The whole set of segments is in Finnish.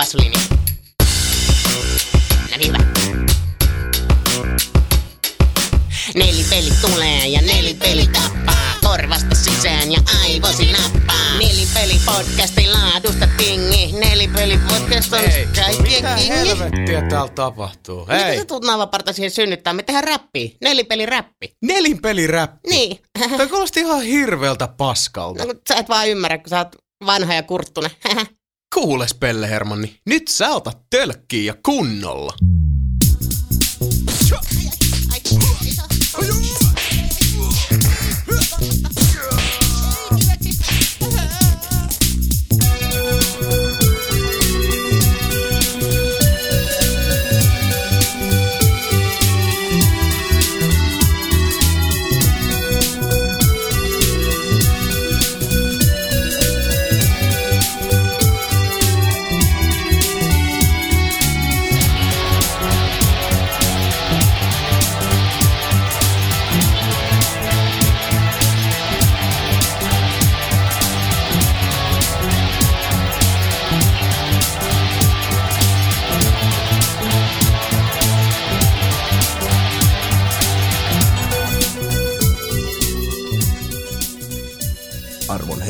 No niin hyvä. Nelipeli tulee ja nelipeli tappaa. Korvasta sisään ja aivosi nappaa. Nelipeli podcastin laadusta tingi. Nelipeli podcast on Hei, kaikkien mitä kingi. helvettiä täällä tapahtuu? Mitä Hei, sä tuut naavaparta siihen synnyttää? Me tehdään räppiä. Nelipeli räppi. nelinpeliräppi. Niin. Toi kuulosti ihan hirveältä paskalta. No, sä et vaan ymmärrä, kun sä oot vanha ja kurttunen. Kuules, Pelle Hermanni, nyt sä otat tölkkiä ja kunnolla.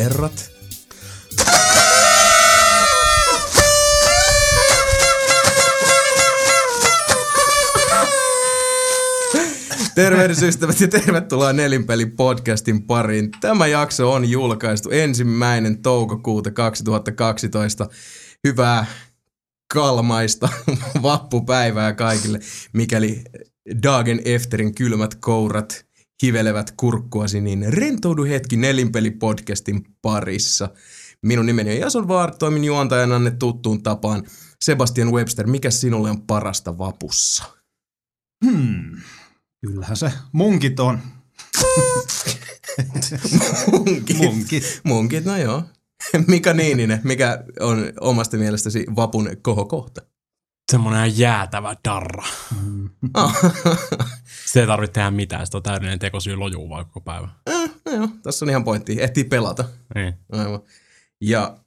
Herrat. Tervehdysystävät ja tervetuloa Nelinpelin podcastin pariin. Tämä jakso on julkaistu ensimmäinen toukokuuta 2012. Hyvää kalmaista vappupäivää kaikille, mikäli Dagen Efterin kylmät kourat hivelevät kurkkuasi, niin rentoudu hetki Nelinpeli-podcastin parissa. Minun nimeni on Jason Vaart, toimin juontajananne tuttuun tapaan. Sebastian Webster, mikä sinulle on parasta vapussa? Hmm. Kyllähän se munkit on. Munkit. Munkit. Munkit, no joo. Mika Niininen, mikä on omasta mielestäsi vapun kohokohta? Semmoinen jäätävä darra. Oh. Se ei tarvitse tehdä mitään, sitä on täydellinen tekosyy lojuu vaan koko päivä. eh, no joo, tässä on ihan pointti. Ehtii pelata. Niin. Aivan. Ja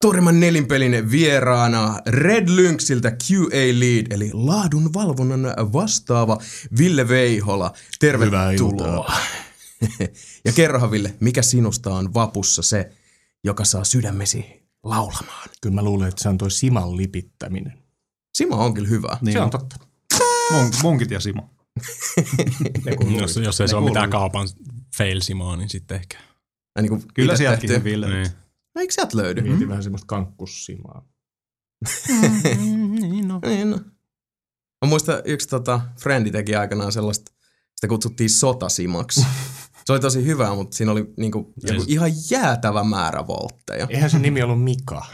Toriman nelinpelin vieraana Red Lynxiltä QA Lead, eli laadun valvonnan vastaava Ville Veihola. Tervetuloa. ja kerrohan Ville, mikä sinusta on vapussa se, joka saa sydämesi laulamaan? Kyllä mä luulen, että se on toi Siman lipittäminen. Simo on kyllä hyvä. Niin se on totta. Munk, munkit ja Simo. Kuuluu. Jos, jos ei Ne se ole mitään kaupan fail-simaa, niin sitten ehkä. Ai, niin kuin Kyllä sieltäkin hyvin löytyy. Niin. No, eikö sieltä löydy? Mietin vähän semmoista kankkussimaa. niin no. Niin, no. Mä muistan, yksi tota, frendi teki aikanaan sellaista, sitä kutsuttiin sotasimaksi. Se oli tosi hyvä, mutta siinä oli niinku, joku Siis- ihan jäätävä määrä voltteja. Eihän se nimi ollut Mika.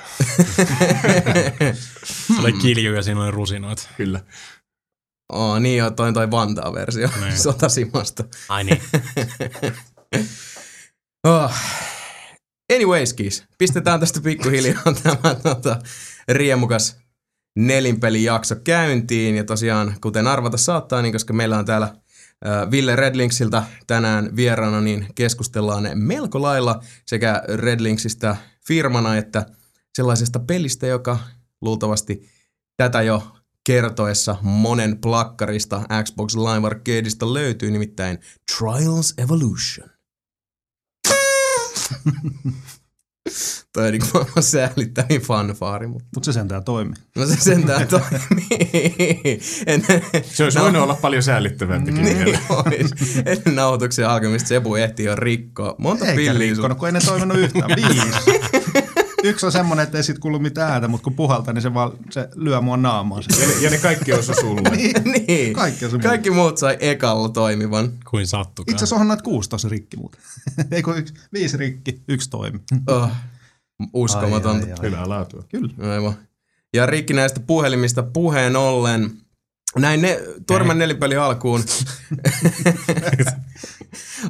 Se oli kilju ja siinä oli rusinoita. Kyllä. Oh, niin joo, toi on toi Vantaa-versio Niin. sotasimasta. Ai niin. Oh. Anyways, kiis. Pistetään tästä pikkuhiljaa tämä tota, riemukas nelinpelijakso käyntiin. Ja tosiaan, kuten arvata saattaa, niin koska meillä on täällä Ville Redlinksiltä tänään vieraana, niin keskustellaan melko lailla sekä Redlinksistä firmana että sellaisesta pelistä, joka luultavasti tätä jo kertoessa monen plakkarista Xbox Live Arcadeista löytyy, nimittäin Trials Evolution. Toi on niinku maailman säälittävin fanfaari, mutta Mutta se sentään toimii. no se sentään toimii. En, Se olisi voinut olla paljon säällittävämpikin niin vielä. ois. Ennen nauhoituksen alkamista Sebu ehti jo rikkoa. Monta Eikä pilliä sun... rikkonut, kun ei ne toiminut yhtään. Viisi. Yksi on semmonen, että ei sit kuulu mitään ääntä, mutta kun puhaltaa, niin se, vaan, se lyö mua naamaan. Ja ne, ja ne kaikki osu sulle. niin. Kaikki on se Kaikki muut sai ekalla toimivan. Kuin sattukaan. Itse asiassa onhan noita 16 rikki muuten. Ei kun yksi, viisi rikki, yksi toimi. Oh, uskomatonta. Ai, ai, ai. Hyvää laatua. Kyllä. Aivan. Ja rikkinäistä puhelimista puheen ollen, näin ne, Torman nelipeli alkuun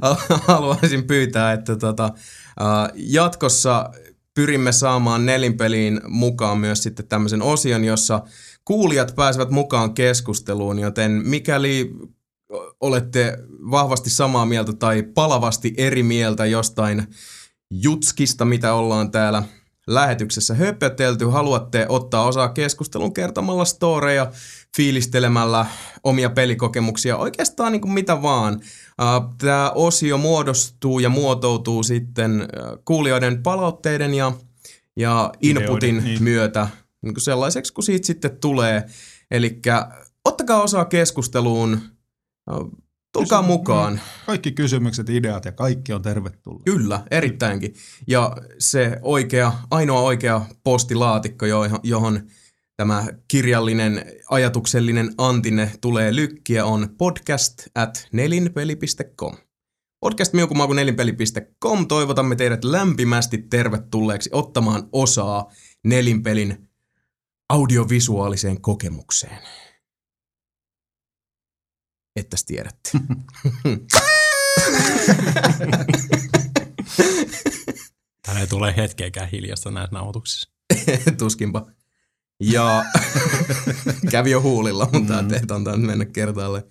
haluaisin pyytää, että tota, jatkossa pyrimme saamaan nelinpeliin mukaan myös sitten tämmöisen osion, jossa kuulijat pääsevät mukaan keskusteluun, joten mikäli olette vahvasti samaa mieltä tai palavasti eri mieltä jostain jutskista, mitä ollaan täällä lähetyksessä höpötelty. Haluatte ottaa osaa keskustelun kertomalla storeja, fiilistelemällä omia pelikokemuksia, oikeastaan niin kuin mitä vaan. Tämä osio muodostuu ja muotoutuu sitten kuulijoiden palautteiden ja, ja inputin Ideoiden, niin. myötä niin kuin sellaiseksi, kun siitä sitten tulee. Eli ottakaa osaa keskusteluun, tulkaa Kysy- mukaan. Kaikki kysymykset, ideat ja kaikki on tervetullut. Kyllä, erittäinkin. Ja se oikea, ainoa oikea postilaatikko, johon, tämä kirjallinen, ajatuksellinen antinne tulee lykkiä, on podcast at nelinpeli.com. Podcast nelinpeli.com. Toivotamme teidät lämpimästi tervetulleeksi ottamaan osaa nelinpelin audiovisuaaliseen kokemukseen. Ettäs tiedätte. Tänne ei tule hetkeäkään hiljasta näissä nauhoituksissa. Tuskinpa. Ja kävi jo huulilla, mutta mm. et antaa mennä kertaalle.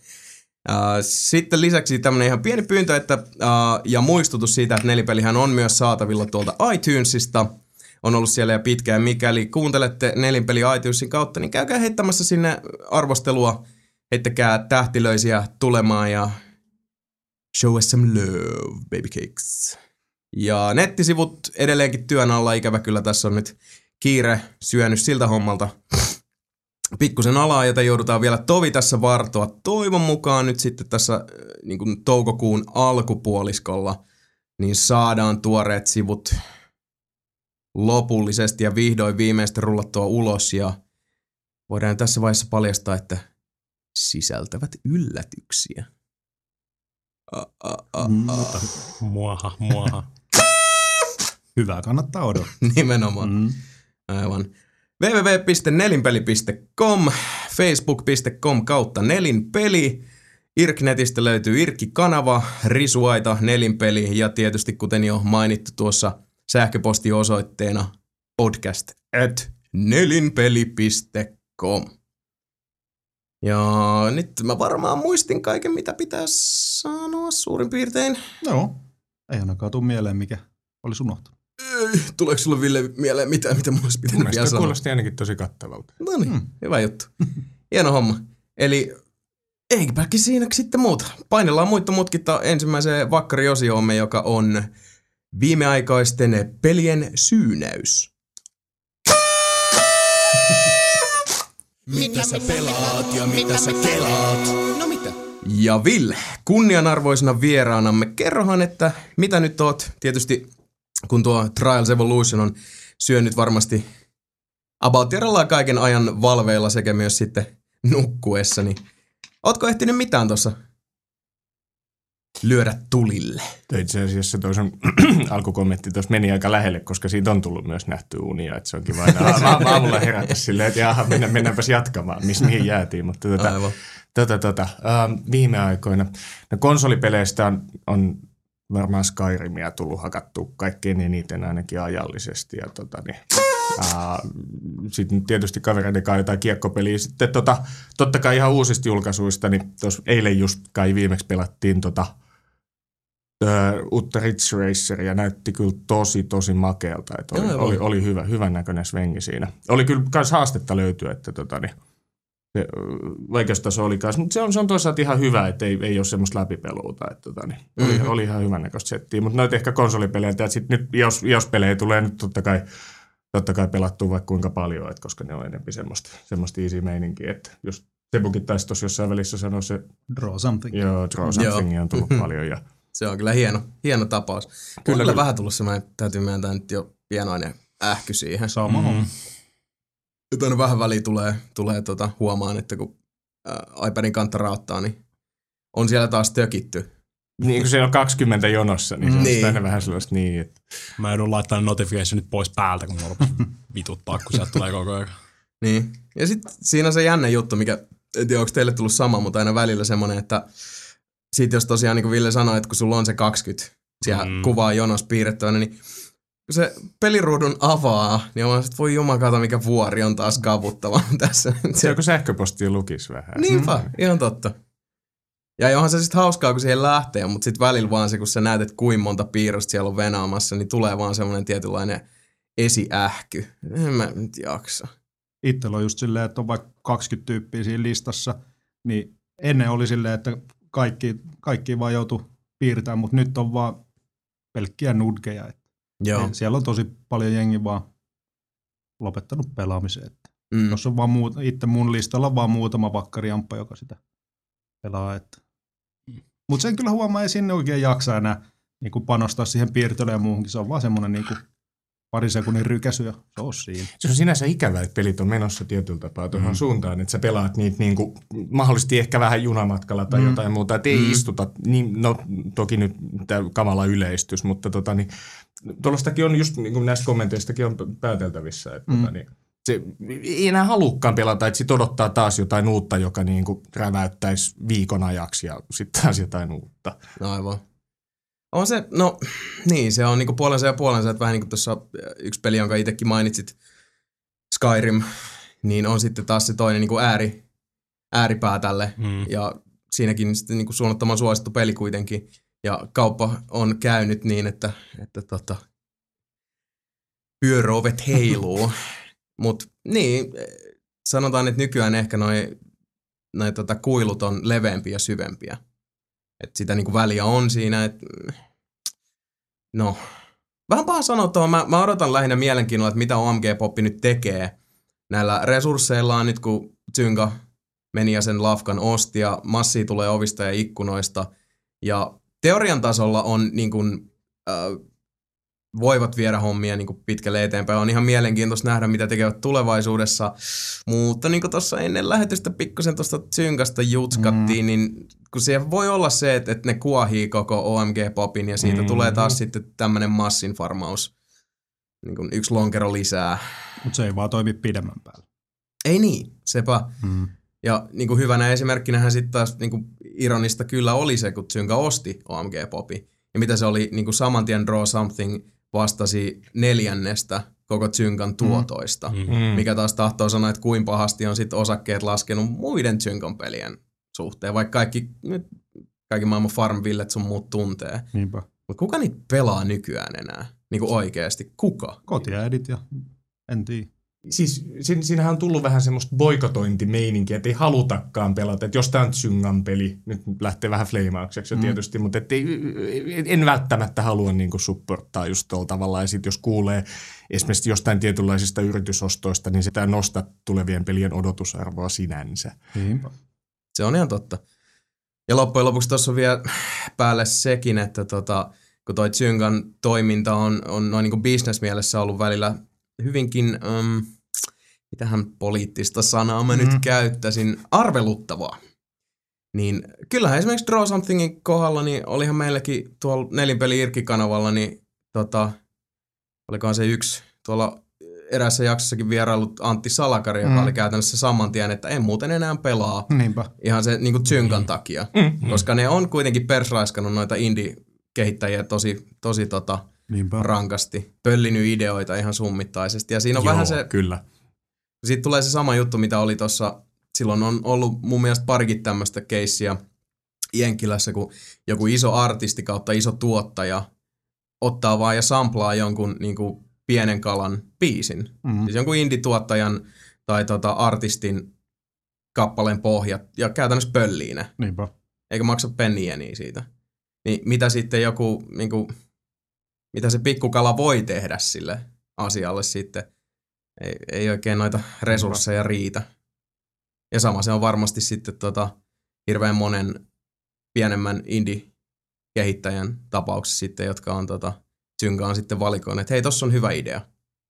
Sitten lisäksi tämmönen ihan pieni pyyntö, että, ja muistutus siitä, että nelipelihän on myös saatavilla tuolta iTunesista. On ollut siellä jo pitkään. Mikäli kuuntelette nelinpeli iTunesin kautta, niin käykää heittämässä sinne arvostelua. Heittäkää tähtilöisiä tulemaan ja show us some love, baby cakes. Ja nettisivut edelleenkin työn alla, ikävä kyllä tässä on nyt kiire syönyt siltä hommalta pikkusen alaa, joten joudutaan vielä tovi tässä vartoa. Toivon mukaan nyt sitten tässä äh, niin kuin toukokuun alkupuoliskolla niin saadaan tuoreet sivut lopullisesti ja vihdoin viimeistä rullattua ulos ja voidaan tässä vaiheessa paljastaa, että sisältävät yllätyksiä. A, a, a, a. Muaha, muaha. Hyvä, kannattaa odottaa. Nimenomaan. Mm. Aivan. www.nelinpeli.com, facebook.com kautta nelinpeli. Irknetistä löytyy Irkki-kanava, Risuaita, Nelinpeli ja tietysti kuten jo mainittu tuossa sähköpostiosoitteena podcast at nelinpeli.com. Ja nyt mä varmaan muistin kaiken, mitä pitäisi sanoa suurin piirtein. Joo, ei ainakaan tule mieleen, mikä olisi unohtunut. Tuleeko sulle Ville mieleen mitään, mitä mun olisi pitänyt vielä sanoa? kuulosti ainakin tosi kattavalta. No niin, hmm. hyvä juttu. Hieno homma. Eli eipäkin siinä sitten muuta. Painellaan muita mutkitta ensimmäiseen vakkariosiomme, joka on viimeaikaisten pelien syynäys. Mitä sä pelaat ja mitä sä kelaat? No mitä? Ja Ville, kunnianarvoisena vieraanamme, kerrohan, että mitä nyt oot, tietysti kun tuo Trials Evolution on syönyt varmasti about kaiken ajan valveilla sekä myös sitten nukkuessa, niin ootko ehtinyt mitään tuossa lyödä tulille? Itse asiassa toisen alkukommentti tuossa meni aika lähelle, koska siitä on tullut myös nähty unia, että se onkin vain a- aamulla herätä silleen, että jaha, mennä, mennäänpäs jatkamaan, missä mihin jäätiin. Mutta tota, Aivan. tota, tota, ähm, viime aikoina, no konsolipeleistä on, on varmaan Skyrimia tullut hakattua kaikkein eniten ainakin ajallisesti. Ja tota, niin, sitten tietysti kavereiden kanssa jotain kiekkopeliä. Sitten tota, totta kai ihan uusista julkaisuista, niin tuossa eilen just kai viimeksi pelattiin tota, ö, uutta Ridge Raceria. Näytti kyllä tosi, tosi makealta. Että oli, oli, oli, hyvä, hyvän näköinen svengi siinä. Oli kyllä myös haastetta löytyä, että tota, niin, se vaikeustaso oli kanssa, mutta se on, se on toisaalta ihan hyvä, että ei, ei ole semmoista läpipeluuta. Että tota, niin, oli, mm-hmm. oli ihan hyvän näköistä settiä, mutta noita ehkä konsolipelejä, että sit nyt, jos, jos pelejä tulee nyt totta kai, totta kai pelattua vaikka kuinka paljon, että koska ne on enemmän semmoista, semmoista easy meininkiä, että jos Sebukin taisi tuossa jossain välissä sanoa se, Draw something. joo, Draw Something on tullut paljon ja Se on kyllä hieno, hieno tapaus. Kyllä, kyllä kyllä. vähän tullut semmoinen, täytyy myöntää nyt jo pienoinen ähky siihen. Sama. Nyt aina vähän väliin tulee, tulee tota, huomaan, että kun ää, iPadin kantta raottaa, niin on siellä taas tökitty. niin kun se on 20 jonossa, niin se on Niin. niin. aina vähän sellaista niin, että Mä joudun laittamaan notificationit pois päältä, kun mulla vituttaa, kun sieltä tulee koko ajan. Niin. Ja sitten siinä on se jännä juttu, mikä, en tiedä onko teille tullut sama, mutta aina välillä semmoinen, että sit jos tosiaan niin kuin Ville sanoi, että kun sulla on se 20 siellä mm. Kuvaa jonossa piirrettävänä, niin kun se peliruudun avaa, niin on vaan, että voi jumakata, mikä vuori on taas kavuttava tässä. se on kun sähköpostia lukisi vähän. Niinpä, mm. ihan totta. Ja onhan se sitten hauskaa, kun siihen lähtee, mutta sitten välillä vaan se, kun sä näet, että kuinka monta piirrosta siellä on venaamassa, niin tulee vaan semmoinen tietynlainen esiähky. En mä nyt jaksa. Itsellä on just silleen, että on vaikka 20 tyyppiä siinä listassa, niin ennen oli silleen, että kaikki, kaikki vaan joutu piirtämään, mutta nyt on vaan pelkkiä nudgeja. Että Joo. Siellä on tosi paljon jengi vaan lopettanut pelaamisen. Että Mm. Jos on vaan muut, itse mun listalla on vaan muutama vakkariamppa, joka sitä pelaa. Että. Mutta sen kyllä huomaa, ei sinne oikein jaksa enää niin kuin panostaa siihen piirtelyyn ja muuhunkin. Se on vaan semmoinen niin kuin pari sekunnin rykäsy ja se on siinä. Se on sinänsä ikävä, että pelit on menossa tietyllä tapaa tuohon mm. suuntaan, että sä pelaat niitä niin kuin, mahdollisesti ehkä vähän junamatkalla tai mm. jotain muuta, että ei mm. istuta, niin, no toki nyt tämä kamala yleistys, mutta tota, niin, tuollaistakin on just niin kuin näistä kommenteistakin on pääteltävissä, että mm. tota, niin, se ei enää halukkaan pelata, että sit odottaa taas jotain uutta, joka niin kuin räväyttäisi viikon ajaksi ja sitten taas jotain uutta. Aivan. On se, no niin, se on niinku puolensa ja puolensa, että vähän niin kuin tuossa yksi peli, jonka itsekin mainitsit, Skyrim, niin on sitten taas se toinen niinku ääri, ääripää tälle. Mm. Ja siinäkin sitten niinku suunnattoman suosittu peli kuitenkin. Ja kauppa on käynyt niin, että, että tota, pyöröovet heiluu. Mutta niin, sanotaan, että nykyään ehkä noi, noi tota kuilut on leveämpiä ja syvempiä. Että sitä niinku väliä on siinä, että no, vähän paha sanottava. Mä, mä odotan lähinnä mielenkiinnolla, että mitä OMG-poppi nyt tekee näillä resursseillaan nyt, kun Zynga meni ja sen lafkan osti ja massia tulee ovista ja ikkunoista. Ja teorian tasolla on niin kuin, äh, voivat viedä hommia niin kuin pitkälle eteenpäin. On ihan mielenkiintoista nähdä, mitä tekevät tulevaisuudessa. Mutta niin kuin tuossa ennen lähetystä pikkusen tuosta Zynkasta jutskattiin, mm. niin kun siellä voi olla se, että, että ne kuohii koko OMG-popin ja siitä mm. tulee taas sitten tämmöinen massinfarmaus. Niin kuin yksi lonkero lisää. Mutta se ei vaan toimi pidemmän päällä. Ei niin, sepä. Mm. Ja niin kuin hyvänä esimerkkinähän sitten taas niin kuin ironista kyllä oli se, kun Zynga osti OMG-popi. Ja mitä se oli, niin kuin saman tien Draw Something vastasi neljännestä koko Zyngan tuotoista. Mm. Mikä taas tahtoo sanoa, että kuinka pahasti on sitten osakkeet laskenut muiden Zyngan pelien suhteen. Vaikka kaikki, nyt kaikki maailman Farmvillet sun muut tuntee. Niinpä. Mutta kuka niitä pelaa nykyään enää? Niin kuin oikeasti. Kuka? Kotiäidit ja en tiedä. Siis siinä, siinähän on tullut vähän semmoista boikotointimeininkiä, että ei halutakaan pelata. Että jos tämä on Zyngan peli, nyt lähtee vähän fleimaukseksi mm. tietysti, mutta et ei, en välttämättä halua niinku supporttaa just tuolla tavalla. Ja sitten jos kuulee esimerkiksi jostain tietynlaisista yritysostoista, niin sitä nosta tulevien pelien odotusarvoa sinänsä. Niinpä. Se on ihan totta. Ja loppujen lopuksi tuossa on vielä päälle sekin, että tota, kun toi Zyngan toiminta on, on noin niin bisnesmielessä ollut välillä hyvinkin, um, mitähän poliittista sanaa mä mm. nyt käyttäisin, arveluttavaa. Niin kyllähän esimerkiksi Draw Somethingin kohdalla, niin olihan meilläkin tuolla nelinpeli Irkki-kanavalla, niin tota, olikohan se yksi tuolla erässä jaksossakin vierailut Antti Salakari, joka Mm. oli käytännössä saman tien, että en muuten enää pelaa. Niinpä. Ihan se niin Zyngan takia. Mm. Koska ne on kuitenkin persraiskannut noita indie-kehittäjiä tosi, tosi tota, Niinpä. rankasti. Pöllinyt ideoita ihan summittaisesti. Ja siinä on Joo, vähän se, kyllä. siitä tulee se sama juttu, mitä oli tuossa, silloin on ollut mun mielestä parikin tämmöistä keissiä Jenkilässä, kun joku iso artisti kautta iso tuottaja ottaa vaan ja samplaa jonkun niin kuin pienen kalan biisin. Mm. Siis jonkun indie-tuottajan tai tota artistin kappaleen pohjat ja käytännössä pöllii ne Niinpä. eikä maksa pennieniä siitä. Niin mitä sitten joku, niin kuin, mitä se pikkukala voi tehdä sille asialle sitten? Ei, ei oikein noita resursseja riitä. Ja sama se on varmasti sitten tota, hirveän monen pienemmän indie-kehittäjän tapauksessa sitten, jotka on tota, Zyngaan sitten valikoineet, että hei, tossa on hyvä idea.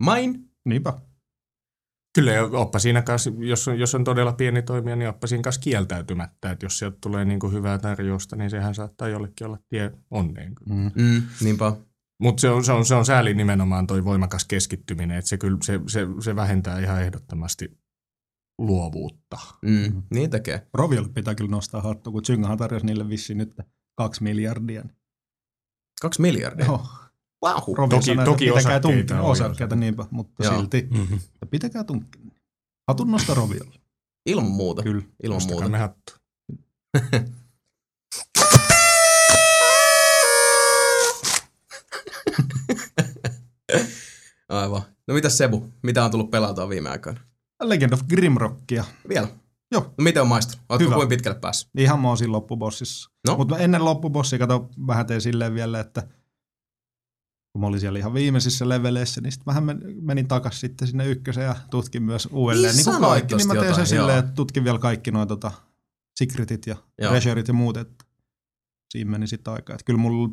Main? Niinpä. Kyllä, oppa siinä kanssa, jos on, jos on todella pieni toimija, niin oppa siinä kanssa kieltäytymättä. Että jos sieltä tulee niin kuin hyvää tarjousta, niin sehän saattaa jollekin olla tie onneen. Mm. Mm, niinpä. Mutta se on, se, on, se on sääli nimenomaan toi voimakas keskittyminen, että se, kyllä, se, se, se vähentää ihan ehdottomasti luovuutta. Mm, niin tekee. Roviolle pitää kyllä nostaa hattu, kun Zyngahan tarjosi niille vissiin nyt kaksi miljardia. Kaksi miljardia. Joo. Wow. Rovio Toki- sanoi, toki että pitäkää oli Osakkeita, niinpä, mutta Joo. silti. Mm-hmm. Pitäkää tunkkeen. Hatun nosta Roviolle. Ilman muuta. Kyllä. Ilman muuta. me hattu. Aivan. No mitäs Sebu? Mitä on tullut pelautua viime aikoina? Legend of Grimrockia. Vielä? Joo. No miten on maistunut? Oletko Hyvä. kuin pitkälle päässyt? Ihan mä oon siinä loppubossissa. No. Mutta ennen loppubossia, kato, vähän tein silleen vielä, että kun mä olin siellä ihan viimeisissä leveleissä, niin sitten vähän men- menin takas sitten sinne ykköseen ja tutkin myös uudelleen. Niin kuin sanoit kaikki, niin mä tein sen silleen, että tutkin vielä kaikki noin tota, secretit ja Joo. treasurit ja muut, että siinä meni sitten aikaa. Että kyllä mulla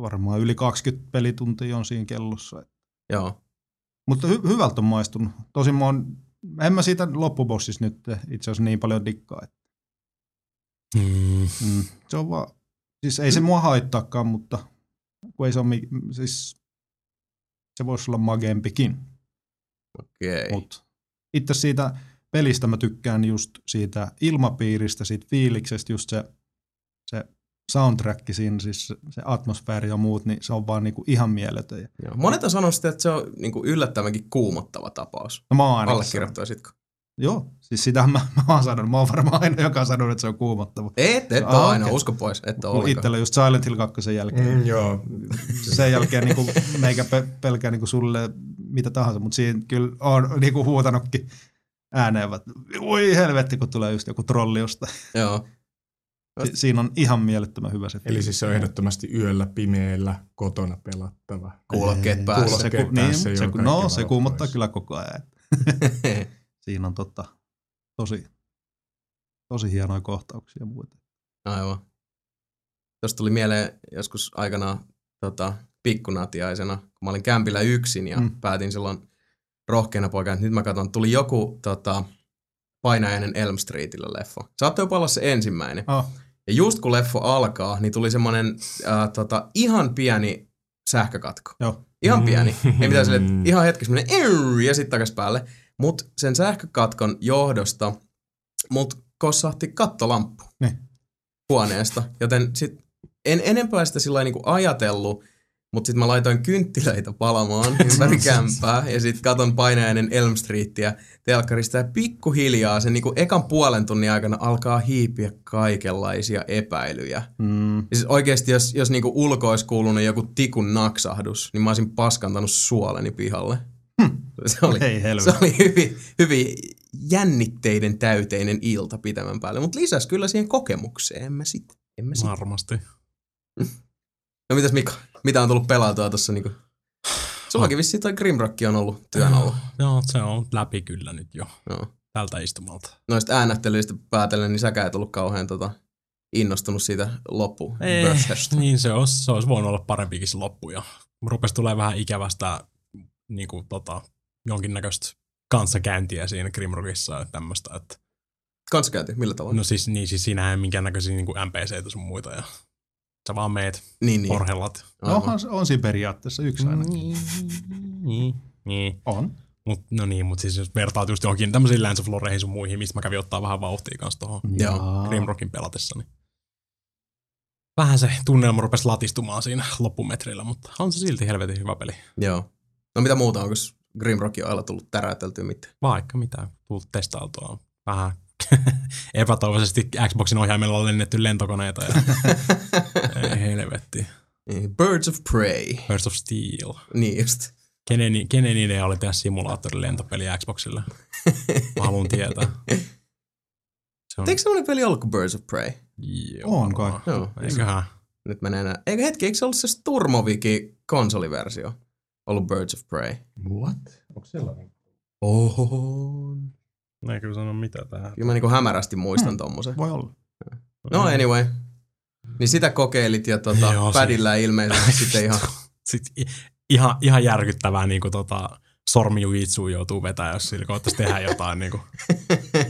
varmaan yli 20 pelituntia on siinä kellossa. Joo. Mutta hy- hyvältä on maistunut. Tosin mä oon, en mä siitä loppubossissa nyt itse asiassa niin paljon dikkaa. Että, Mm. mm, se on vaan, siis ei se mua haittaakaan, mutta kun ei se ole, siis se voisi olla magempikin. Okei. Okay. Mutta itse siitä pelistä mä tykkään just siitä ilmapiiristä, siitä fiiliksestä, just se, se soundtrack siinä, siis se, atmosfääri ja muut, niin se on vaan niinku ihan mieletön. Joo. Monet on sanonut sitä, että se on niinku yllättävänkin kuumottava tapaus. No mä oon Allekirjoittaisitko? Joo, siis sitä mä, mä oon sanonut. Mä oon varmaan aina, joka on sanonut, että se on kuumottava. Et, et Ah, ole aina, okei. usko pois, et ole Kun ollenkaan. itsellä just Silent Hill 2 jälkeen. Mm, joo. Sen jälkeen niin kuin, meikä pe- pelkää niin kuin sulle mitä tahansa, mutta siinä kyllä on niin kuin huutanutkin ääneen, että voi helvetti, kun tulee just joku trolli jostain. Joo. Si- siinä on ihan mielettömän hyvä se Eli siis se on ehdottomasti yöllä pimeällä kotona pelattava. Kuulokkeet päässä. se, Kuulokkeet ku, niin, päässä, se, no, se kuumottaa pois. kyllä koko ajan. Siinä on totta, tosi, tosi hienoja kohtauksia ja muuta. Aivan. Tuosta tuli mieleen joskus aikanaan tota, pikkunatiaisena, kun mä olin kämpillä yksin ja Mm. päätin silloin rohkeana poikana, että nyt mä katson, tuli joku tota, painajainen Elm Streetillä leffa. Saattoi jopa olla se ensimmäinen. Oh, Ja just kun leffo alkaa, niin tuli semmonen äh, tota, ihan pieni sähkökatko. joo. Ihan pieni. Ei mitään sille, ihan hetki semmonen "Err", ja sitten takas päälle. Mut sen sähkökatkon johdosta mut kossahti kattolamppu Niin. huoneesta. Joten sit en enempää sitä sillä niinku ajatellut, mutta sitten mä laitoin kynttilöitä palamaan ympäri kämpää ja sitten katon painajainen Elm Streetia telkkarista ja pikkuhiljaa sen niinku ekan puolen tunnin aikana alkaa hiipiä kaikenlaisia epäilyjä. Mm, Ja siis oikeesti, jos, jos niinku ulko olisi kuulunut joku tikun naksahdus, niin mä olisin paskantanut suoleni pihalle. Se oli, Ei se oli hyvin, hyvin jännitteiden täyteinen ilta pitämän päälle, mutta lisäs kyllä siihen kokemukseen, en mä sit. En mä sit. Varmasti. No mitäs Mika, mitä on tullut pelautua tuossa niinku? Sullakin vissiin toi Grimrock on ollut työn alla. Joo, se on läpi kyllä nyt jo Joo. tältä istumalta. Noista äänähtelyistä päätellen, niin säkään et ollut kauhean tota, innostunut siitä loppu niin se olisi, se olisi voinut olla parempikin se loppu. Ja rupesi tulee vähän ikävästä niin kuin, tota, jonkinnäköistä kanssakäyntiä siinä Grimrockissa ja tämmöistä. Että, Kanssakäynti, millä tavalla? no siis, niin, siis siinähän ei minkäännäköisiä niin NPCitä sun muita. Ja sä vaan meet, niin, niin. porhellat. No onhan, se- on siinä periaatteessa yksi ainakin. Niin, niin, niin. On. Mut, no niin, mutta siis jos vertaat just johonkin tämmöisiin Lands of Loreihin sun muihin, mistä mä kävin ottaa vähän vauhtia kanssa tuohon. Grimrockin pelatessa, niin vähän se tunnelma rupesi latistumaan siinä loppumetrillä, mutta on se silti helvetin hyvä peli. Joo. No mitä muuta, onko Grimrockin ailla tullut täräyteltyä mitään? Vaikka mitä, tullut testailtua. Vähän epätoivoisesti Xboxin ohjaimella on lennetty lentokoneita ja ei helvetti. Niin, Birds of Prey. Burst of Steel. Niin just. Kenen, kenen idea oli tehdä simulaattori lentopeli Xboxille? Mä haluan tietää. Se on, Eikö semmoinen peli ollut kuin Birds of Prey? Joo, On kai. Joo. Eiköhän. Nyt menee enää. Eikö hetki, eikö se ollut se Sturmovikin konsoliversio? Ollut Birds of Prey. What? Onko sellainen? Oho. Ei kyllä sano mitä tähän. Kyllä mä niinku hämärästi muistan tommosen. Voi olla. No anyway. Niin sitä kokeilit ja tota, Joo, se- pädillä ilmeisesti sitten ihan... Sitten ihan, ihan järkyttävää niin kuin tota, sormijujitsu joutuu vetämään, jos sillä koettaisi tehdä jotain. Niin kuin.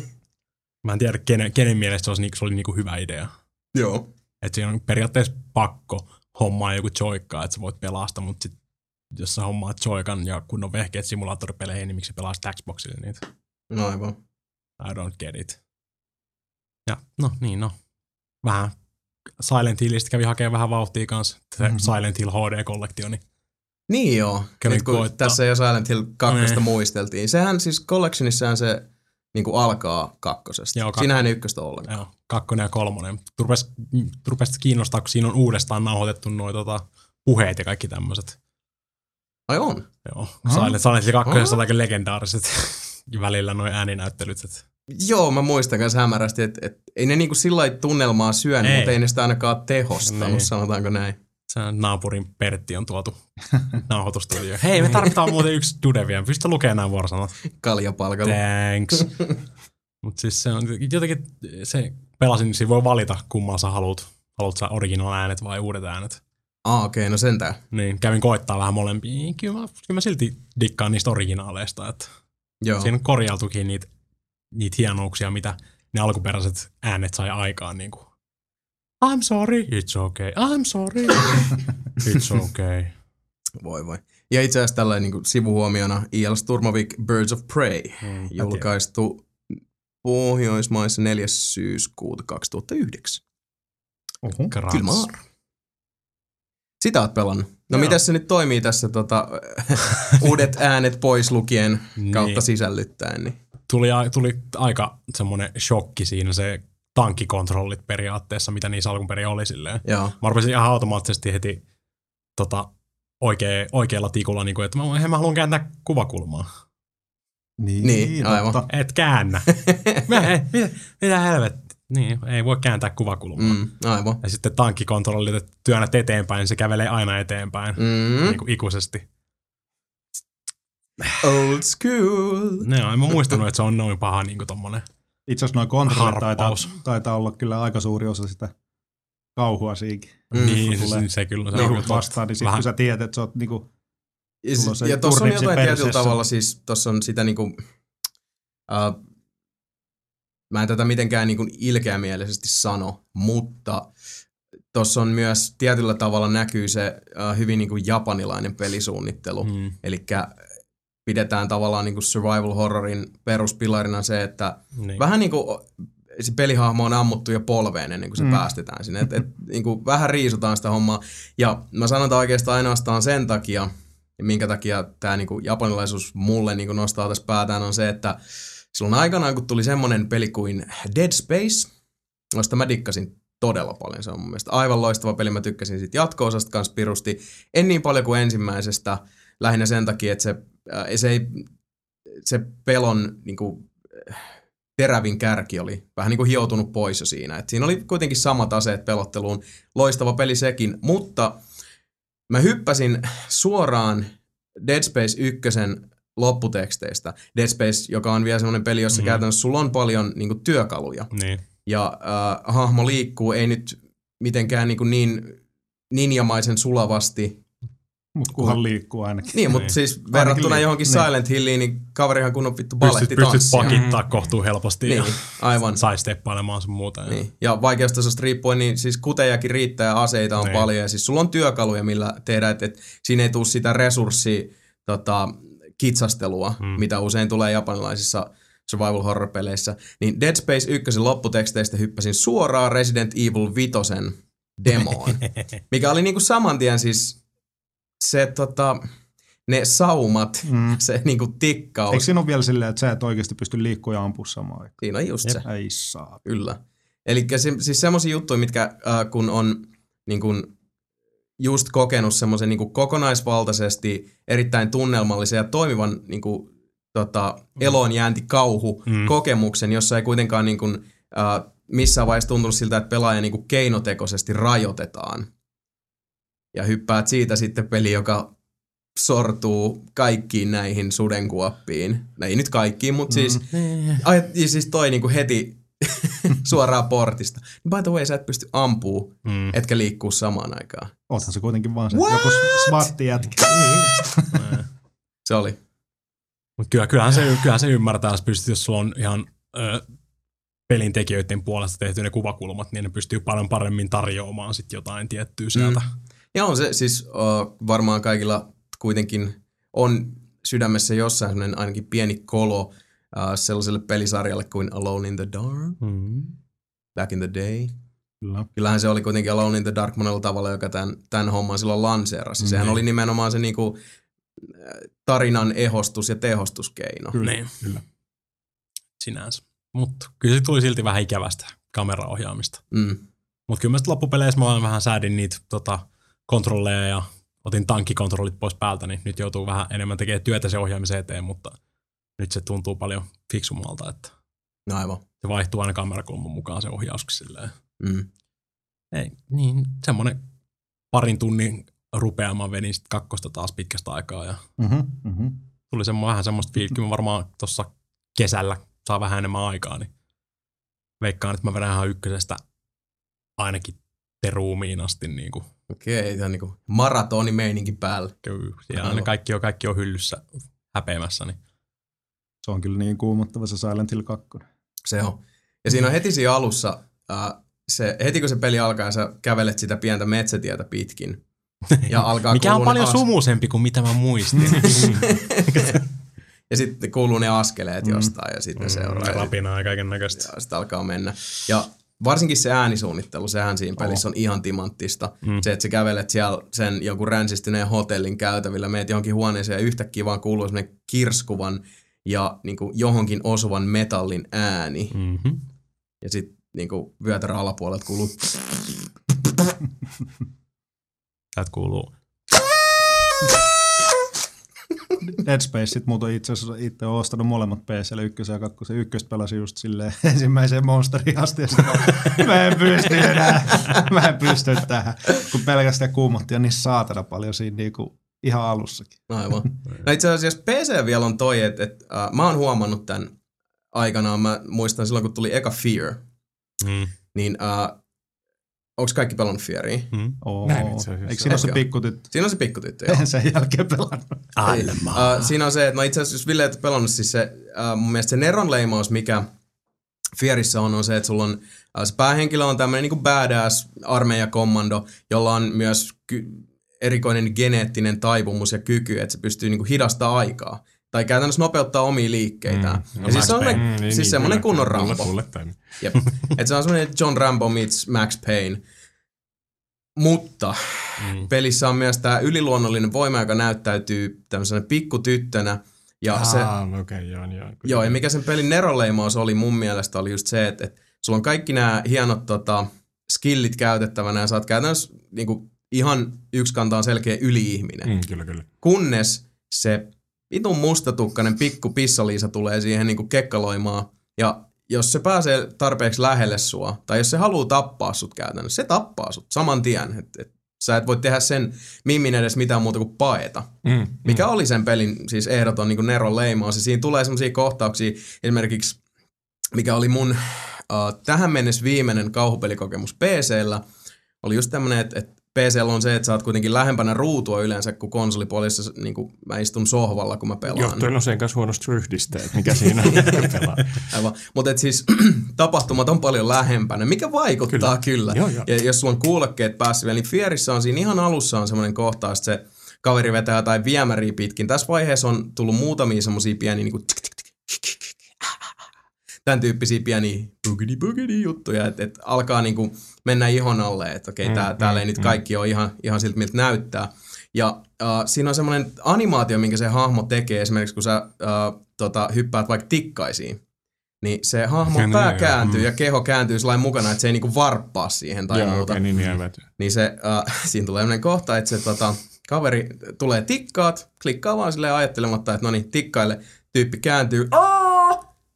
Mä en tiedä, kenen, kenen mielestä se, olisi, niin, se oli niin kuin hyvä idea. Joo. Että siinä on periaatteessa pakko hommaa joku joikkaa, että sä voit pelastaa, mutta sit, jos sä hommaat joikan ja kun on vehkeet simulaattoripeleihin, niin miksi pelaat Xboxille niitä? No aivan. I don't get it. Ja no niin, no. Vähän Silent Hillistä kävi hakemaan vähän vauhtia kanssa. Se Mhm. mm-hmm. Silent Hill HD-kollektioni. Niin joo. Kävin Nyt kun koittaa. tässä jo Silent Hill 2 Niin. muisteltiin. Sehän siis Collectionissahan se niin kuin alkaa kakkosesta. Joo, kak- Siinähän ei ykköstä ollenkaan. Joo, kakkonen ja kolmonen. Rupes, rupes kiinnostaa, kun siinä on uudestaan nauhoitettu noin tota, puheet ja kaikki tämmöiset. Ai on? Joo. Silent, Silent Hill 2 on aika legendaariset välillä noin ääninäyttelyt. Että Joo, mä muistan kanssa hämärästi, että et, ei ne niinku sillä lailla tunnelmaa syönyt, Ei. mutta ei ne sitä ainakaan tehostanut, Niin. sanotaanko näin. se naapurin Pertti on tuotu nauhoitustudioon. Hei, me tarvitaan muuten yksi dude vielä. Pysty lukemaan nämä vuorosanat. Kaljapalkalla. Thanks. Mutta siis se on jotenkin, se pelasin, niin voi valita kummalla sä haluat. Haluat sä original äänet vai uudet äänet. Ah, okei, okay, no sentään. Niin, kävin koittaa vähän molempia. Kyllä mä, kyllä mä silti dikkaan niistä originaaleista. Että Joo. siinä on korjailtukin niitä, niitä hienouksia, mitä ne alkuperäiset äänet sai aikaan. Niin kuin, I'm sorry, it's okay, I'm sorry, it's okay. Voi voi. Ja itse asiassa tällainen niin sivuhuomiona E.L. Sturmovik Birds of Prey, Mm, julkaistu Pohjoismaissa 4. syyskuuta 2009. Oho. Kyllä. Sitä oot pelannut. No Joo. miten se nyt toimii tässä tota, uudet äänet pois lukien kautta Niin. sisällyttäen? Niin. tuli, a- tuli aika semmoinen shokki siinä se tankkikontrollit periaatteessa, mitä niissä alun perin oli silleen. Joo. Mä rupesin ihan automaattisesti heti tota, oikea, oikealla tikulla, niin kuin, että mä, mä haluan kääntää kuvakulmaa. Niin, Niin, aivan. Et käännä. mä, ei, mitä, mitä helvetti? Niin, ei voi kääntää kuvakulmaa. Mm. Aivan. Ja sitten tankkikontrollit, että työnnät eteenpäin, niin se kävelee aina eteenpäin. Mm. Niin kuin ikuisesti. Old school. No, en mä muistanut, että se on noin paha niin kuin tommonen. Itse asiassa noin kontrollit taitaa, taitaa olla kyllä aika suuri osa sitä kauhua siinkin. Mm. niin, se, se, kyllä. Se No, on Niin, vastaan, niin sitten kun sä tiedät, että sä oot niinku, Ja, on tuossa on jotain tietyllä tavalla, siis tuossa on sitä niinku, uh, mä en tätä mitenkään niinku ilkeämielisesti sano, mutta tuossa on myös tietyllä tavalla näkyy se uh, hyvin niinku japanilainen pelisuunnittelu. Mm. Eli pidetään tavallaan niinku survival horrorin peruspilarina se, että niin. vähän niin kuin se pelihahmo on ammuttu jo polveen ennen kuin se mm. Päästetään sinne. Et, et, niin kuin vähän riisutaan sitä hommaa. Ja mä sanon tämän oikeastaan ainoastaan sen takia, ja minkä takia tämä niin kuin japanilaisuus mulle niin kuin nostaa tässä päätään, on se, että silloin aikanaan, kun tuli semmonen peli kuin Dead Space, josta mä dikkasin todella paljon. Se on mun mielestä aivan loistava peli. Mä tykkäsin siitä jatko-osasta kanssa pirusti. En niin paljon kuin ensimmäisestä, lähinnä sen takia, että se, äh, se, ei, se pelon niin kuin, terävin kärki oli vähän niin kuin hioutunut pois jo siinä. Et siinä oli kuitenkin samat aseet pelotteluun. Loistava peli sekin, mutta mä hyppäsin suoraan Dead Space 1 lopputeksteistä. Dead Space, joka on vielä semmoinen peli, jossa Mm. mm. käytännössä sulla on paljon niin kuin, työkaluja. Niin. Ja äh, hahmo liikkuu ei nyt mitenkään niin, kuin niin ninjamaisen sulavasti. mutta kunhan liikkuu ainakin. Niin, mutta Niin. siis verrattuna liik- johonkin niin. Silent Hilliin, niin kaverihan kun on vittu Pystyt, baletti pystyt tanssia. pakittaa kohtuu helposti Niin, ja aivan. sai steppailemaan sun muuta. Ja. Niin. Ja vaikeustasosta riippuen, niin siis kutejakin riittää ja aseita on Niin. paljon. Ja siis sulla on työkaluja, millä tehdä, että, että siinä ei tule sitä resurssi tota, kitsastelua, Mm. mitä usein tulee japanilaisissa survival horror-peleissä. Niin Dead Space 1 lopputeksteistä hyppäsin suoraan Resident Evil 5 demoon, mikä oli niinku saman tien siis se tota, ne saumat, Mm. se niinku tikkaus. Eikö siinä ole vielä silleen, että sä et oikeasti pysty liikkua ja ampua samaan aikaan? Siinä on just se. Ei saa. Kyllä. Eli se, siis semmoisia juttuja, mitkä äh, kun on niin kun, just kokenut semmoisen niin kokonaisvaltaisesti erittäin tunnelmallisen ja toimivan niin kun, tota, eloonjäänti kauhu Mm. kokemuksen, jossa ei kuitenkaan niin kun, äh, missään vaiheessa tuntunut siltä, että pelaaja niin kun keinotekoisesti rajoitetaan. Ja hyppäät siitä sitten peli, joka sortuu kaikkiin näihin sudenkuoppiin. No ei nyt kaikkiin, mutta siis, ai, ja siis toi niinku heti suoraan portista. By the way, sä et pysty ampuu, Mm. etkä liikkuu samaan aikaan. Oothan se kuitenkin vaan se What? joku swatti jätkä. Se oli. Mutta kyllä, kyllähän, se, kyllähän se ymmärtää, jos, pystyt, jos sulla on ihan ö, pelin tekijöiden puolesta tehty ne kuvakulmat, niin ne pystyy paljon paremmin tarjoamaan sit jotain tiettyä sieltä. Mm. Ja on se siis uh, varmaan kaikilla kuitenkin on sydämessä jossain sellainen ainakin pieni kolo uh, sellaiselle pelisarjalle kuin Alone in the Dark, Mm. back in the day. Kyllä. Kyllähän se oli kuitenkin Alone in the Dark monella tavalla, joka tämän, tämän homman silloin lanseerasi. Sehän Mm. oli nimenomaan se niinku, äh, tarinan ehostus- ja tehostuskeino. Kyllä. Niin. Kyllä. Sinänsä. Mutta kyllä se tuli silti vähän ikävästä kameraohjaamista. Mm. Mutta kyllä mä sitten loppupeleissä mä vaan vähän säädin niitä tota, kontrolleja ja otin tankkikontrollit pois päältä, niin nyt joutuu vähän enemmän tekemään työtä se ohjaamisen eteen, mutta nyt se tuntuu paljon fiksummalta, että No aivan. se vaihtuu aina kamerakulman mukaan se ohjauskin silleen. Mm. Ei, niin semmoinen parin tunnin rupeama venin sitten kakkosta taas pitkästä aikaa ja Mm-hmm, mm-hmm. tuli semmo, vähän semmoista fiilkiä, varmaan tuossa kesällä saa vähän enemmän aikaa, niin veikkaan, että mä vedän ihan ykkösestä ainakin teruumiin asti niin kuin, Okei, tämä on niinku maratonimeininki päällä. kyllä, siellä ne kaikki on, kaikki on hyllyssä häpeämässä, niin Se on kyllä niin kuumottava se Silent Hill 2. Se on. Ja siinä on heti siinä alussa, äh, se, heti kun se peli alkaa, sä kävelet sitä pientä metsätietä pitkin. Ja alkaa mikä on paljon as- sumuisempi kuin mitä mä muistin. Ja sitten kuuluu ne askeleet jostain ja sitten ne seuraa. Ja, Rapinaa ja kaiken näköistä. ja sitten alkaa mennä. Ja varsinkin se äänisuunnittelu, sehän siinä pelissä on ihan timanttista. Mm. Se, että sä kävelet siellä sen jonkun ränsistyneen hotellin käytävillä, meet johonkin huoneeseen ja yhtäkkiä vaan kuuluu semmoinen kirskuvan ja niin kuin johonkin osuvan metallin ääni. Mm-hmm. Ja sitten niin vyötärä alapuolelta kuuluu Täältä kuuluu. Dead Spaceit muuten itse asiassa itse olen ostanut molemmat PClle, ykkösen ja kakkosen. Ykköstä pelasin just silleen ensimmäiseen monsterin asti ja sitten mä en pysty enää, mä en pysty tähän, kun pelkästään kuumotti ja niin saatana paljon siinä niinku ihan alussakin. Aivan. No itse asiassa PC vielä on toi, että et, äh, mä oon huomannut tämän aikanaan. Mä muistan silloin, kun tuli eka Fear, Mm. niin äh, onko kaikki pelannut Fearia? Mm. Oo. Näin itse asiassa. Eikö siinä ole se pikkutyttö? Siinä on se pikkutyttö, joo. En sen jälkeen pelannut. Alma. Uh, siinä on se, että no itse asiassa jos Ville et pelannut, siis se, uh, mun mielestä se Neron leimaus, mikä Fierissä on, on se, että sulla on, uh, se päähenkilö on tämmöinen niinku badass armeijakommando, jolla on myös ky- erikoinen geneettinen taipumus ja kyky, että se pystyy niinku hidastaa aikaa. Tai käytännössä nopeuttaa omia liikkeitään. Mm, ja siis se on mm, Payne. siis niin, semmoinen kunnon Mulle, Rambo. Jep. Et se on semmoinen John Rambo meets Max Payne. Mutta Mm. pelissä on myös tämä yliluonnollinen voima, joka näyttäytyy tämmöisenä pikkutyttönä. Ja se, Ah, okei, okay, joo, joo. joo, ja mikä sen pelin neroleimaus oli mun mielestä oli just se, että, että sulla on kaikki nämä hienot tota, skillit käytettävänä ja sä oot käytännössä niinku, ihan yksi kantaan selkeä yli-ihminen. Mm. Mm, kyllä, kyllä. Kunnes se vitun mustatukkainen pikku pissaliisa tulee siihen niinku kekkaloimaan ja jos se pääsee tarpeeksi lähelle sua, tai jos se haluaa tappaa sut käytännössä, se tappaa sut saman tien. Et, et, sä et voi tehdä sen mimmin edes mitään muuta kuin paeta. Mm, Mikä oli sen pelin siis ehdoton niin Neron leimaus. Ja siinä tulee semmoisia kohtauksia, esimerkiksi mikä oli mun uh, tähän mennessä viimeinen kauhupelikokemus PCllä, oli just tämmönen, että et PCllä on se, että sä oot kuitenkin lähempänä ruutua yleensä kuin konsolipuolissa, niin kuin mä istun sohvalla, kun mä pelaan. Johtuen usein kanssa huonosta ryhdistä, että mikä siinä on, pelaa. Aivan. Mutta siis tapahtumat on paljon lähempänä, mikä vaikuttaa kyllä. Joo, joo. Ja jos sulla on kuulokkeet päässä vielä, niin Fierissä on siinä ihan alussa on semmoinen kohtaus, että se kaveri vetää jotain viemäriä pitkin. Tässä vaiheessa on tullut muutamia semmoisia pieniä niin kuin tämän tyyppisiä pieniä boogity boogity juttuja, että et alkaa niinku mennä ihon alle, että okei, tää, täällä ei nyt kaikki ole ihan, ihan siltä, miltä näyttää. Ja äh, siinä on semmoinen animaatio, minkä se hahmo tekee, esimerkiksi kun sä äh, tota, hyppäät vaikka tikkaisiin, niin se hahmon Niin, pää joo. kääntyy ja keho kääntyy sellainen mukana, että se ei niinku varppaa siihen tai Joo, muuta. okei, niin niin Niin se, äh, siinä tulee sellainen kohta, että se tota, kaveri tulee tikkaat, klikkaa vaan silleen ajattelematta, että no niin, tikkaille, tyyppi kääntyy, Aa!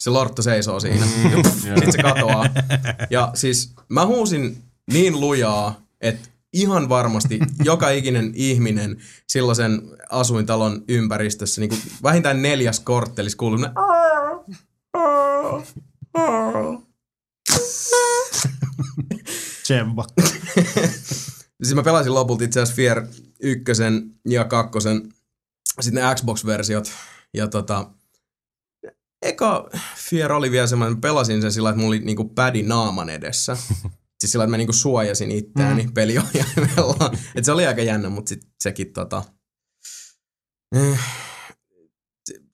Se lortto seisoo siinä, sitten se katoaa. Ja siis mä huusin niin lujaa, että ihan varmasti joka ikinen ihminen silloisen asuintalon ympäristössä, niin kuin vähintään neljäs korttelis kuuluu! Tsemba. Siis mä pelasin lopulta itse asiassa Fear 1 ja 2, sitten ne Xbox-versiot. Ja tota, eka Fear oli vielä semmoinen, pelasin sen sillä, että mulla oli niinku pädi naaman edessä. siis sillä, että mä niinku suojasin itseäni mm. peliohjaimella. Et se oli aika jännä, mutta sit sekin tota... Eh,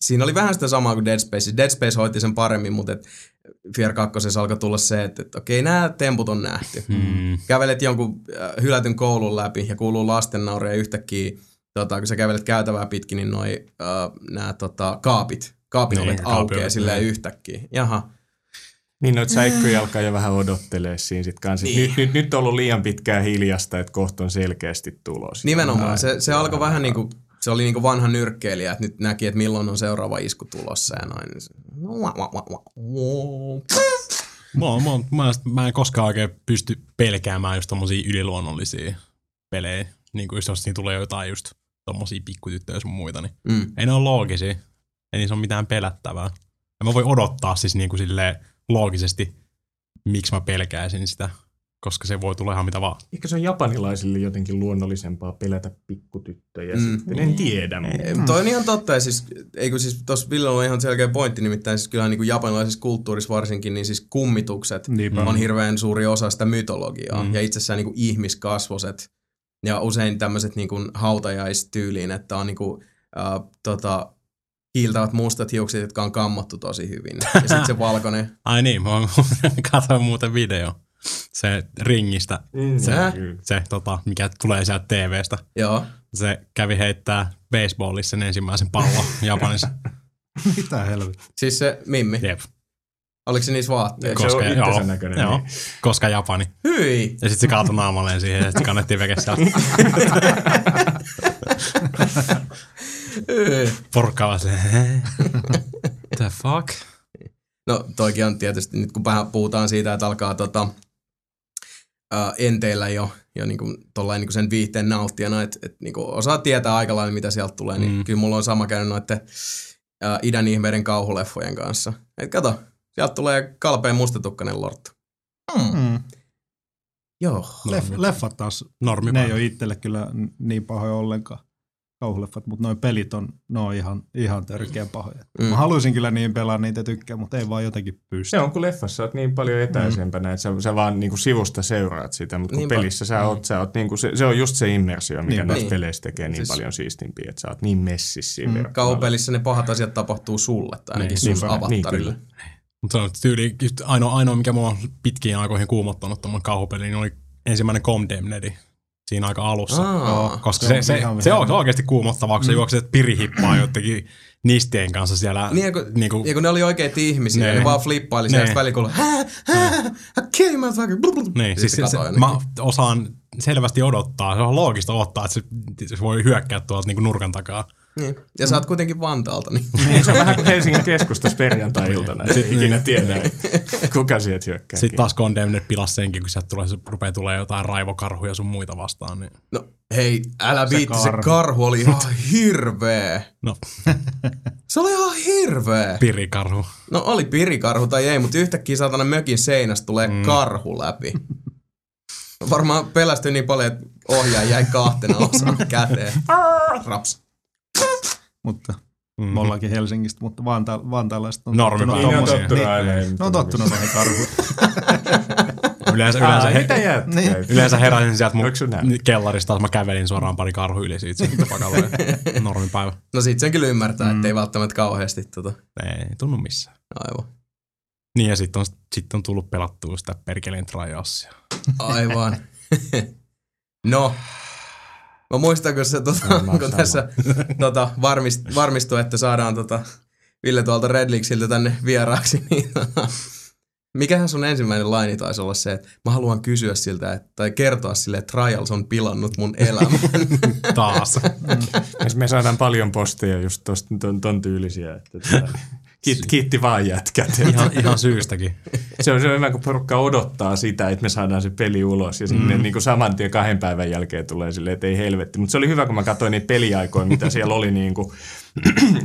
siinä oli vähän sitä samaa kuin Dead Space. Dead Space hoiti sen paremmin, mutta et Fear 2 alkoi tulla se, että, että okei, nämä temput on nähty. Mm. Kävelet jonkun äh, hylätyn koulun läpi ja kuuluu lasten nauria yhtäkkiä, tota, kun sä kävelet käytävää pitkin, niin noi äh, nämä tota, kaapit, kaapin Niin, ovet aukeaa silleen niin. yhtäkkiä. Jaha. Niin noita säikköjä alkaa jo vähän odottelee siinä sit kanssa. Niin. Nyt, nyt, nyt on ollut liian pitkään hiljasta, että kohta on selkeästi tulos. Nimenomaan. Se, se alkoi vähän niin kuin, se oli niin kuin vanha nyrkkeilijä, että nyt näki, että milloin on seuraava isku tulossa ja noin. Niin Mä, mä, mä, mä en koskaan oikein pysty pelkäämään just tommosia yliluonnollisia pelejä. Niin kuin just jos siinä tulee jotain just tommosia pikkutyttöjä sun muita, niin Mm. ei ne ole loogisia. Ei niissä ole mitään pelättävää. Ja mä voin odottaa siis niin kuin silleen loogisesti, miksi mä pelkäisin sitä, koska se voi tulla ihan mitä vaan. Ehkä se on japanilaisille jotenkin luonnollisempaa pelätä pikkutyttöjä Mm. mm. sitten. En tiedä. Ei, Toi on ihan totta, ja siis, eikö siis tuossa Ville on ihan selkeä pointti, nimittäin siis kyllähän niin kuin japanilaisessa kulttuurissa varsinkin, niin siis kummitukset Niinpä. on hirveän suuri osa sitä mytologiaa, Mm. ja itsessään niin kuin ihmiskasvoset, ja usein tämmöiset niin kuin hautajaistyyliin, että on niin kuin, äh, tota, kiiltävät mustat hiukset, jotka on kammottu tosi hyvin, ja sitten se valkoinen, Ai niin, mä katsoin muuten video. Se ringistä, Mm, se, se tota, mikä tulee sieltä TVstä. joo, Se kävi heittää baseballissa sen ensimmäisen pallon Japanissa. Mitä helvettiä. siis se Mimmi, Jep. oliko se niissä vaatteissa? Se on joo, näköinen, Joo, niin. koska Japani. Hyi! Ja sitten se kaatui naamalleen siihen ja sitten kannettiin veke sieltä. Porukka vaan se, the fuck? No toikin on tietysti, nyt kun vähän puhutaan siitä, että alkaa tota, ää, enteillä jo, jo niinku, tollain niinku sen viihteen nauttijana, että et, niinku, osaa tietää aika lailla, mitä sieltä tulee, niin Mm. kyllä mulla on sama käynyt noiden ää, idän ihmeiden kauhuleffojen kanssa. Et kato, sieltä tulee kalpeen mustatukkainen lorttu. Mm. Mm. Joo. Leff, leffat taas, Normi ne ei ole itselle kyllä niin pahoja ollenkaan. Kauhuleffat, mutta noin pelit on, ne on ihan, ihan törkeän pahoja. Mm. Mm. Mä haluaisin kyllä niin pelaa niitä tykkää, mutta ei vaan jotenkin pysty. Se on, kun leffassa oot niin paljon etäisempänä, että sä, sä vaan niinku sivusta seuraat sitä, mutta kun Niinpä. pelissä sä oot, sä oot niinku, se, se, on just se immersio, mikä Niinpä. näistä Niin. peleissä tekee niin Siis- paljon siistimpiä, että sä oot niin messissä siinä Mm. Kauhupelissä ne pahat asiat tapahtuu sulle, tai ainakin Niin, sun avattarille. Niin, Mutta se on tyyli, ainoa, ainoa, mikä mua on pitkiin aikoihin kuumottanut tuommoinen kauhupeli, niin oli ensimmäinen Condemnedi siinä aika alussa. Aa, Koska se se, on se, ihan se, on oikeasti kuumottavaa, kun sä juokset pirihippaa jotenkin nistien kanssa siellä. Niin, ja kun, niin kuin, ja kun ne oli oikeita ihmisiä, Ne. ne, ne vaan flippaili Ne. sieltä välillä, kun hää, hää, kill you motherfucker. niin, siis se, se, mä osaan selvästi odottaa, se on loogista odottaa, että se, se voi hyökkää tuolta niin nurkan takaa. Niin. Ja sä oot kuitenkin Vantaalta, niin Niin, se on vähän kuin Helsingin keskustassa perjantai-iltana. Ei Sitten- ikinä tiedä, kuka sieltä hyökkää. Sitten taas Condemned pilas senkin, kun sieltä tulee, se rupeaa tulee jotain raivokarhuja sun muita vastaan. Niin, No hei, älä Se viitti, se karhu. karhu oli ihan hirveä. no, Se oli ihan hirveä. pirikarhu. No oli pirikarhu tai ei, mutta yhtäkkiä saatana mökin seinästä tulee mm. karhu läpi. Varmaan pelästyi niin paljon, että ohjaaja jäi kahtena osana käteen. Raps. Mutta Mm. me ollaankin Helsingistä, mutta Vanta- vantaalaiset on Normi- tottunut Niin, tottunut Niin. Ne on tottunut näihin karhuihin. Yleensä, Aa, yleensä, mitä he, jätkä? Niin. yleensä heräsin sieltä mun kellarista, mä kävelin suoraan pari karhu yli siitä sitten pakalle. Normipäivä. No sit sen kyllä ymmärtää, mm. ettei välttämättä kauheasti tota. Ei tunnu missään. Aivan. Niin ja sitten on, sit on tullut pelattua sitä perkeleen triassia. Aivan. no. Mä muistan, kun se tota, Sama, kun tässä tota, varmist, varmistui, että saadaan tota, Ville tuolta Redlixiltä tänne vieraaksi, niin tota, mikähän sun ensimmäinen laini taisi olla se, että mä haluan kysyä siltä, että, tai kertoa sille, että Trials on pilannut mun elämän. Taas. Me- saadaan paljon posteja just tosta, ton, ton tyylisiä. Että, tota, kiitti, vaan jätkät. ihan, ihan syystäkin. Se on, se on hyvä, kun porukka odottaa sitä, että me saadaan se peli ulos ja sinne Mm. niin kuin saman tien kahden päivän jälkeen tulee silleen, että ei helvetti. Mutta se oli hyvä, kun mä katsoin niitä peliaikoja, mitä siellä oli niin kuin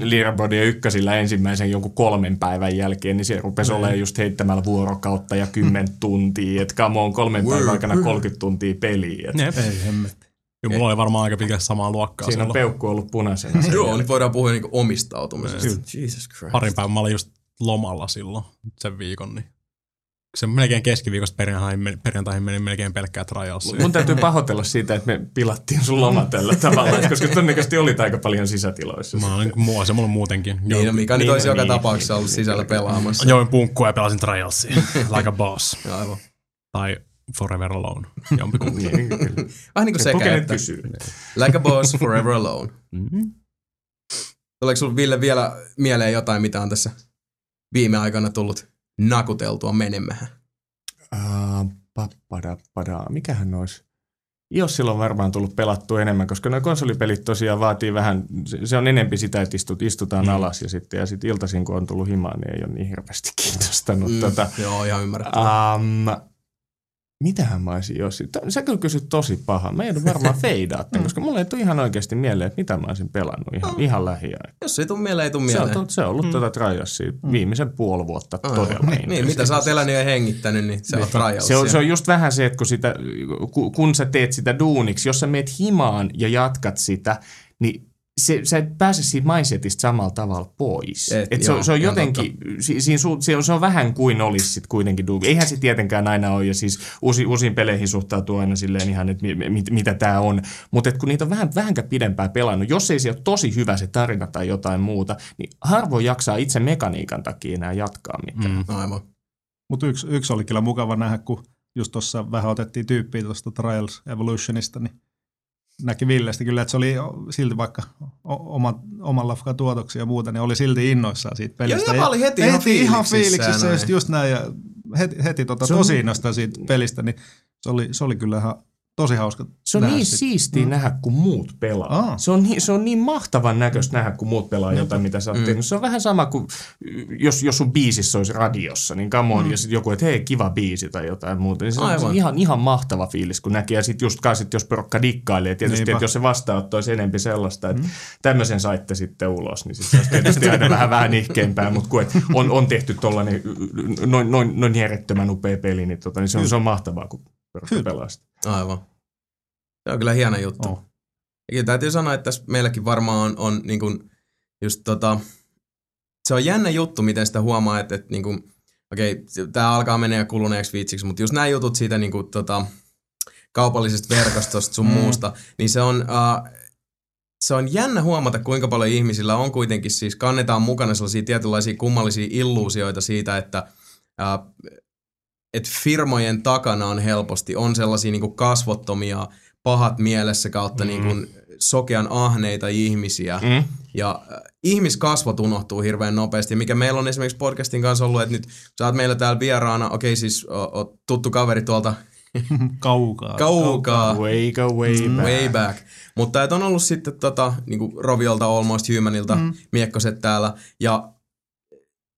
Leaderboardia ykkösillä ensimmäisen jonkun kolmen päivän jälkeen, niin se rupesi Mm. olemaan just heittämällä vuorokautta ja kymmen tuntia. Että come on, kolmen päivän aikana 30 tuntia peliä. Et. Ei. Ja mulla oli varmaan aika pitkästi samaa luokkaa Siinä on silloin. peukku ollut punaisena. sen Joo, nyt voidaan puhua niinku omistautumisesta. Kyllä. Jesus Christ. Parin päivän mä olin just lomalla silloin sen viikon, niin se melkein keskiviikosta perjantaihin, meni- perjantaihin meni melkein pelkkää trialsia. Mun täytyy pahoitella siitä, että me pilattiin sun loma tällä tavalla, koska todennäköisesti olit aika paljon sisätiloissa. Mä olin mua se mulla muutenkin. Niin, no, mikä nyt niin, olisi joka niin, tapauksessa ollut sisällä pelaamassa. Join punkkua ja pelasin trialsia. like a boss. Aivan. Tai Forever Alone. Jompikumpi. Niin. Vähän niin kuin sekä, että kysyy. like a boss, forever alone. Mm-hmm. Tuleeko sulla Ville vielä mieleen jotain, mitä on tässä viime aikoina tullut nakuteltua menemään? Uh, pappada, mikähän olisi? Iosilla on varmaan tullut pelattua enemmän, koska nuo konsolipelit tosiaan vaatii vähän, se- on enempi sitä, että istut, istutaan mm. alas ja sitten ja sit iltaisin kun on tullut himaan, niin ei ole niin hirveästi kiinnostanut. Mm. Tota, Joo, ihan ymmärrettävää. um, mitähän mä olisin Jossi? T- Sä kyllä kysyt tosi paha. Mä joudun varmaan feidaa tämän, koska mulle ei tule ihan oikeasti mieleen, että mitä mä olisin pelannut ihan, ihan lähiaikoina. Jos ei tule mieleen, ei tule Se mieleen. on, se on ollut mm. tätä Trialsia viimeisen puoli vuotta Aivan. todella niin, niin, mitä sä oot elänyt ja hengittänyt, niin se on trials. Se on, se on just vähän se, että kun, sitä, ku- kun sä teet sitä duuniksi, jos sä meet himaan ja jatkat sitä, niin se, sä et pääse siitä mindsetistä samalla tavalla pois. Et, Et se, joo, on, se on jotenkin, si, siinä su, se, on, se on vähän kuin olisi sit kuitenkin duuni. Eihän se tietenkään aina ole, ja siis uusi, uusiin peleihin suhtautuu aina silleen ihan, että mi, mi, mitä tämä on. Mutta kun niitä on vähän, vähänkään pidempään pelannut, jos ei se ole tosi hyvä se tarina tai jotain muuta, niin harvoin jaksaa itse mekaniikan takia enää jatkaa mitään. Mm. Aivan. Mutta yksi, yksi oli kyllä mukava nähdä, kun just tuossa vähän otettiin tyyppiä tuosta Trials Evolutionista, niin näki Villestä kyllä, että se oli silti vaikka oma, oman lafkan tuotoksia ja muuta, niin oli silti innoissaan siitä pelistä. Joo, ja mä olin heti ihan heti ihan fiiliksissä ja just, just näin, ja heti, heti tota on- tosi innostaa siitä pelistä, niin se oli, se oli kyllä ihan tosi hauska Se on nähdä niin sit. siistiä mm. nähdä, kun muut pelaa. Aa. Se, on niin, se on niin mahtavan näköistä nähdä, kun muut pelaa jotain, mitä sä oot mm. tehnyt. Se on vähän sama kuin, jos, jos sun biisissä olisi radiossa, niin come on, mm. ja sitten joku, että hei, kiva biisi tai jotain muuta. Niin se on, se Aivan. on ihan, ihan mahtava fiilis, kun näkee. Ja sitten just kai, sit, jos porukka dikkailee, tietysti, Niinpä. että jos se vastaanotto olisi enempi sellaista, että mm. tämmöisen saitte sitten ulos, niin sit se olisi tietysti aina vähän, vähän nihkeämpää, mutta kun et on, on tehty tollainen noin, noin, noin järjettömän upea peli, niin, tota, niin se, on, se on mahtavaa, kun porukka pelaa sitä. Aivan. Se on kyllä hieno juttu. Oh. Ja täytyy sanoa, että tässä meilläkin varmaan on, on niin kuin, just tota, se on jännä juttu, miten sitä huomaa, että, että niin kuin, okei, tämä alkaa mennä kuluneeksi viitsiksi, mutta just nämä jutut siitä niin kuin, tota, kaupallisesta verkostosta sun Mm. muusta, niin se on, uh, se on jännä huomata, kuinka paljon ihmisillä on kuitenkin siis, kannetaan mukana sellaisia tietynlaisia kummallisia illuusioita siitä, että uh, että firmojen takana on helposti, on sellaisia niin kuin kasvottomia, pahat mielessä kautta mm. niin kuin sokean ahneita ihmisiä. Mm. Ja äh, ihmiskasvot unohtuu hirveän nopeasti, mikä meillä on esimerkiksi podcastin kanssa ollut, että nyt sä oot meillä täällä vieraana, okei siis o, o, tuttu kaveri tuolta Kaukaa. kaukaa, Way go way back. way back. Mutta et on ollut sitten tota, niinku Roviolta, Almost Humanilta, mm. miekkoset täällä. Ja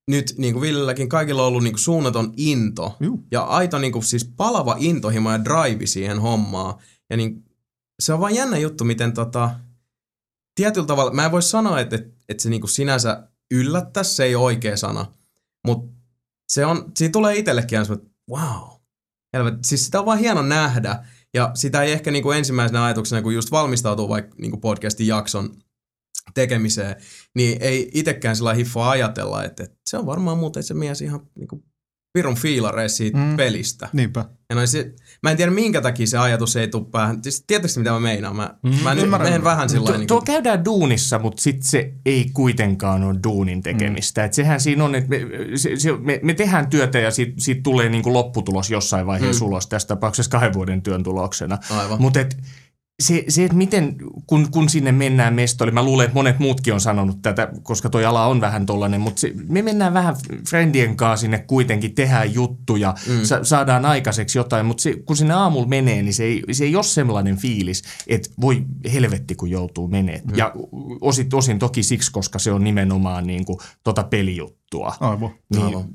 nyt niin kuin Villelläkin kaikilla on ollut niin kuin suunnaton into Juu. ja aito niin kuin, siis palava intohimo ja drive siihen hommaan. Ja niin, se on vaan jännä juttu, miten tota, tietyllä tavalla, mä en voi sanoa, että, että, että se niin kuin sinänsä yllättäisi, se ei ole oikea sana, mutta se on, siinä tulee itsellekin aina että wow. Helvet, siis sitä on vaan hieno nähdä ja sitä ei ehkä niin kuin ensimmäisenä ajatuksena, kun just valmistautuu vaikka niin kuin podcastin jakson tekemiseen, niin ei itsekään sillä hiffa ajatella, että, että se on varmaan muuten se mies ihan niin kuin pirun fiilareissa siitä mm. Pelistä. Niinpä. Ja noin se, mä en tiedä minkä takia se ajatus ei tule päähän. Siis tiedätkö mitä mä meinaan? Mä, mm, mä nyt menen vähän sillä Tuo, lailla. tuo Niin käydään duunissa, mutta sit se ei kuitenkaan ole duunin tekemistä. Mm. Et sehän siinä on, että me, se, se, me, me tehdään työtä ja siitä, siitä tulee niinku lopputulos jossain vaiheessa mm. ulos, tässä tapauksessa kahden vuoden työn tuloksena. Aivan. Mutta se, se, että miten, kun, kun sinne mennään mestoille, mä luulen, että monet muutkin on sanonut tätä, koska toi ala on vähän tollainen, mutta se, me mennään vähän friendien kanssa sinne kuitenkin, tehdään juttuja, mm. sa, saadaan aikaiseksi jotain, mutta se, kun sinne aamulla menee, niin se ei, se ei ole sellainen fiilis, että voi helvetti, kun joutuu menee. Mm. Ja osit, osin toki siksi, koska se on nimenomaan niin kuin, tota pelijuttua. Aivan. Niin, Aivan.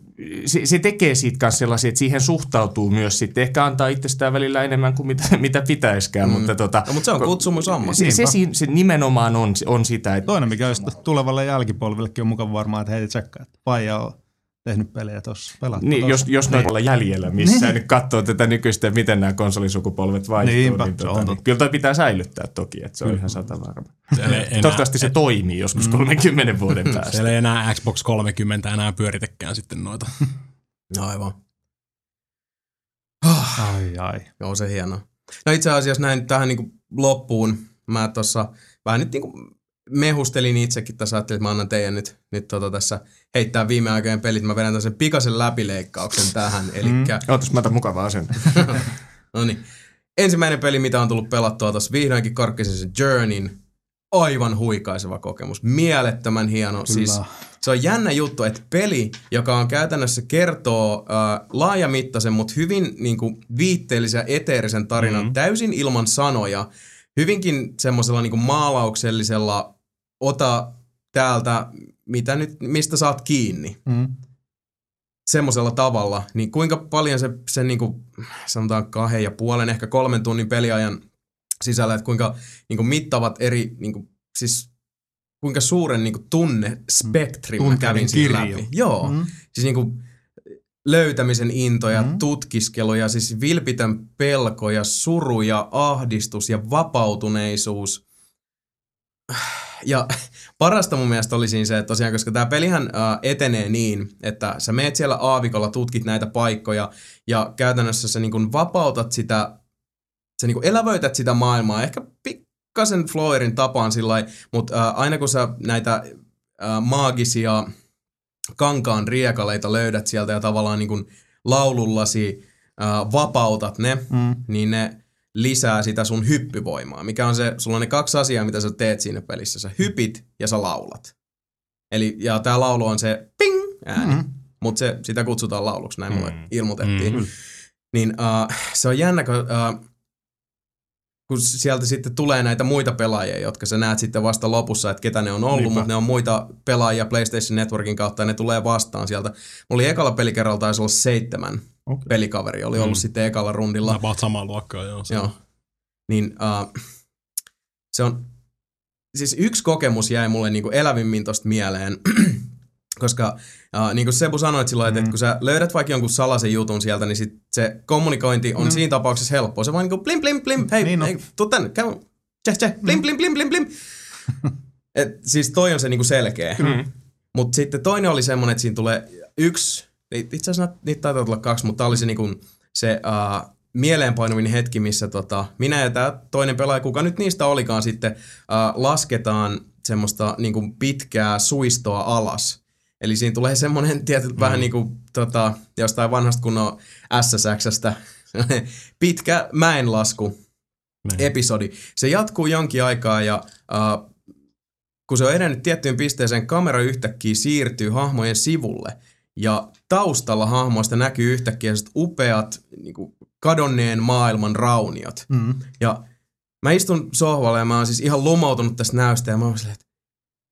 Se, se tekee siitä kanssa sellaisia, että siihen suhtautuu myös sitten. Ehkä antaa itsestään välillä enemmän kuin mitä, mitä pitäisikään, mm. mutta, tota, No, mutta se on kutsumus ammatti. se, se, siinä- se nimenomaan on, on sitä, että Toinen, mikä olisi tulevalle jälkipolvillekin on mukava varmaan, että hei tsekkaa, että Paija on tehnyt pelejä tuossa, pelattu niin, jos, tossa. jos noin olla jäljellä missään, niin katsoo tätä nykyistä, miten nämä konsolisukupolvet vaihtuu, Niinpä, niin, on tota, totta. niin, kyllä toi pitää säilyttää toki, että se on ihan sata varma. Toivottavasti se toimii joskus 30 vuoden päästä. siellä ei enää Xbox 30 enää pyöritäkään sitten noita. Aivan. Ai ai. Joo, se hieno. No itse asiassa näin tähän niin loppuun. Mä tuossa vähän nyt niin mehustelin itsekin tässä, ajattelin, että mä annan teidän nyt, nyt tota tässä heittää viime aikojen pelit. Mä vedän tämmöisen pikaisen läpileikkauksen tähän. Eli mm. Ootas, mä otan mukavaa sen. no niin. Ensimmäinen peli, mitä on tullut pelattua tuossa vihdoinkin korkkisin sen Journeyn. aivan huikaiseva kokemus. Mielettömän hieno. Siis se on jännä juttu, että peli, joka on käytännössä kertoo äh, laajamittaisen, mutta hyvin niin kuin, viitteellisen ja eteerisen tarinan mm. täysin ilman sanoja, hyvinkin semmoisella niin maalauksellisella ota täältä, mitä nyt, mistä saat kiinni. Mm. Semmoisella tavalla, niin kuinka paljon se, se niin kuin, sanotaan kahden ja puolen, ehkä kolmen tunnin peliajan sisällä, että kuinka niin kuin, mittavat eri, niin kuin, siis kuinka suuren niin kuin, tunnespektrin mä Tunteiden kävin siinä läpi. Joo, Mm. siis niin kuin, löytämisen into ja Mm. tutkiskelu ja siis vilpitön pelko ja suru ja ahdistus ja vapautuneisuus. Ja parasta mun mielestä oli siinä se, että tosiaan, koska tämä pelihän ää, etenee niin, että sä meet siellä aavikolla, tutkit näitä paikkoja ja käytännössä sä niin kuin vapautat sitä, sä niin kuin elävöität sitä maailmaa, ehkä pikkasen Flowerin tapaan sillä mutta aina kun sä näitä ää, maagisia kankaan riekaleita löydät sieltä ja tavallaan niin kuin laulullasi ää, vapautat ne, Mm. niin ne lisää sitä sun hyppyvoimaa, mikä on se, sulla on ne kaksi asiaa, mitä sä teet siinä pelissä. Sä hypit ja sä laulat. Eli, ja tää laulu on se ping ääni, mm. mutta se, sitä kutsutaan lauluksi, näin mulle Mm. ilmoitettiin. Mm. Niin uh, se on jännä, kun, uh, kun sieltä sitten tulee näitä muita pelaajia, jotka sä näet sitten vasta lopussa, että ketä ne on ollut, Niinpä. mutta ne on muita pelaajia PlayStation Networkin kautta ja ne tulee vastaan sieltä. Mulla oli ekalla pelikerralla taisi olla seitsemän Okei. pelikaveri, oli ollut Mm. sitten ekalla rundilla. About samaa luokkaa, joo. Se- Joo. Niin uh, se on, siis yksi kokemus jäi mulle niinku elävimmin tosta mieleen, koska uh, niin kuin Sebu sanoit silloin, että, Mm. että kun sä löydät vaikka jonkun salaisen jutun sieltä, niin sit se kommunikointi on Mm. siinä tapauksessa helppoa. Se vaan niinku blim blim blim, hei, Niin on. hei tuu tänne, käy, tse, tse, blim blim blim blim blim. Et, siis toi on se niinku selkeä. Mm. Mutta sitten toinen oli semmoinen, että siinä tulee yksi, itse asiassa niitä taitaa tulla kaksi, mutta tää oli se, niinku, se uh, mieleenpainuvin hetki, missä tota, minä ja tämä toinen pelaaja, kuka nyt niistä olikaan sitten, uh, lasketaan semmoista niinku, pitkää suistoa alas. Eli siinä tulee semmoinen tietyt mm. vähän niin kuin tota, jostain vanhasta kunnon SSXstä, pitkä mäenlasku Niin. episodi. Se jatkuu jonkin aikaa ja uh, kun se on edennyt tiettyyn pisteeseen, kamera yhtäkkiä siirtyy hahmojen sivulle ja taustalla hahmoista näkyy yhtäkkiä upeat niin kuin kadonneen maailman rauniot. Mm. Ja mä istun sohvalla ja mä oon siis ihan lumoutunut tästä näystä ja mä oon silleen, että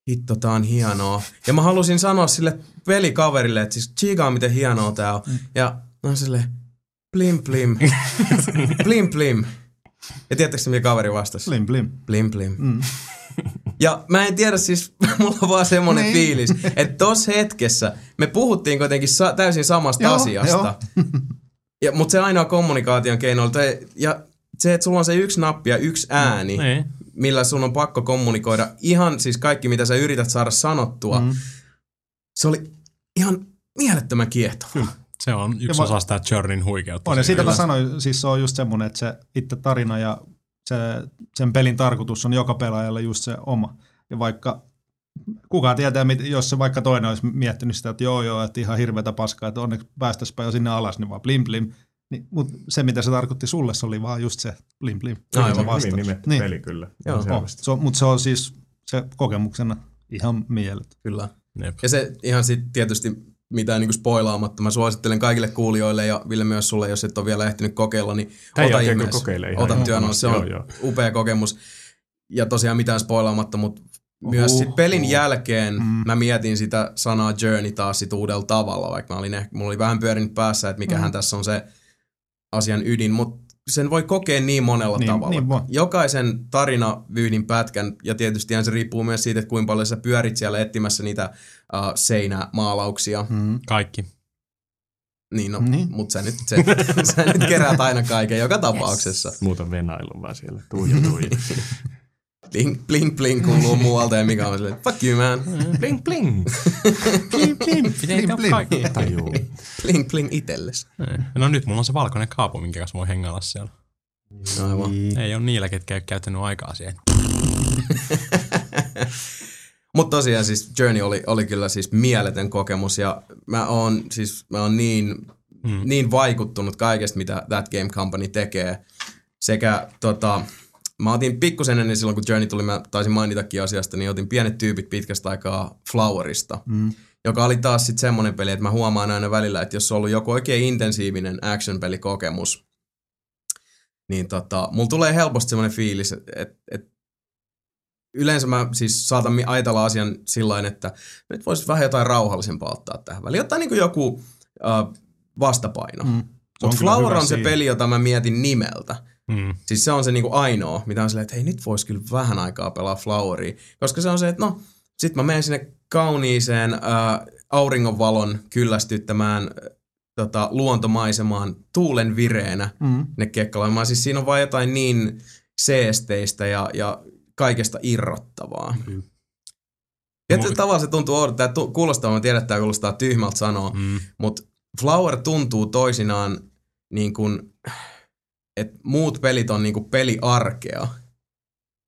hitto, tää on hienoa. Ja mä halusin sanoa sille pelikaverille, että siis chigaa miten hienoa tää on. Ja mä oon silleen, blim blim, blim blim. Ja tiedättekö mitä kaveri vastasi? Blim blim. Blim blim. Mm. Ja mä en tiedä siis, mulla on vaan semmonen Niin. fiilis, että tossa hetkessä me puhuttiin kuitenkin sa- täysin samasta Joo, asiasta. Ja, mutta se ainoa kommunikaation keino oli, ja se, että sulla on se yksi nappi ja yksi ääni, Niin. Millä sun on pakko kommunikoida ihan siis kaikki, mitä sä yrität saada sanottua. Mm. Se oli ihan mielettömän kiehtova. Se on yksi va- osa sitä Journeyn huikeutta. On, ja siitä mä sanoin, siis se on just semmoinen, että se itse tarina ja se, sen pelin tarkoitus on joka pelaajalle just se oma. Ja vaikka kukaan tietää, jos se vaikka toinen olisi miettinyt sitä, että joo joo, että ihan hirveätä paskaa, että onneksi päästäisipä jo sinne alas, niin vaan blim blim. Niin, mutta se, mitä se tarkoitti sulle, se oli vaan just se blim blim. Aivan, Se Hyvin nimetty Niin. peli kyllä. Joo. Oh, se on, mutta se on siis se kokemuksena ihan mielet. Kyllä. Jep. Ja se ihan sitten tietysti mitään niinku spoilaamatta. Mä suosittelen kaikille kuulijoille ja Ville myös sulle, jos et ole vielä ehtinyt kokeilla, niin Tämän ota ihmeessä. kokeilee ihan Ota työn ehdottomasti. Se on Joo, joo. upea kokemus. Ja tosiaan mitään spoilaamatta, mutta myös sit pelin jälkeen Mm. mä mietin sitä sanaa journey taas sit uudella tavalla, vaikka mä olin ehkä, mulla oli vähän pyörinyt päässä, että mikähän Mm. tässä on se asian ydin, mutta sen voi kokea niin monella Niin, tavalla. niin voi. Jokaisen tarinavyyhdin pätkän, ja tietysti se riippuu myös siitä, että kuinka paljon sä pyörit siellä etsimässä niitä uh, seinämaalauksia. Mm. Kaikki. Niin, no, Niin. mutta sä nyt, se, sä nyt keräät aina kaiken joka tapauksessa. Muuta venailu vaan siellä. Tuija, tuija. Bling, bling, bling kuuluu muualta ja mikä on silleen, fuck you man. bling, bling. Blim, blim. Blim, blim. Tajuu. Bling, bling itelles. No nyt mulla on se valkoinen kaapu, minkä kanssa voi hengailla siellä. Aivan. Ei ole niillä, ketkä ei ole käyttänyt aikaa siihen. Mutta tosiaan siis Journey oli, oli kyllä siis mieletön kokemus ja mä oon siis mä oon niin, mm. niin vaikuttunut kaikesta, mitä That Game Company tekee. Sekä tota, mä otin pikkusen ennen silloin, kun Journey tuli, mä taisin mainitakin asiasta, niin otin pienet tyypit pitkästä aikaa Flowerista, Mm. joka oli taas sitten semmoinen peli, että mä huomaan aina välillä, että jos on ollut joku oikein intensiivinen action-pelikokemus, niin tota, mulla tulee helposti semmoinen fiilis, että et, et yleensä mä siis saatan ajatella asian sillä että nyt voisi vähän jotain rauhallisempaa ottaa tähän väliin. Ottaa niin joku äh, vastapaino. Mm. Mutta Flower on se siinä. peli, jota mä mietin nimeltä. Mm. Siis se on se niinku ainoa, mitä on silleen, että hei nyt voisi kyllä vähän aikaa pelaa Floweria. Koska se on se, että no, sit mä menen sinne kauniiseen äh, auringonvalon kyllästyttämään äh, tota, luontomaisemaan tuulen vireenä Mm. ne kekkaloimaan. Siis siinä on vaan jotain niin seesteistä ja, ja kaikesta irrottavaa. Mm. Tietyllä tavalla se tuntuu oudolta. Tämä kuulostaa, mä tiedän, että tämä kuulostaa tyhmältä sanoa, Mm. mutta Flower tuntuu toisinaan niin kuin, että muut pelit on niin kuin peliarkea.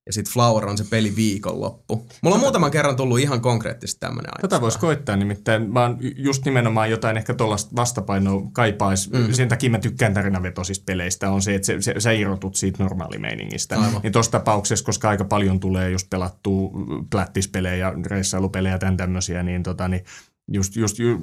Ja sitten Flower on se peli viikonloppu. Mulla on muutaman kerran tullut ihan konkreettisesti tämmönen ajatus. Tätä voisi koittaa nimittäin. Mä oon just nimenomaan jotain ehkä tuollaista vastapainoa kaipais. Mhm. Mm-hmm. Sen takia mä tykkään tarinavetoisista peleistä on se, että se, se, sä irrotut siitä normaalimeiningistä. Aivan. Niin tuossa tapauksessa, koska aika paljon tulee just pelattua plättispelejä, reissailupelejä ja tämän tämmöisiä, niin, tota, niin just, just ju,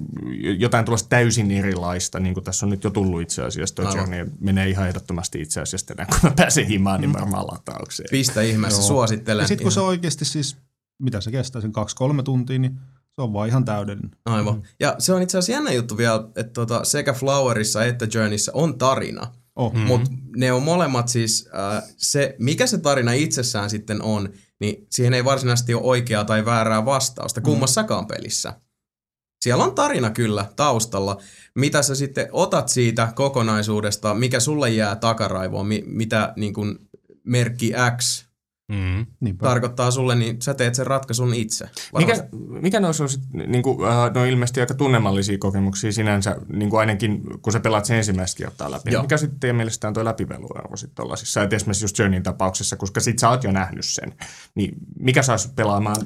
jotain tuollaista täysin erilaista, niin kuin tässä on nyt jo tullut itse asiassa. Toi Aivan. Journey menee ihan ehdottomasti itse asiassa tänään, kun mä pääsen himaan, niin varmaan lataukseen. Pistä ihmeessä, Joo. suosittelen. Ja sitten kun se oikeasti siis, mitä se kestää, sen kaksi-kolme tuntia, niin se on vaan ihan täydellinen. Aivan. Mm. Ja se on itse asiassa jännä juttu vielä, että tota, sekä Flowerissa että Journeyssä on tarina. Oh. Mm. Mutta ne on molemmat siis, äh, se, mikä se tarina itsessään sitten on, niin siihen ei varsinaisesti ole oikeaa tai väärää vastausta kummassakaan pelissä. Siellä on tarina kyllä taustalla. Mitä sä sitten otat siitä kokonaisuudesta, mikä sulle jää takaraivoon, mi- mitä niin kun merkki X Mm. Niinpä. tarkoittaa sulle, niin sä teet sen ratkaisun itse. Mikä, Varmasti. mikä noissa on sit, niin kuin, äh, no ilmeisesti aika tunnemallisia kokemuksia sinänsä, niin kuin ainakin kun sä pelaat sen ensimmäistä kertaa läpi. Joo. Mikä sitten teidän mielestä on tuo läpiveluarvo sitten tollasissa? Et esimerkiksi just Journeyn tapauksessa, koska sit sä oot jo nähnyt sen. Niin mikä saisi pelaamaan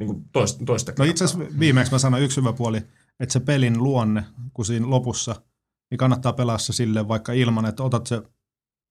niin kuin toista, toista No itse asiassa viimeksi mä sanoin yksi hyvä puoli, että se pelin luonne, kun siinä lopussa, niin kannattaa pelaa se silleen vaikka ilman, että otat se,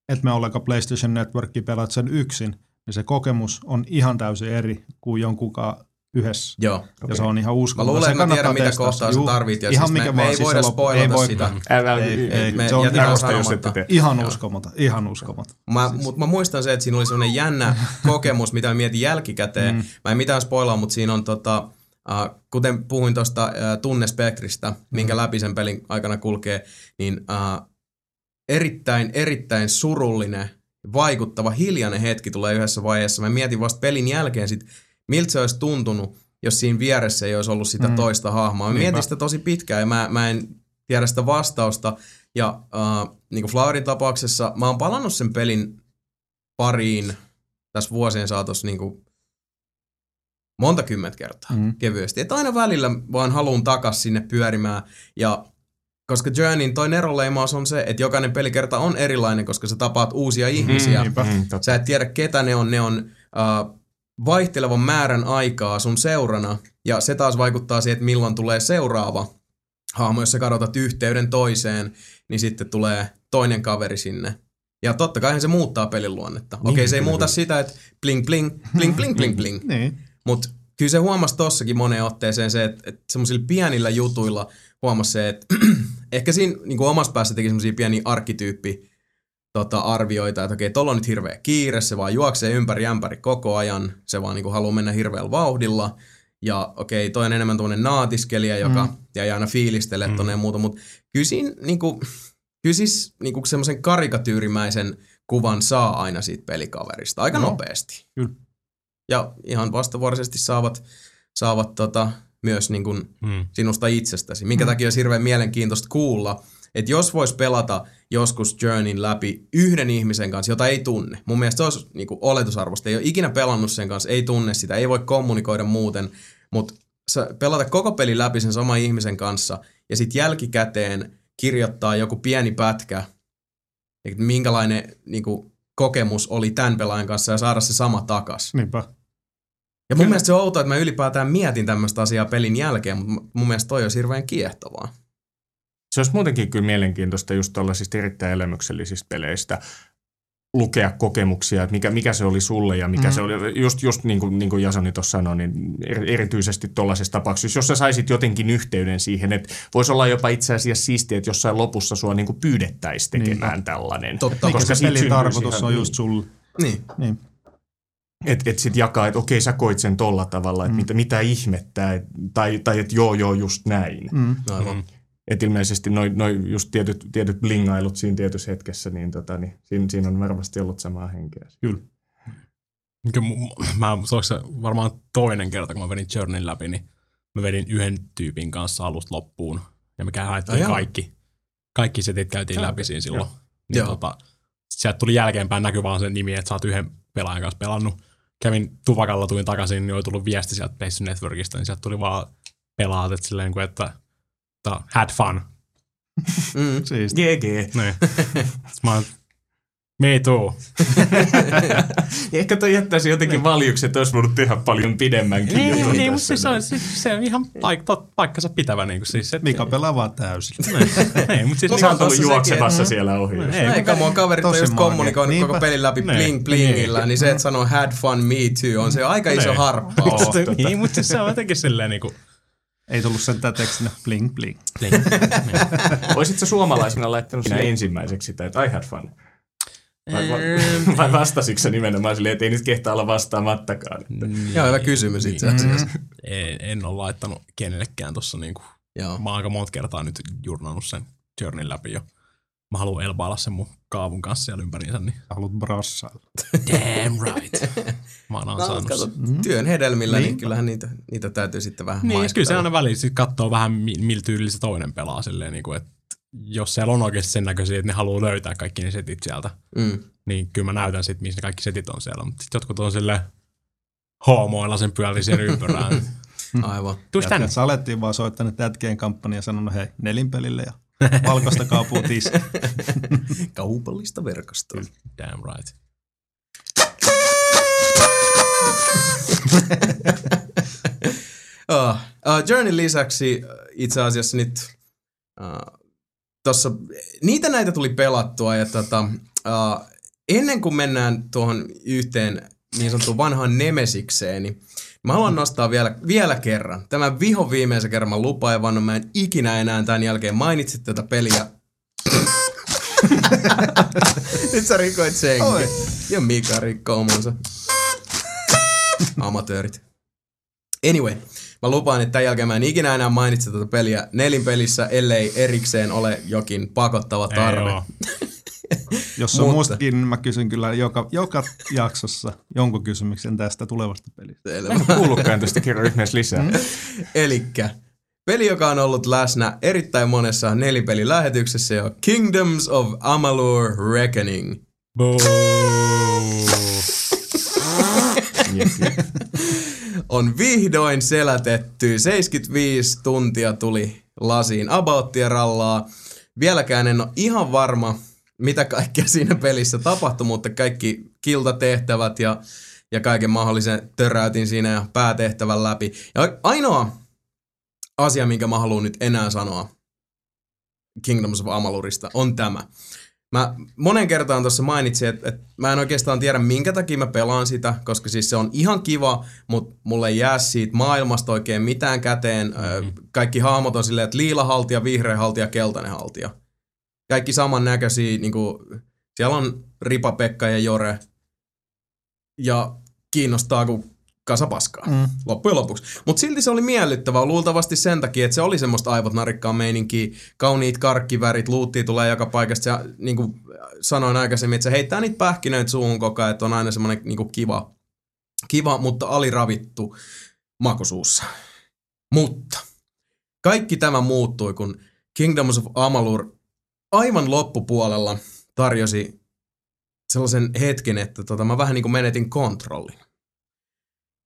et me ollenkaan PlayStation Networkia pelaat sen yksin, niin se kokemus on ihan täysin eri kuin jonkunkaan yhdessä. Joo. Okay. Ja se on ihan Mä uskomaton. luulen, Se että mä tiedän, mitä kohtaa sä tarvit. Ja ihan siis mikä me, vaan, me ei siis voida spoilata ei voi sitä. Älä, Ei, ei, me se on ihan, arvosta, jos sanomatta. ette tee. ihan Joo. uskomaton, ihan uskomaton. Mä, mut mä muistan se, että siinä oli sellainen jännä kokemus, mitä mä mietin jälkikäteen. Mm. Mä en mitään spoilaa, mutta siinä on tota, uh, kuten puhuin tuosta uh, tunnespektristä, minkä läpi sen pelin aikana kulkee, niin uh, erittäin, erittäin surullinen, vaikuttava, hiljainen hetki tulee yhdessä vaiheessa. Mä mietin vasta pelin jälkeen sit, miltä se olisi tuntunut, jos siinä vieressä ei olisi ollut sitä mm. toista hahmoa. Mä Niinpä. mietin sitä tosi pitkään ja mä, mä en tiedä sitä vastausta. Ja uh, niin kuin Flowerin tapauksessa mä oon palannut sen pelin pariin tässä vuosien saatossa niin kuin monta kymmentä kertaa Mm. kevyesti. Että aina välillä vaan haluan takas sinne pyörimään. Ja koska Journeyn toi neroleimaus on se, että jokainen pelikerta on erilainen, koska sä tapaat uusia ihmisiä. niinpä. Mm. Sä et tiedä, ketä ne on. Ne on uh, vaihtelevan määrän aikaa sun seurana. Ja se taas vaikuttaa siihen, että milloin tulee seuraava hahmo. Jos sä kadotat yhteyden toiseen, niin sitten tulee toinen kaveri sinne. Ja totta kai se muuttaa pelin luonnetta. Okei, okay, se ei kyllä, muuta kyllä. sitä, että bling bling, bling bling bling bling. Niin. Mutta kyllä se huomasi tossakin moneen otteeseen se, että, että semmoisilla pienillä jutuilla huomasi se, että ehkä siinä niin kuin omassa päässä teki semmoisia pieniä arkkityyppi tota, arvioita, että okei, tuolla on nyt hirveä kiire, se vaan juoksee ympäri ämpäri koko ajan, se vaan niin kuin haluaa mennä hirveällä vauhdilla, ja okei, toi on enemmän tuommoinen naatiskelija, joka mm. ja aina fiilistelee mm. tonne ja muuta, mutta kyllä siinä niin kuin, kyllä siis niin kuin semmoisen karikatyyrimäisen kuvan saa aina siitä pelikaverista aika No. nopeasti. Kyllä. Ja ihan vastavuoroisesti saavat, saavat tota, myös niin kuin Mm. sinusta itsestäsi, minkä takia olisi hirveän mielenkiintoista kuulla, että jos vois pelata joskus Journeyn läpi yhden ihmisen kanssa, jota ei tunne. Mun mielestä se olisi niin kuin oletusarvosta. Ei ole ikinä pelannut sen kanssa, ei tunne sitä, ei voi kommunikoida muuten, mutta pelata koko peli läpi sen saman ihmisen kanssa ja sitten jälkikäteen kirjoittaa joku pieni pätkä, että minkälainen niin kuin, kokemus oli tämän pelaajan kanssa ja saada se sama takas. Niinpä. Ja mun Kyllä. mielestä se on outoa, että mä ylipäätään mietin tämmöistä asiaa pelin jälkeen, mutta mun mielestä toi olisi hirveän kiehtovaa. Se olisi muutenkin kyllä mielenkiintoista just tuollaisista erittäin elämyksellisistä peleistä. lukea kokemuksia, että mikä, mikä se oli sulle ja mikä mm. se oli, just, just niin kuin, niin kuin Jasoni tuossa sanoi, niin er- erityisesti tuollaisessa tapauksessa, jos sä saisit jotenkin yhteyden siihen, että voisi olla jopa itse asiassa siistiä, että jossain lopussa sua niin kuin pyydettäisiin tekemään niin. tällainen. Totta, koska se pelin tarkoitus ihan- on just sulle. Niin. Niin. Että et sit jakaa, että okei sä koit sen tolla tavalla, että mm. mitä, mitä ihmettä, et, tai, tai että joo joo just näin. Mm. Mm. Aivan. Mm. Että ilmeisesti noin noi just tietyt, tietyt blingailut siinä tietyssä hetkessä, niin, tota, niin siinä, siinä on varmasti ollut samaa henkeä. Kyllä. Mä, se se varmaan toinen kerta, kun mä vedin Journeyn läpi, niin mä vedin yhden tyypin kanssa alusta loppuun. Ja me haettiin jaa. kaikki. Kaikki setit käytiin läpi siinä silloin. Niin Joo. tota, sieltä tuli jälkeenpäin näkyy vaan se nimi, että sä oot yhden pelaajan kanssa pelannut. Kävin tupakalla, tulin takaisin, niin oli tullut viesti sieltä PlayStation Networkista, niin sieltä tuli vaan pelaat, että silleen kuin, että, että had fun. Mm. Siis GG. Niin. Mä oon, me too. Ja ehkä toi jättäisi jotenkin valjuksi, että olisi voinut tehdä paljon pidemmänkin. Niin, jutun niin, mutta siis se on, siis, se on ihan paik, tot, paikkansa pitävä. Niin kuin, siis, et, Mika pelaa vaan täysin. Niin, mutta siis on tullut juoksemassa sekin, siellä ohi. Ei, Eikä mun kaverit on just kommunikoinut Niinpä. koko pelin läpi Niin. bling blingillä, niin se, että sanoo had fun me too, on se aika iso Niin. harppaus. Niin, niin, mutta siis se on jotenkin silleen niin kuin, Ei tullut sentään tekstinä bling bling. Olisitko suomalaisena laittanut sinne ensimmäiseksi sitä, että I had fun? Vai, vai, vai vastasitko sä nimenomaan silleen, että ei nyt kehtaa olla vastaamattakaan? Että. Joo, hyvä kysymys itse asiassa. en, en ole laittanut kenellekään tuossa niinku, Joo. mä oon aika monta kertaa nyt jurnannut sen journeyn läpi jo. Mä haluan elpailla sen mun kaavun kanssa siellä ympäriinsä, niin Haluat brassailla. damn right. Mä oon No, ansainnut kato, sen. työn hedelmillä, niin Niin. kyllähän niitä, niitä täytyy sitten vähän Niin, kyllä se aina väliin sit katsoo vähän, mi- millä tyylillä se toinen pelaa silleen, niin kuin, että jos siellä on oikeasti sen näköisiä, että ne haluaa löytää kaikki ne setit sieltä, Mm. niin kyllä mä näytän sitten, missä ne kaikki setit on siellä. Mutta sitten jotkut on silleen hoomoilla sen pyörii siellä ympyrään. Aivan. Tuus tänne. Jätkät salettiin vaan soittanut tätkeen kampanja ja sanonut hei nelinpelille ja valkoista kaapua tiski. Kaupallista verkostoa. Damn right. Uh, uh, Journey lisäksi uh, itse asiassa nyt uh, tossa, niitä näitä tuli pelattua ja tota, uh, ennen kuin mennään tuohon yhteen niin sanottuun vanhaan Nemesikseen, niin mä haluan nostaa vielä, vielä kerran. Tämän vihon viimeisen kerran mä lupaan ja vannon, mä en ikinä enää tämän jälkeen mainitse tätä peliä. Nyt sä rikoit senkin. Oi. Ja Mika rikkoo omansa. Amatöörit. Anyway, mä lupaan, että tämän jälkeen mä en ikinä enää mainitse tätä peliä nelinpelissä, ellei erikseen ole jokin pakottava Ei tarve. oo. Jos on Mutta- mustakin, niin mä kysyn kyllä joka, joka jaksossa jonkun kysymyksen tästä tulevasta pelistä. Selvä. Mä en kuullutkaan tästä ihmeessä lisää. Mm. Elikkä peli, joka on ollut läsnä erittäin monessa nelipelilähetyksessä jo Kingdoms of Amalur Reckoning. On vihdoin selätetty. 75 tuntia tuli lasiin abouttia rallaa. Vieläkään en ole ihan varma, mitä kaikkea siinä pelissä tapahtui, mutta kaikki kiltatehtävät ja, ja kaiken mahdollisen töräytin siinä ja päätehtävän läpi. Ja ainoa asia, minkä mä haluan nyt enää sanoa Kingdoms of Amalurista, on tämä. Mä monen kertaan tuossa mainitsin, että, että mä en oikeastaan tiedä, minkä takia mä pelaan sitä, koska siis se on ihan kiva, mutta mulle ei jää siitä maailmasta oikein mitään käteen. Mm-hmm. Kaikki hahmot on silleen, että liila haltija, vihreä haltija, keltainen haltija. Kaikki samannäköisiä, niin kuin, siellä on Ripa, Pekka ja Jore. Ja kiinnostaa kuin kasa paskaa. Mm. Loppujen lopuksi. Mutta silti se oli miellyttävää, luultavasti sen takia, että se oli semmoista aivot narikkaa meininkiä, kauniit karkkivärit, luuttia tulee joka paikasta. Ja niin kuin sanoin aikaisemmin, että se heittää niitä pähkinöitä suuhun koko ajan, että on aina semmoinen niin kuin kiva, kiva, mutta aliravittu makusuussa. Mutta kaikki tämä muuttui, kun Kingdoms of Amalur aivan loppupuolella tarjosi sellaisen hetken, että tota, mä vähän niin kuin menetin kontrollin.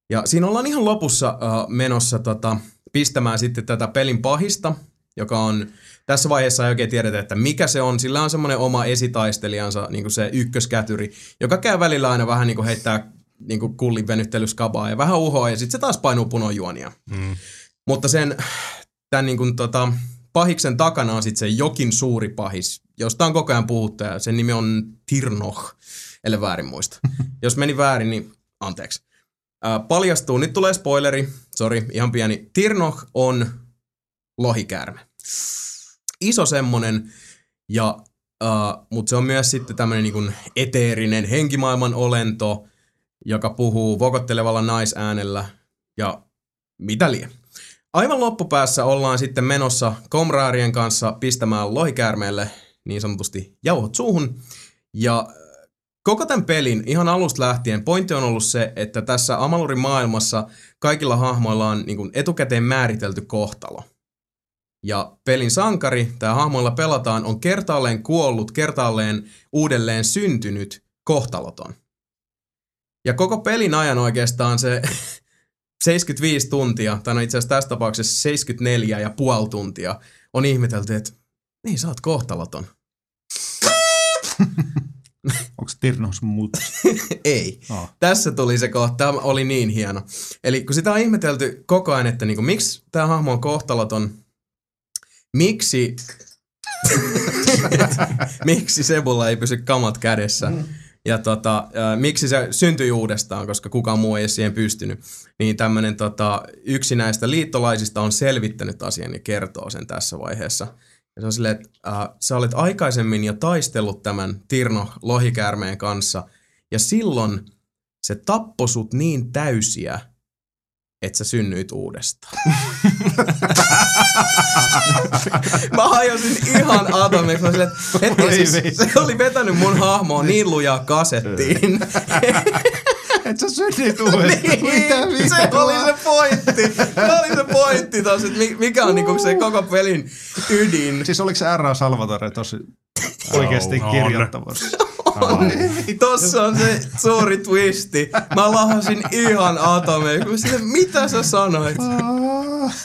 Ja siinä ollaan ihan lopussa uh, menossa tota, pistämään sitten tätä pelin pahista, joka on tässä vaiheessa ei oikein tiedetä, että mikä se on. Sillä on semmoinen oma esitaistelijansa, niin kuin se ykköskätyri, joka käy välillä aina vähän niin kuin heittää niin kuin kullin venyttelyskabaa ja vähän uhoa ja sitten se taas painuu punojuonia. Mm. Mutta sen tämän niin kuin, tota, pahiksen takana on sitten se jokin suuri pahis, josta on koko ajan puhuttu ja sen nimi on Tirnoch. ellei väärin muista. Jos meni väärin, niin anteeksi. Äh, paljastuu, nyt tulee spoileri, sori, ihan pieni. Tirnoch on lohikäärme. Iso semmonen, ja, uh, mutta se on myös sitten tämmöinen niin eteerinen henkimaailman olento, joka puhuu vokottelevalla naisäänellä ja mitä lie. Aivan loppupäässä ollaan sitten menossa komraarien kanssa pistämään lohikäärmeelle niin sanotusti jauhot suuhun. Ja koko tämän pelin ihan alusta lähtien pointti on ollut se, että tässä Amalurin maailmassa kaikilla hahmoilla on niin etukäteen määritelty kohtalo. Ja pelin sankari, tämä hahmoilla pelataan, on kertaalleen kuollut, kertaalleen uudelleen syntynyt kohtaloton. Ja koko pelin ajan oikeastaan se 75 tuntia, tai no itse asiassa tässä tapauksessa 74 ja puoli tuntia, on ihmetelty, että niin sä oot kohtaloton. Onko Tirnos muut? Ei. Oh. Tässä tuli se kohta, tämä oli niin hieno. Eli kun sitä on ihmetelty koko ajan, että niinku, miksi tämä hahmo on kohtaloton, miksi, miksi Sebulla ei pysy kamat kädessä, mm. Ja tota, äh, miksi se syntyi uudestaan, koska kukaan muu ei siihen pystynyt, niin tämmöinen tota, yksi näistä liittolaisista on selvittänyt asian ja kertoo sen tässä vaiheessa. Ja se on silleen, että äh, sä olet aikaisemmin jo taistellut tämän Tirno lohikäärmeen kanssa, ja silloin se tappoi sut niin täysiä, että sä synnyit uudestaan. mä hajosin ihan atomiksi. Mä silleen, että hetken, se, se, oli vetänyt mun hahmoa niin lujaa kasettiin. Et sä synnit uudestaan. Mitä niin, se oli se pointti. Se oli se pointti tos, että mikä on niinku se koko pelin ydin. Siis oliko se R.A. Salvatore tosi oikeasti on. Niin Tossa on se suuri twisti. Mä lahasin ihan atomeiksi. Mä silleen, mitä sä sanoit?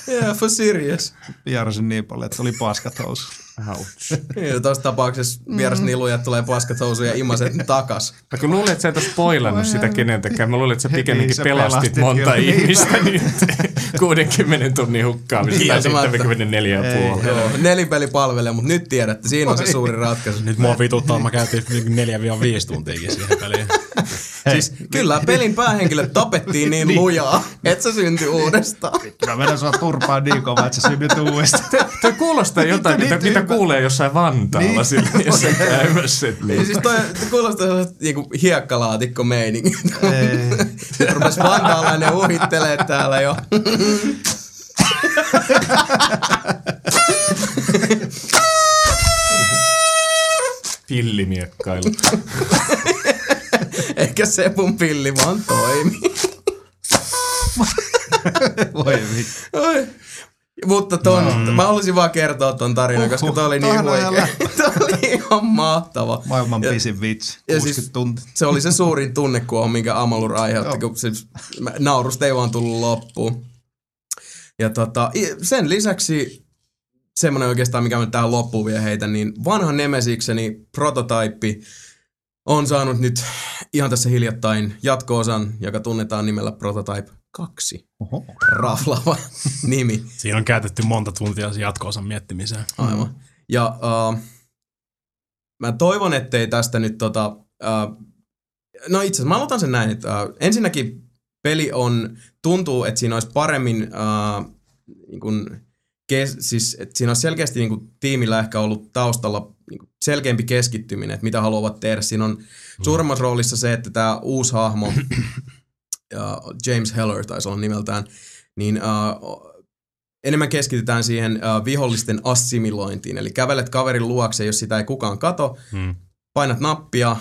Yeah, for serious. Vierasin niin paljon, että oli paskat housu. Ouch. Ja tuossa tapauksessa vierasnilujat tulee paskat housuun ja imaset takas. Mä kun luulin, että sä et ole spoilannut sitä keneltäkään. Mä luulin, että sä pikemminkin Niin, sä pelastit pelastit monta kyllä. ihmistä nyt 60 tunnin hukkaamista tai Kieltämättä. 74 ja Ei, puoli. Joo, nelipeli palvelee, mutta nyt tiedätte, siinä on se suuri ratkaisu. Nyt mua vituttaa, mä käytin 4-5 tuntiakin siihen peliin. Siis kyllä pelin päähenkilö tapettiin niin lujaa, että se syntyi uudestaan. Mä menen sua turpaan niin kovaa, että sä synnyt uudestaan. Tuo kuulostaa jotain, mitä, mitä kuulee jossain Vantaalla Niin. sillä jossain käymässä. Niin Niin. siis toi kuulostaa niinku hiekkalaatikko meininki. Ei. Nyt rupes vantaalainen uhittelee täällä jo. Pillimiekkailu. Eikä Sepun pilli vaan toimi. Voi vittu. Mutta ton, mm. mä halusin vaan kertoa ton tarinan, Uhuh, koska toi oli niin huikea. toi oli ihan mahtava. Maailman Ja- pisin vitsi. ja 60 siis- tuntia. Se oli se suurin tunnekuohu, minkä Amalur aiheutti, kun siis mä- naurusta ei vaan tullut loppuun. Ja tota, sen lisäksi semmoinen oikeastaan, mikä mä tähän loppuun vielä heitän, niin vanha Nemesikseni prototyppi on saanut nyt ihan tässä hiljattain jatko-osan, joka tunnetaan nimellä Prototype 2. Oho. Raflava nimi. Siinä on käytetty monta tuntia sen jatko-osan miettimiseen. Aivan. Ja uh, mä toivon, ettei tästä nyt tota... Uh, no itse asiassa mä aloitan sen näin, että uh, ensinnäkin peli on, tuntuu, että siinä olisi paremmin uh, niin kun, kes, siis, että siinä olisi selkeästi niin kun, tiimillä ehkä ollut taustalla niin kun, selkeämpi keskittyminen, että mitä haluavat tehdä. Siinä on suuremmassa roolissa se, että tämä uusi hahmo, ja James Heller taisi olla nimeltään, niin uh, enemmän keskitytään siihen uh, vihollisten assimilointiin. Eli kävelet kaverin luokse, jos sitä ei kukaan kato, Hmm. painat nappia,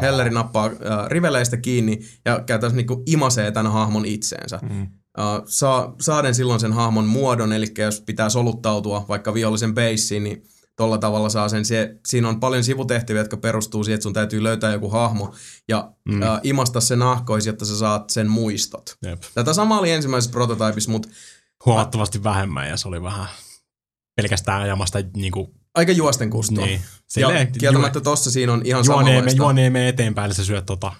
Helleri nappaa uh, riveleistä kiinni ja käytännössä niinku imasee tämän hahmon itseensä. Mm. Saa, saaden silloin sen hahmon muodon, eli jos pitää soluttautua vaikka vihollisen beissiin, niin tolla tavalla saa sen. Se, siinä on paljon sivutehtäviä, jotka perustuu siihen, että sun täytyy löytää joku hahmo ja mm. uh, imasta se nahkoisi, jotta sä saat sen muistot. Jep. Tätä sama oli ensimmäisessä prototypissa, mutta Huomattavasti vähemmän ja se oli vähän pelkästään ajamasta niinku, aika juosten kustoa. niin. Ja Silleen, kieltämättä tossa siinä on ihan samanlaista. juonee me eteenpäin, sä syöt tota.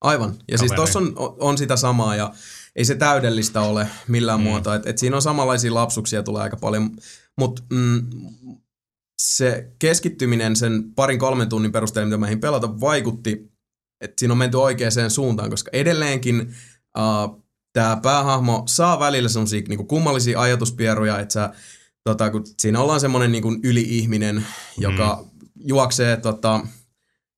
Aivan. Ja siis Kaveri. tossa on, on sitä samaa ja ei se täydellistä ole millään mm. muotoa. Et, et siinä on samanlaisia lapsuksia tulee aika paljon, mutta mm, se keskittyminen sen parin kolmen tunnin perusteella, mitä meihin pelata, vaikutti että siinä on menty oikeaan suuntaan, koska edelleenkin uh, tämä päähahmo saa välillä semmoisia niinku kummallisia ajatuspieruja, että sä, tota, kun siinä ollaan semmoinen niinku yli-ihminen, joka mm. juoksee tota,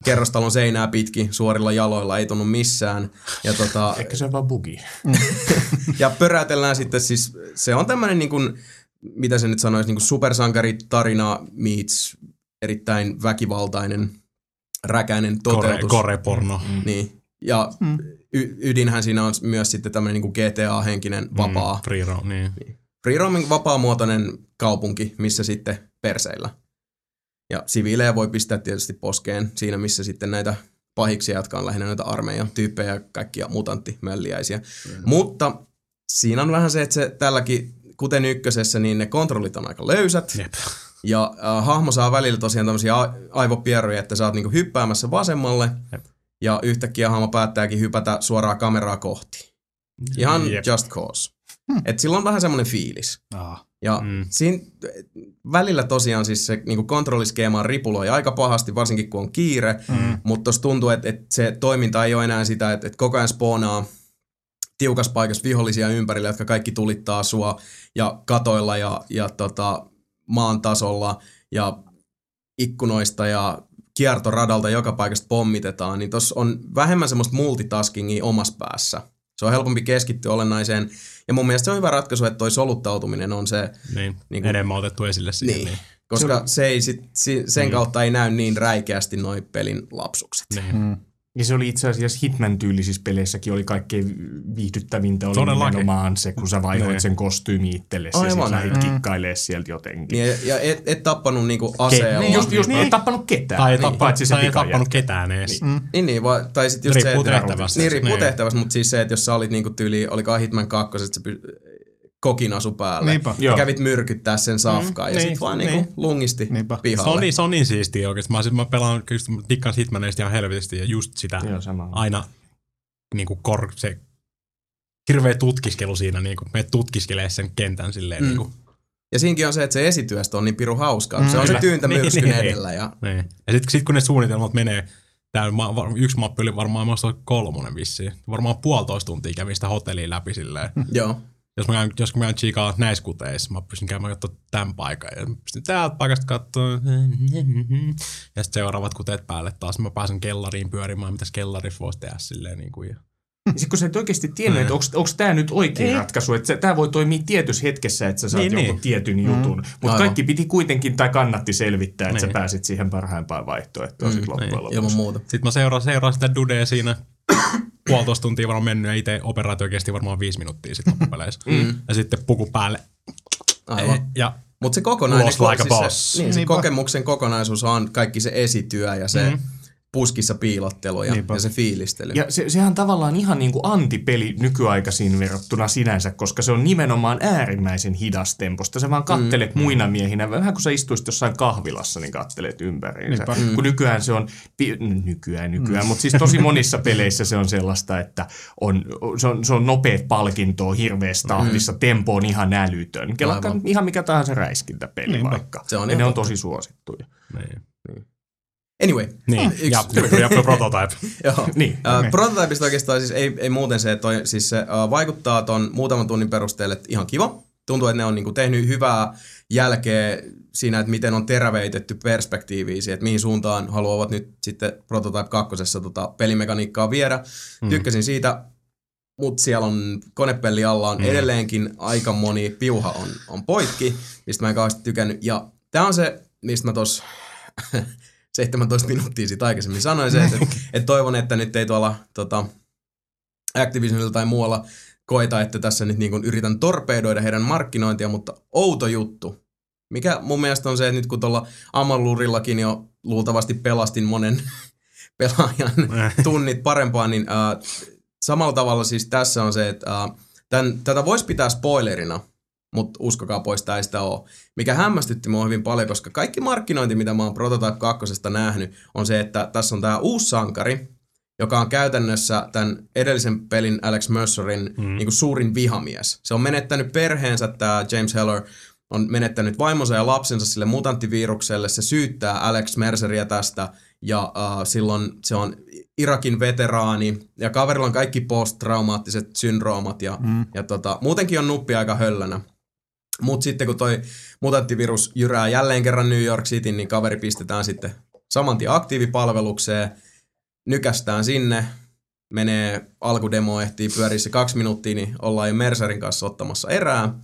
kerrostalon seinää pitkin suorilla jaloilla, ei tunnu missään. Ja, tota, Ehkä se on vaan bugi. ja pörätellään sitten siis, se on tämmöinen niin kuin, mitä se nyt sanoisi, niin kuin supersankaritarina meets erittäin väkivaltainen, räkäinen Kore, toteutus. koreporno. Mm. Niin. Ja y- ydinhän siinä on myös sitten tämmöinen niin kuin GTA-henkinen vapaa. Mm, free roam, niin. Free roaming vapaamuotoinen kaupunki, missä sitten perseillä. Ja siviilejä voi pistää tietysti poskeen siinä, missä sitten näitä pahiksia, jotka on lähinnä näitä armeijan tyyppejä ja kaikkia mutanttimölliäisiä. Mm. Mutta siinä on vähän se, että se tälläkin, kuten ykkösessä, niin ne kontrollit on aika löysät. Jep. Ja äh, hahmo saa välillä tosiaan tämmöisiä a- aivopieruja, että sä oot niinku hyppäämässä vasemmalle. Jep. Ja yhtäkkiä hahmo päättääkin hypätä suoraan kameraa kohti. Ihan Jep. just cause. Hmm. Et sillä on vähän semmoinen fiilis. Ah. Ja Mm. mm. siinä välillä tosiaan siis se niin kontrolliskeema ripuloi aika pahasti, varsinkin kun on kiire, mm. mutta tuossa tuntuu, että, että se toiminta ei ole enää sitä, että, että koko ajan spoonaa tiukas paikassa vihollisia ympärillä, jotka kaikki tulittaa sua ja katoilla ja, ja tota, maan tasolla ja ikkunoista ja kiertoradalta joka paikasta pommitetaan, niin tuossa on vähemmän semmoista multitaskingia omassa päässä. Se on helpompi keskittyä olennaiseen. Ja mun mielestä se on hyvä ratkaisu, että toi soluttautuminen on se, Niin, Niin niin kuin- enemmän otettu esille siihen. niin. Niin. Koska se ei sit, si- sen kautta ei näy niin räikeästi noi pelin lapsukset. niin. Mm. Ja se oli itse asiassa Hitman-tyylisissä peleissäkin oli kaikkein viihdyttävintä oli Todellakin. nimenomaan se, kun sä vaihoit Niin. sen kostyymi itsellesi ja Aivan. sit lähdit Mm. kikkailemaan sieltä jotenkin. Niin, ja et, et tappanut niinku aseella. Niin, just, just niin. ei tappanut ketään, Tai ei, niin, tappa, paitsi se tai ei tappanut ketään edes. Mm. Niin, niin vai, tai sitten just Riippuu se, että... tehtävästä. Niin, riippuu Niin. tehtävästä, mutta siis se, että jos sä olit niinku tyyli, olikohan Hitman 2, että sä kokinasu päälle. Niinpä. Ja Joo. kävit myrkyttää sen safkaan. Mm, ja niin, sit vaan niin. niinku lungisti Niinpä. Se pihalle. on, niin, se on niin siistiä oikeesti. Mä, sit mä pelaan, mä dikkaan Hitmaneista ihan helvetisti ja just sitä Joo, sama. aina niin kuin kor, se hirveä tutkiskelu siinä, niin kuin me tutkiskelee sen kentän silleen. Mm. Niin, kuin, Ja siinkin on se, että se esityöstä on niin piru hauskaa. Mm, se on kyllä. se tyyntä Niin, myrskyn niin. edellä. Ja, niin. Ja sitten sit kun ne suunnitelmat menee, tää yksi mappi oli varmaan kolmonen vissiin. Varmaan puolitoista tuntia kävin sitä hotellia läpi silleen. joo. Jos mä käyn, jos mä käyn chiikaa näissä kuteissa, mä pystyn käymään katsoa tämän paikan ja mä pystyn täältä paikasta katsoa. Ja sitten seuraavat kuteet päälle taas. Mä pääsen kellariin pyörimään, mitäs kellarissa voisi tehdä silleen niin kuin. Ja... Sitten kun sä et oikeasti tiennyt, että onko tämä nyt oikea Ei. ratkaisu, että tämä voi toimia tietyssä hetkessä, että sä saat Niin, niin, jonkun niin. tietyn jutun. Mutta kaikki piti kuitenkin tai kannatti selvittää, että sä Niin. pääsit siihen parhaimpaan vaihtoehtoon mm, sit loppujen niin, lopuksi. Ilman muuta. Sitten mä seuraan, seuraan sitä dudea siinä puolitoista tuntia varmaan mennyt ja itse operaatio kesti varmaan viisi minuuttia sitten loppupeleissä. mm. Ja sitten puku päälle. Aivan. Ja Mutta se kokonainen Lost like siis. Se, niin, se Niinpä. kokemuksen kokonaisuus on kaikki se esityö ja se Mhm. Mm. puskissa piilottelu ja, Niinpä. ja se fiilistely. Ja se, sehän on tavallaan ihan niin kuin antipeli nykyaikaisiin verrattuna sinänsä, koska se on nimenomaan äärimmäisen hidas temposta. Sä vaan kattelet mm. muina miehinä, vähän kun sä istuisit jossain kahvilassa, niin kattelet ympäriinsä. Niinpä. Kun nykyään se on, nykyään, nykyään, mm. mutta siis tosi monissa peleissä se on sellaista, että on, se, on, se on nopeat palkintoa hirveässä tahdissa, mm. tempo on ihan älytön. Kelakka ihan mikä tahansa räiskintäpeli Niinpä. vaikka. Se on ja ne on tosi suosittuja. niin. Anyway. Niin, Yksi- ja, ja, ja prototype. Joo. Niin. Uh, prototypista oikeastaan siis ei, ei muuten se, että toi, siis se uh, vaikuttaa ton muutaman tunnin perusteelle että ihan kiva. Tuntuu, että ne on niinku tehnyt hyvää jälkeä siinä, että miten on terävöitetty perspektiiviä siihen, että mihin suuntaan haluavat nyt sitten Prototype 2. Tota, pelimekaniikkaa viedä. Mm. Tykkäsin siitä, mutta siellä on konepelli alla on mm. edelleenkin aika moni piuha on, on poikki, mistä mä en kauheasti tykännyt. Ja tää on se, mistä mä tos 17 minuuttia siitä aikaisemmin sanoin se, että et toivon, että nyt ei tuolla tota, Activisionilla tai muualla koeta, että tässä nyt niin yritän torpedoida heidän markkinointia, mutta outo juttu. Mikä mun mielestä on se, että nyt kun tuolla Amalurillakin jo luultavasti pelastin monen pelaajan tunnit parempaa, niin äh, samalla tavalla siis tässä on se, että äh, tämän, tätä voisi pitää spoilerina, mutta uskokaa pois, tämä ei sitä ole. Mikä hämmästytti mua hyvin paljon, koska kaikki markkinointi, mitä mä oon Prototype 2 nähnyt, on se, että tässä on tämä uusi sankari, joka on käytännössä tämän edellisen pelin Alex Mercerin mm. niin suurin vihamies. Se on menettänyt perheensä, tämä James Heller on menettänyt vaimonsa ja lapsensa sille mutanttivirukselle. Se syyttää Alex Merceria tästä Ja uh, silloin se on Irakin veteraani ja kaverilla on kaikki posttraumaattiset syndroomat ja, mm. ja tota, muutenkin on nuppi aika höllänä. Mutta sitten kun toi mutanttivirus jyrää jälleen kerran New York City, niin kaveri pistetään sitten saman tien aktiivipalvelukseen, nykästään sinne, menee alkudemo, ehtii pyöriä se kaksi minuuttia, niin ollaan jo Mercerin kanssa ottamassa erää.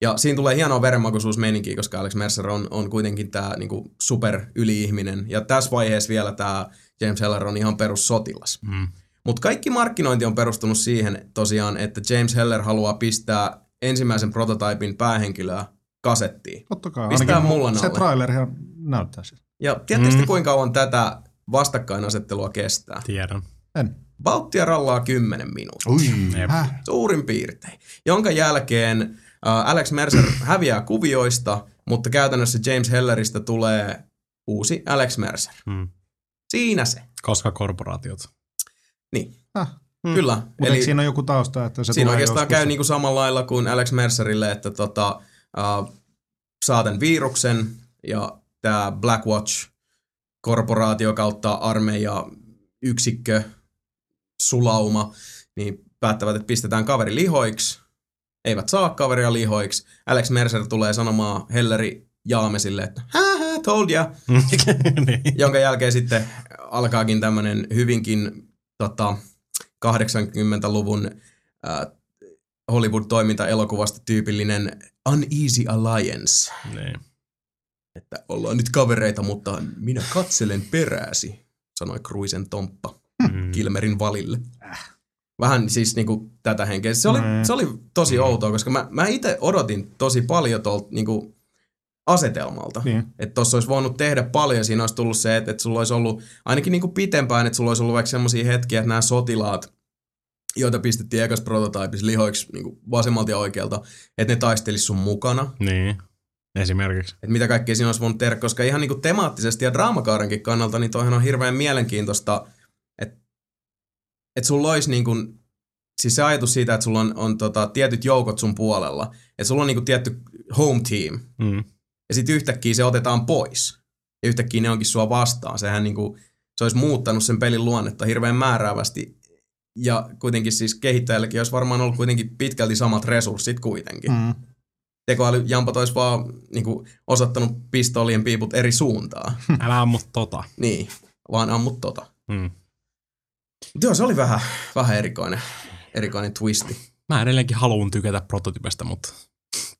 Ja siinä tulee hienoa verenmakuisuusmeininkiä, koska Alex Mercer on, on kuitenkin tämä niinku super yli-ihminen. Ja tässä vaiheessa vielä tämä James Heller on ihan perus sotilas. Mm. Mutta kaikki markkinointi on perustunut siihen tosiaan, että James Heller haluaa pistää ensimmäisen prototyypin päähenkilöä kasettiin. Totta kai. Pistää mullan Se alle. trailerihan näyttää siltä. Ja tiedättekö mm. kuinka kauan tätä vastakkainasettelua kestää? Tiedän. En. Vauhtia rallaa 10 minuuttia. Ui. Häh? Suurin piirtein. Jonka jälkeen äh, Alex Mercer häviää kuvioista, mutta käytännössä James Helleristä tulee uusi Alex Mercer. Mm. Siinä se. Koska korporaatiot. Niin, Häh? Mm. kyllä. Mutta Eli... siinä on joku tausta, että se siinä oikeastaan joskus. käy niinku samalla lailla kuin Alex Mercerille, että tota, äh, saa tämän viruksen ja tämä Black Watch korporaatio kautta armeija yksikkö sulauma, niin päättävät, että pistetään kaveri lihoiksi, eivät saa kaveria lihoiksi. Alex Mercer tulee sanomaan Helleri Jaamesille, että hä hä, told ya. niin. Jonka jälkeen sitten alkaakin tämmöinen hyvinkin tota, 80-luvun äh, Hollywood-toiminta-elokuvasta tyypillinen Uneasy Alliance. niin. Että ollaan nyt kavereita, mutta minä katselen perääsi, sanoi Cruisen Tomppa Mm. Kilmerin valille. Vähän siis niinku tätä henkeä. Se oli, Mm. se oli tosi outoa, koska mä, mä itse odotin tosi paljon tuolta niinku asetelmalta. Niin. Että tuossa olisi voinut tehdä paljon, siinä olisi tullut se, että, että sulla olisi ollut ainakin niinku pitempään, että sulla olisi ollut vaikka semmoisia hetkiä, että nämä sotilaat, joita pistettiin ekas prototyypissa lihoiksi niinku vasemmalta ja oikealta, että ne taistelisi sun mukana. niin. Esimerkiksi. Että mitä kaikkea siinä olisi voinut tehdä, koska ihan niinku temaattisesti ja draamakaarenkin kannalta, niin toihan on hirveän mielenkiintoista, että et sulla olisi niinku, siis se ajatus siitä, että sulla on, on tota, tietyt joukot sun puolella, että sulla on niinku tietty home team, Mm. Ja sitten yhtäkkiä se otetaan pois. Ja yhtäkkiä ne onkin sua vastaan. Sehän niinku, se olisi muuttanut sen pelin luonnetta hirveän määräävästi. Ja kuitenkin siis kehittäjälläkin olisi varmaan ollut kuitenkin pitkälti samat resurssit kuitenkin. Mm. Tekoälyjampat olisi vaan niinku, osoittanut pistoolien piiput eri suuntaan. Älä ammu tota. niin, vaan ammut tota. Mm. Joo, se oli vähän, vähän erikoinen, erikoinen twisti. Mä edelleenkin haluan tykätä prototypestä, mutta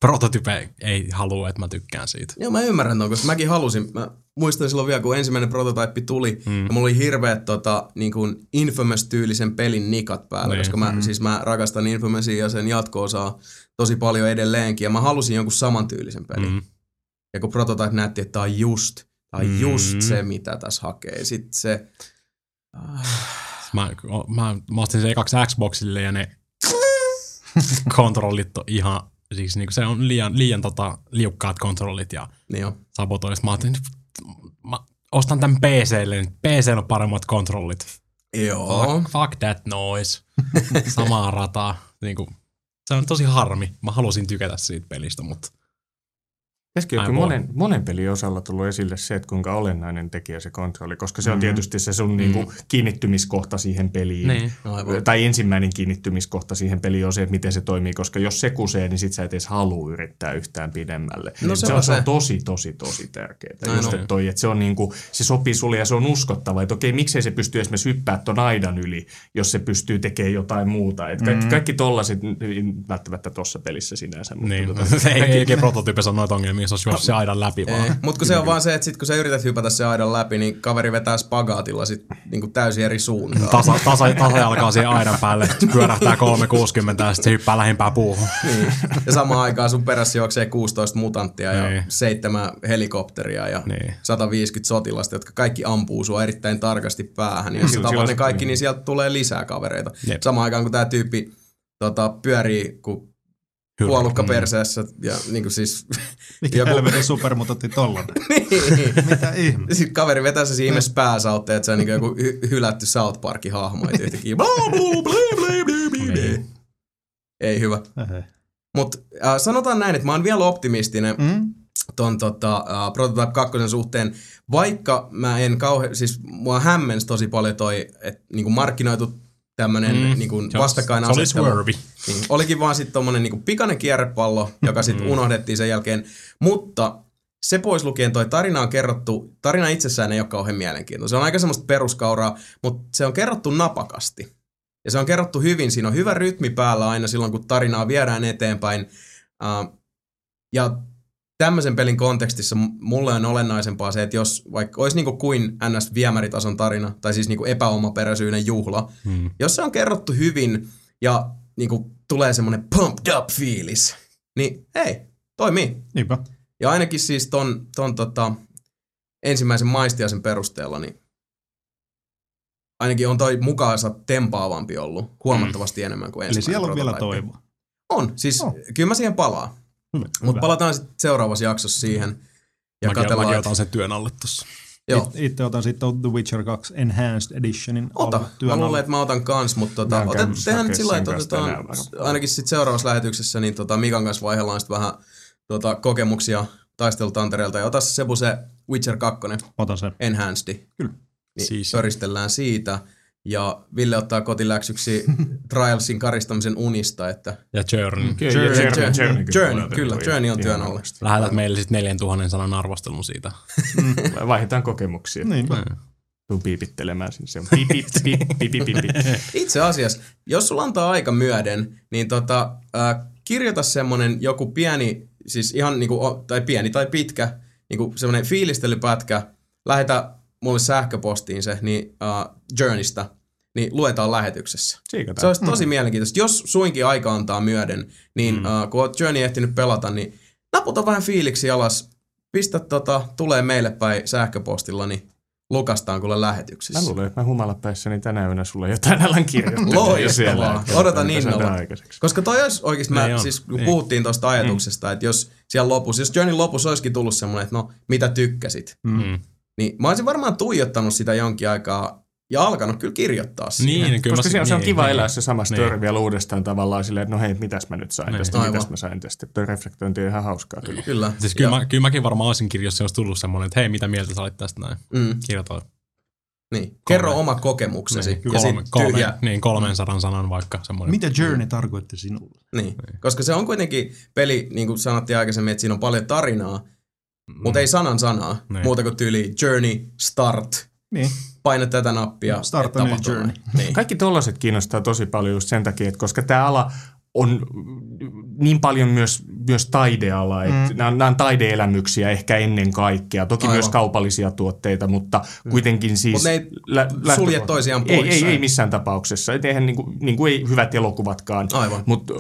prototype ei halua, että mä tykkään siitä. Joo, mä ymmärrän ton, koska mäkin halusin. Mä muistan silloin vielä, kun ensimmäinen prototyyppi tuli, mm. ja mulla oli hirveät tota, niin kuin Infamous-tyylisen pelin nikat päällä, Niin. koska mä, mm. siis mä rakastan Infamousia ja sen jatko-osaa tosi paljon edelleenkin, ja mä halusin jonkun samantyylisen pelin. Mm. Ja kun Prototype näytti, että tää on just, tää on Mm. just se, mitä tässä hakee. Sitten se... Mä, mä, mä ostin sen ekaksi Xboxille ja ne kontrollit on ihan, siis niinku se on liian, liian tota, liukkaat kontrollit ja Niin jo. sabotoi. Sitten Mä ajattelin, mä ostan tämän PClle, niin PC on paremmat kontrollit. Joo. Fuck, fuck that noise. Samaa rataa. Niinku, se on tosi harmi. Mä halusin tykätä siitä pelistä, mutta Pitäisikö joku monen, monen pelin osalla tullut esille se, että kuinka olennainen tekijä se kontrolli, koska se on Mhm. tietysti se sun niinku kiinnittymiskohta siihen peliin. niin. Aivan. Tai ensimmäinen kiinnittymiskohta siihen peliin on se, että miten se toimii, koska jos se kusee, niin sit sä et edes halua yrittää yhtään pidemmälle. No se se, on se on tosi, tosi, tosi tärkeää. Näin Just, on. että, toi, että se, on niinku, se sopii sulle ja se on uskottava, että okei, miksei se pystyy esimerkiksi hyppää ton aidan yli, jos se pystyy tekemään jotain muuta. Et kaikki, Mm. kaikki tollaset, välttämättä tuossa pelissä sinänsä. mutta Niin, tota, ei, ei, ei prototypessa noita ongelmia, se olisi juossut se aidan läpi vaan. Mutta kun se on vaan se, että sit kun sä yrität hypätä se aidan läpi, niin kaveri vetää spagaatilla sit niinku täysin eri suuntaan. Tasa, tasa, tasa jalkaa siihen aidan päälle, pyörähtää 360 ja sitten hyppää lähimpää puuhun. Niin. Ja samaan aikaan sun perässä juoksee 16 mutanttia ja Niin. seitsemän helikopteria ja Niin. 150 sotilasta, jotka kaikki ampuu sua erittäin tarkasti päähän. Ja jos sä tapat ne kaikki, niin sieltä tulee lisää kavereita. Jep. Samaan aikaan kun tää tyyppi tota, pyörii kun. Puolukka Mm. perseessä ja niinku siis... Mikä Joku- helvetin supermutantti tollanen? niin. Mitä ihme? Sitten kaveri vetää se ihmeessä pääsautte, että se on niinku joku hy- hylätty South Parkin hahmo. Että yhtäkkiä bla bla bla bla bla. Niin. Ei hyvä. Mutta äh, sanotaan näin, että mä oon vielä optimistinen, Mm? ton tota, uh, Prototype 2 suhteen, vaikka mä en kauhean, siis mua hämmensi tosi paljon toi, että niinku markkinoitu tämmönen mm, Se oli vastakkainasettelu. swervi. Niin, olikin vaan sitten tommonen niinku pikainen kierrepallo, joka sitten unohdettiin sen jälkeen. Mutta se pois lukien toi tarina on kerrottu, tarina itsessään ei ole kauhean mielenkiintoinen. Se on aika semmoista peruskauraa, mutta se on kerrottu napakasti. Ja se on kerrottu hyvin, siinä on hyvä rytmi päällä aina silloin, kun tarinaa viedään eteenpäin. Uh, ja tämmöisen pelin kontekstissa mulle on olennaisempaa se, että jos vaikka olisi niinku kuin ns. viemäritason tarina, tai siis niinku epäomaperäisyyden juhla, Mm. jos se on kerrottu hyvin ja niinku tulee semmoinen pumped up fiilis, niin hei, toimii. Niinpä. Ja ainakin siis ton, ton tota, ensimmäisen maistiaisen perusteella, niin ainakin on toi mukaansa tempaavampi ollut huomattavasti enemmän kuin Eli ensimmäinen siellä on vielä toivoa. On, siis On. kyllä mä siihen palaan. Hyvä. Mutta palataan sitten seuraavassa jaksossa siihen. Ja Mäkin, katsellaan, mäkin että- otan sen työn alle tossa. Joo, It- Itse otan sitten The Witcher 2 Enhanced Editionin. ota. alle- työn Mä luulen, että mä otan kans, mutta tota, otet, tehdään nyt sillä että otetaan ainakin sitten seuraavassa lähetyksessä, niin tota Mikan kanssa vaihdellaan sitten vähän tota, kokemuksia taistelutantereelta. Ja ota se Sebu se Witcher 2 Otan sen. Enhanced. Kyllä. Niin Siis. pöristellään siitä. Ja Ville ottaa kotiläksyksi Trialsin karistamisen unista, että Ja Journey. Kyllä, Journey, Journey, Journey, Journey, Journey, kyllä, Journey on työn alla. Lähetät meille sitten 4000 sanan arvostelun siitä. Vaihdetaan kokemuksia. Niin. Tuu piipittelemään sinne. Se on piip, piip, piip, piip, piip, piip, piip. Itse asiassa, jos sulla antaa aika myöden, niin tota, äh, kirjoita semmonen joku pieni, siis ihan niinku, tai pieni tai pitkä, niinku semmonen fiilistelypätkä, lähetä mulle sähköpostiin se, niin äh, Journeystä, niin luetaan lähetyksessä. Siikataan. Se olisi tosi mielenkiintoista. Jos suinkin aika antaa myöden, niin mm. uh, kun oot Journey ehtinyt pelata, niin naputa vähän fiiliksi alas. Pistä tota, tulee meille päin sähköpostilla, niin lukastaan kuule lähetyksessä. Mä luulen, että mä humalapäissäni tänä yönä sulle jotain alan kirjoittaa. Loistavaa. Odotan innolla. Koska toi olisi oikeasti, mä, Niin on. siis kun Niin. puhuttiin tuosta ajatuksesta, että jos siellä lopussa, jos Journey lopussa olisikin tullut semmoinen, että no, mitä tykkäsit, Mm. niin mä olisin varmaan tuijottanut sitä jonkin aikaa ja alkanut kyllä kirjoittaa siihen. Niin, kyllä Koska mä, se on, se on niin, kiva niin. elää se sama story Niin. vielä uudestaan tavallaan silleen, että no hei, mitäs mä nyt sain Niin. tästä, Aivan. mitäs mä sain tästä. Toi reflektointi on ihan hauskaa kyllä. Kyllä. Siis kyllä, Ja- mä, kyllä mäkin varmaan olisin se olisi tullut semmoinen, että hei, mitä mieltä sä olit tästä näin. Mm, Kirjoita niin. Kerro oma kokemuksesi. niin, ja kolme, sit kolme, tyhjä. niin, 300 sanan vaikka semmoinen. Mitä Journey tarkoitti sinulle? Niin. Koska se on kuitenkin peli, niin kuin sanottiin aikaisemmin, että siinä on paljon tarinaa, mm. mutta ei sanan sanaa. Niin. Muuta kuin tyyli journey, start, Niin. Paina tätä nappia. Start a new journey. Niin. Kaikki tollaset kiinnostaa tosi paljon just sen takia, että koska tämä ala on niin paljon myös, myös taideala, että mm. nämä, nämä on taideelämyksiä ehkä ennen kaikkea. Toki Aivan. myös kaupallisia tuotteita, mutta kuitenkin siis... Mut ne ei lä- sulje toisiaan ei, pois. ei, ei missään tapauksessa. Et eihän niin kuin, niin kuin ei hyvät elokuvatkaan. Mutta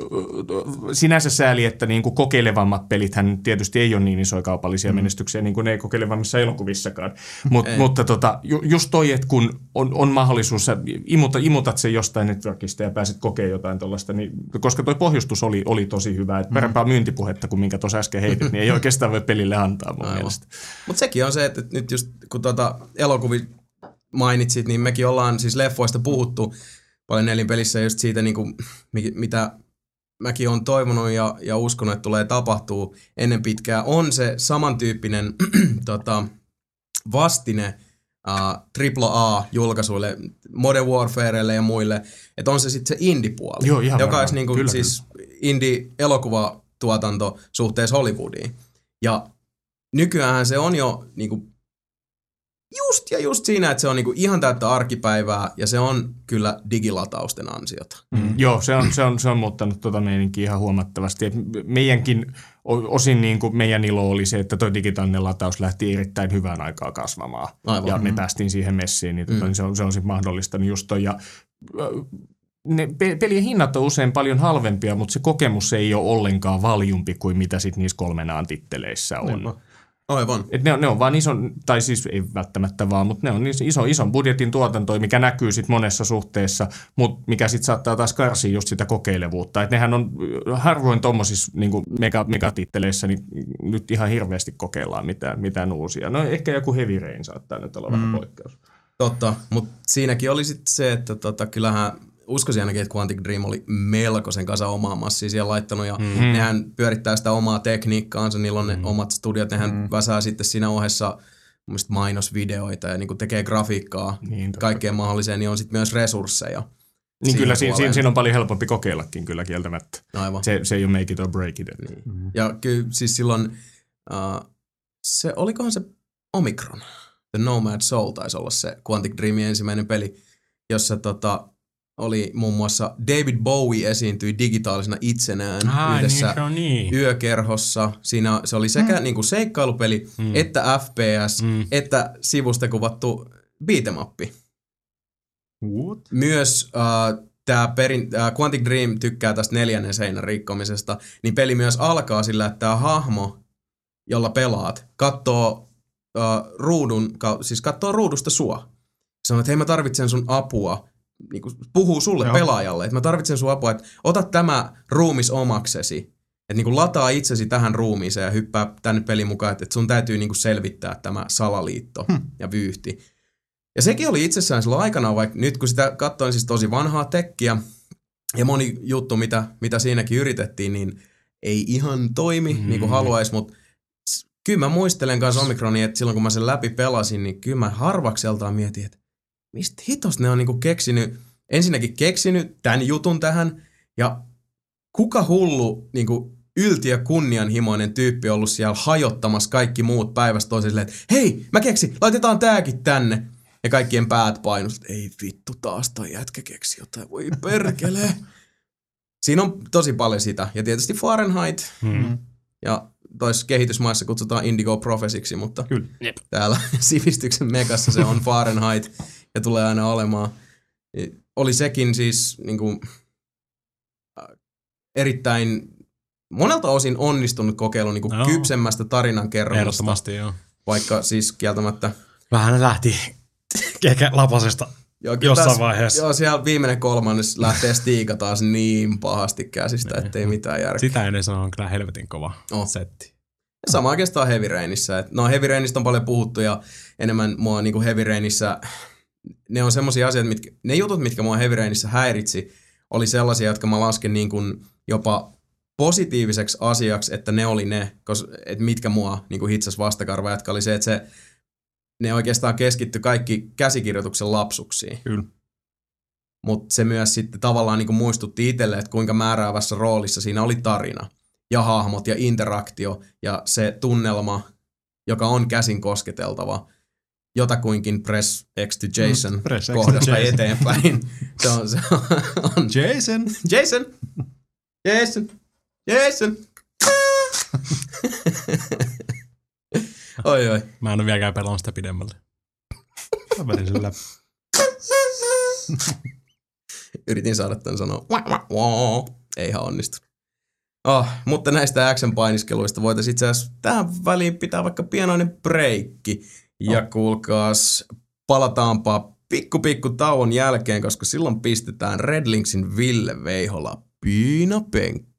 sinänsä sääli, että niin kuin kokeilevammat pelithän tietysti ei ole niin isoja kaupallisia mm. menestyksiä, niin kuin ne ei kokeilevammissa elokuvissakaan. Mut, Ei. mutta tota, ju, just toi, että kun on, on mahdollisuus, sä imuta, imutat sen jostain networkista ja pääset kokeilemaan jotain tuollaista, niin, koska toi pohjustus oli, oli tosi hyvä. Et parempaa myyntipuhetta kuin minkä tuossa äsken heitit, niin ei oikeastaan voi pelille antaa mun Aivan. mielestä. Mutta sekin on se, että nyt just kun tuota elokuvi mainitsit, niin mekin ollaan siis leffoista puhuttu paljon nelinpelissä just siitä, niin kuin, mitä mäkin on toivonut ja, ja uskonut, että tulee tapahtuu ennen pitkää, on se samantyyppinen tota, vastine uh, AAA-julkaisuille, Modern Warfarelle ja muille, että on se sitten se indie-puoli, Joo, ihan joka varmaan. olisi niin kuin, Kyllä, siis indie-elokuvatuotanto suhteessa Hollywoodiin. Ja nykyään se on jo niinku just ja just siinä, että se on niinku ihan täyttä arkipäivää ja se on kyllä digilatausten ansiota. Mm. Joo, se on, se, on, se on muuttanut tuota meininkiä ihan huomattavasti. Et meidänkin osin niin kuin meidän ilo oli se, että tuo digitaalinen lataus lähti erittäin hyvään aikaa kasvamaan. Aivan. Ja me päästiin siihen messiin, niin, tota, Mm. niin se on, se on sitten mahdollistanut just toi. Ja, ne pe- pelien hinnat on usein paljon halvempia, mutta se kokemus ei ole ollenkaan valjumpi kuin mitä sit niissä kolmenaan titteleissä on. Aivan. Et ne, on, ne on vaan ison, tai siis ei välttämättä vaan, mutta ne on niin iso, ison budjetin tuotantoa, mikä näkyy sit monessa suhteessa, mutta mikä sitten saattaa taas karsia just sitä kokeilevuutta. Et nehän on äh, harvoin tuommoisissa niin mega, megatitteleissä, niin nyt ihan hirveästi kokeillaan mitään, mitään uusia. No ehkä joku Heavy Rain saattaa nyt olla mm. vähän poikkeus. Totta, mutta siinäkin oli sitten se, että tota, kyllähän uskoisin ainakin, että Quantic Dream oli melkoisen kanssa omaa massia siellä laittanut ja mm. nehän pyörittää sitä omaa tekniikkaansa, niillä on ne omat studiot, nehän mm. väsää sitten siinä ohessa mun mainosvideoita ja niin kuin tekee grafiikkaa Niin, totta kaikkeen mahdolliseen, niin on sitten myös resursseja. Niin kyllä siinä, siinä, siinä on paljon helpompi kokeillakin kyllä kieltämättä. Aivan. Se, se ei ole make it or break it. Niin. Ja kyllä siis silloin, uh, se, olikohan se Omicron, The Nomad Soul taisi olla se Quantic Dreamin ensimmäinen peli, jossa tota, oli muun muassa David Bowie esiintyi digitaalisena itsenään Ai, yhdessä niin niin. yökerhossa. Siinä se oli sekä mm. niinku seikkailupeli, mm. että FPS, mm. että sivusta kuvattu beatemappi. What? Myös äh, tämä perin, äh, Quantic Dream tykkää tästä neljännen seinän rikkomisesta, niin peli myös alkaa sillä, että tämä hahmo, jolla pelaat, katsoo äh, ruudun, ka, siis katsoo ruudusta sua. Sanoo, että hei mä tarvitsen sun apua, niin kuin puhuu sulle Joo. pelaajalle, että mä tarvitsen sun apua, että ota tämä ruumis omaksesi. Että niin kuin lataa itsesi tähän ruumiiseen ja hyppää tänne pelin mukaan, että sun täytyy niin kuin selvittää tämä salaliitto Hm. ja vyyhti. Ja sekin oli itsessään silloin aikanaan, vaikka nyt kun sitä katsoin siis tosi vanhaa tekkiä ja moni juttu, mitä, mitä siinäkin yritettiin, niin ei ihan toimi mm. niin kuin haluaisi, mutta kyllä mä muistelen kanssa Omikronia, että silloin kun mä sen läpi pelasin, niin kyllä mä harvakseltaan mietin, että mistä hitosta ne on niin kuin keksinyt, ensinnäkin keksinyt tämän jutun tähän, ja kuka hullu niin kuin ylti ja kunnianhimoinen tyyppi ollut siellä hajottamassa kaikki muut päivästä toiselle, että hei, mä keksin, laitetaan tääkin tänne. Ja kaikkien päät painus, ei vittu taas toi jätkä keksi jotain, voi perkele. Siinä on tosi paljon sitä. Ja tietysti Fahrenheit. Mm. Ja toissa kehitysmaissa kutsutaan Indigo Prophecyksi, mutta Kyllä. täällä sivistyksen megassa se on Fahrenheit ja tulee aina olemaan. Niin Oli sekin siis niin kuin, erittäin monelta osin onnistunut kokeilu niin kuin Joo. kypsemmästä tarinan kerronasta, Ehdottomasti joo. vaikka siis kieltämättä Vähän lähti ehkä lapasesta Joo, jossain tässä- vaiheessa. Joo, siellä viimeinen kolmannes lähtee Stiika taas niin pahasti käsistä, ettei mitään järkeä. Sitä ennen se on kyllä helvetin kova Oh. setti. Ja Sama oikeastaan Heavy Rainissa. Et, no Heavy Rainista on paljon puhuttu ja enemmän mua niinku Heavy Rainissa, ne on semmoisia asioita, mitkä, ne jutut, mitkä mua Heavy Rainissa häiritsi, oli sellaisia, jotka mä lasken niin kuin jopa positiiviseksi asiaksi, että ne oli ne, kos, että mitkä mua niin kuin hitsas vastakarva jatka, oli se, että se, ne oikeastaan keskittyi kaikki käsikirjoituksen lapsuksiin. Kyllä. Mutta se myös sitten tavallaan niin kuin muistutti itselle, että kuinka määräävässä roolissa siinä oli tarina ja hahmot ja interaktio ja se tunnelma, joka on käsin kosketeltava, jotakuinkin Press X to Jason Mm, Press kohdasta Jason. eteenpäin. Se on, se on Jason! Jason! Jason! Jason! oi oi. Mä en ole vieläkään pelannut sitä pidemmälle. Mä vedin sen läpi. Yritin saada tämän sanoa. Wah, wah, wah. Ei ihan onnistu. Oh, mutta näistä action painiskeluista voitaisiin itse asiassa tähän väliin pitää vaikka pienoinen breikki. Ja kuulkaas, palataanpa pikku pikku tauon jälkeen, koska silloin pistetään Red Linksin Ville Veihola piinapenkkiin.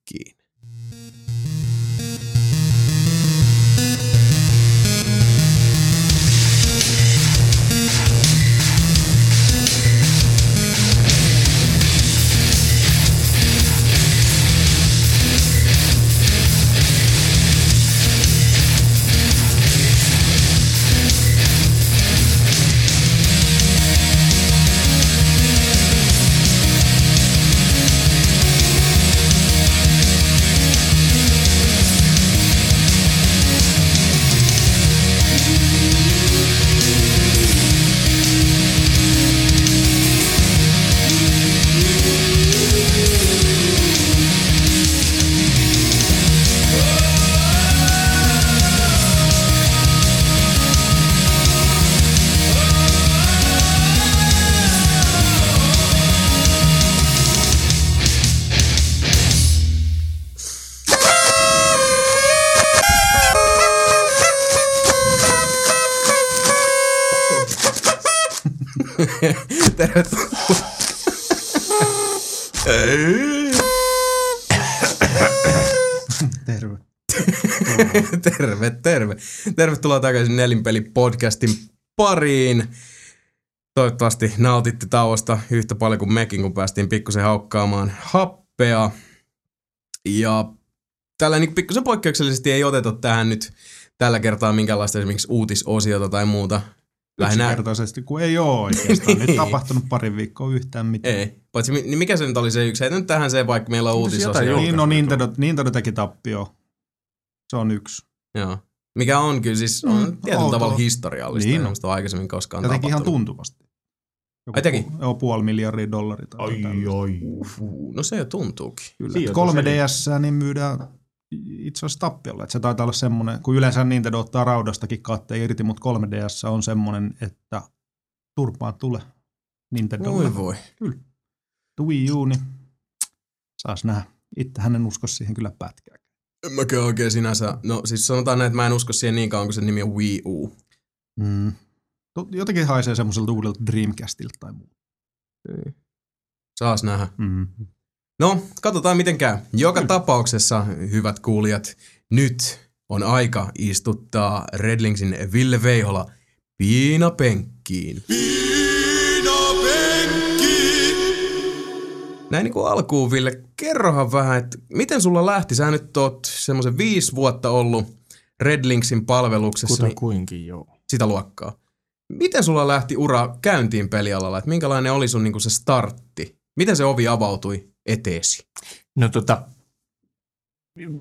Tervetuloa. Terve. terve, terve. Tervetuloa takaisin Nelinpeli podcastin pariin. Toivottavasti nautitte tauosta yhtä paljon kuin mekin, kun päästiin pikkusen haukkaamaan happea. Ja tällä niin pikkusen poikkeuksellisesti ei oteta tähän nyt tällä kertaa minkäänlaista esimerkiksi uutisosiota tai muuta. Lähinnä, Yksinkertaisesti, kun ei ole oikeastaan nyt Niin. tapahtunut pari viikkoa yhtään mitään. ei. Paitsi niin mikä se nyt oli se yksi? Heitä nyt tähän se, vaikka meillä on uutisosio. jotain Niin, no. Nintendo, Nintendo teki tappio. Se on yksi. Joo. Mikä on kyllä siis on Mm, tietyllä outoa. tavalla historiallista. Niin on. on. aikaisemmin koskaan Ja teki ihan tapahtunut. tuntuvasti. Joku Ai teki? Joo, puoli miljardia dollaria. tai Ai, ai. Uh, no se jo tuntuukin. Kyllä. Sijoitus 3DS niin myydään itse asiassa tappiolla. Että se taitaa olla semmoinen, kun yleensä Nintendo ottaa raudastakin katteen irti, mutta 3DS on semmoinen, että turpaan tulee Nintendo. Voi voi. Wii U, niin saas nähdä. Itse hänen usko siihen kyllä pätkää. En mäkään oikein sinänsä. No siis sanotaan näin, että mä en usko siihen niin kauan, kun sen nimi on Wii U. Mm. Jotenkin haisee semmoiselta uudelta Dreamcastilta tai muuta. Saas nähdä. Mm. No, katsotaan miten käy. Joka tapauksessa, hyvät kuulijat, nyt on aika istuttaa Redlingsin Ville Veihola piinapenkkiin. Näin niin kuin alkuun, Ville, kerrohan vähän, että miten sulla lähti? Sä nyt oot semmoisen viisi vuotta ollut Redlingsin palveluksessa, niin Kutakuinkin joo. sitä luokkaa. Miten sulla lähti ura käyntiin pelialalla? Että minkälainen oli sun niin se startti? Miten se ovi avautui eteesi? No tota,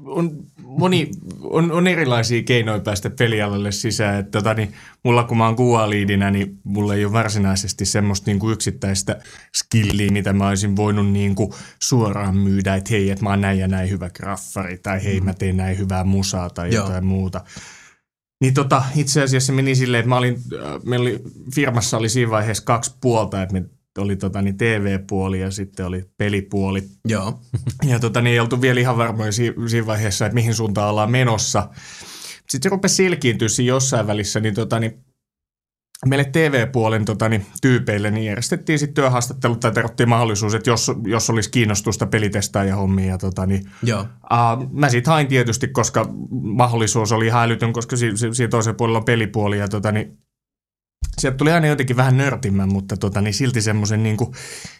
on, moni, on, on erilaisia keinoja päästä pelialalle sisään. Että tota, niin, mulla kun mä oon QA-liidinä, niin mulla ei ole varsinaisesti semmoista niin kuin yksittäistä skilliä, mitä mä olisin voinut niin kuin suoraan myydä, että hei, että mä oon näin ja näin hyvä graffari, tai hei, mä teen näin hyvää musaa tai Joo. jotain muuta. Niin tota, itse asiassa se meni silleen, että mä olin, äh, meillä oli, firmassa oli siinä vaiheessa kaksi puolta, että me oli tota, niin TV-puoli ja sitten oli pelipuoli. Joo. Ja tota, niin ei oltu vielä ihan varmoja si- siinä vaiheessa, että mihin suuntaan ollaan menossa. Sitten se rupesi selkiintyä siinä jossain välissä, niin, tota, niin meille TV-puolen tota, niin, tyypeille niin järjestettiin sitten työhaastattelut tai tarvittiin mahdollisuus, että jos, jos olisi kiinnostusta pelitestaa ja hommia. Ja, tota, niin, Joo. Uh, mä siitä hain tietysti, koska mahdollisuus oli ihan älytön, koska si- si- siinä toisella puolella on pelipuoli ja tota, niin, sieltä tuli aina jotenkin vähän nörtimmän, mutta tota, niin silti semmoisen niin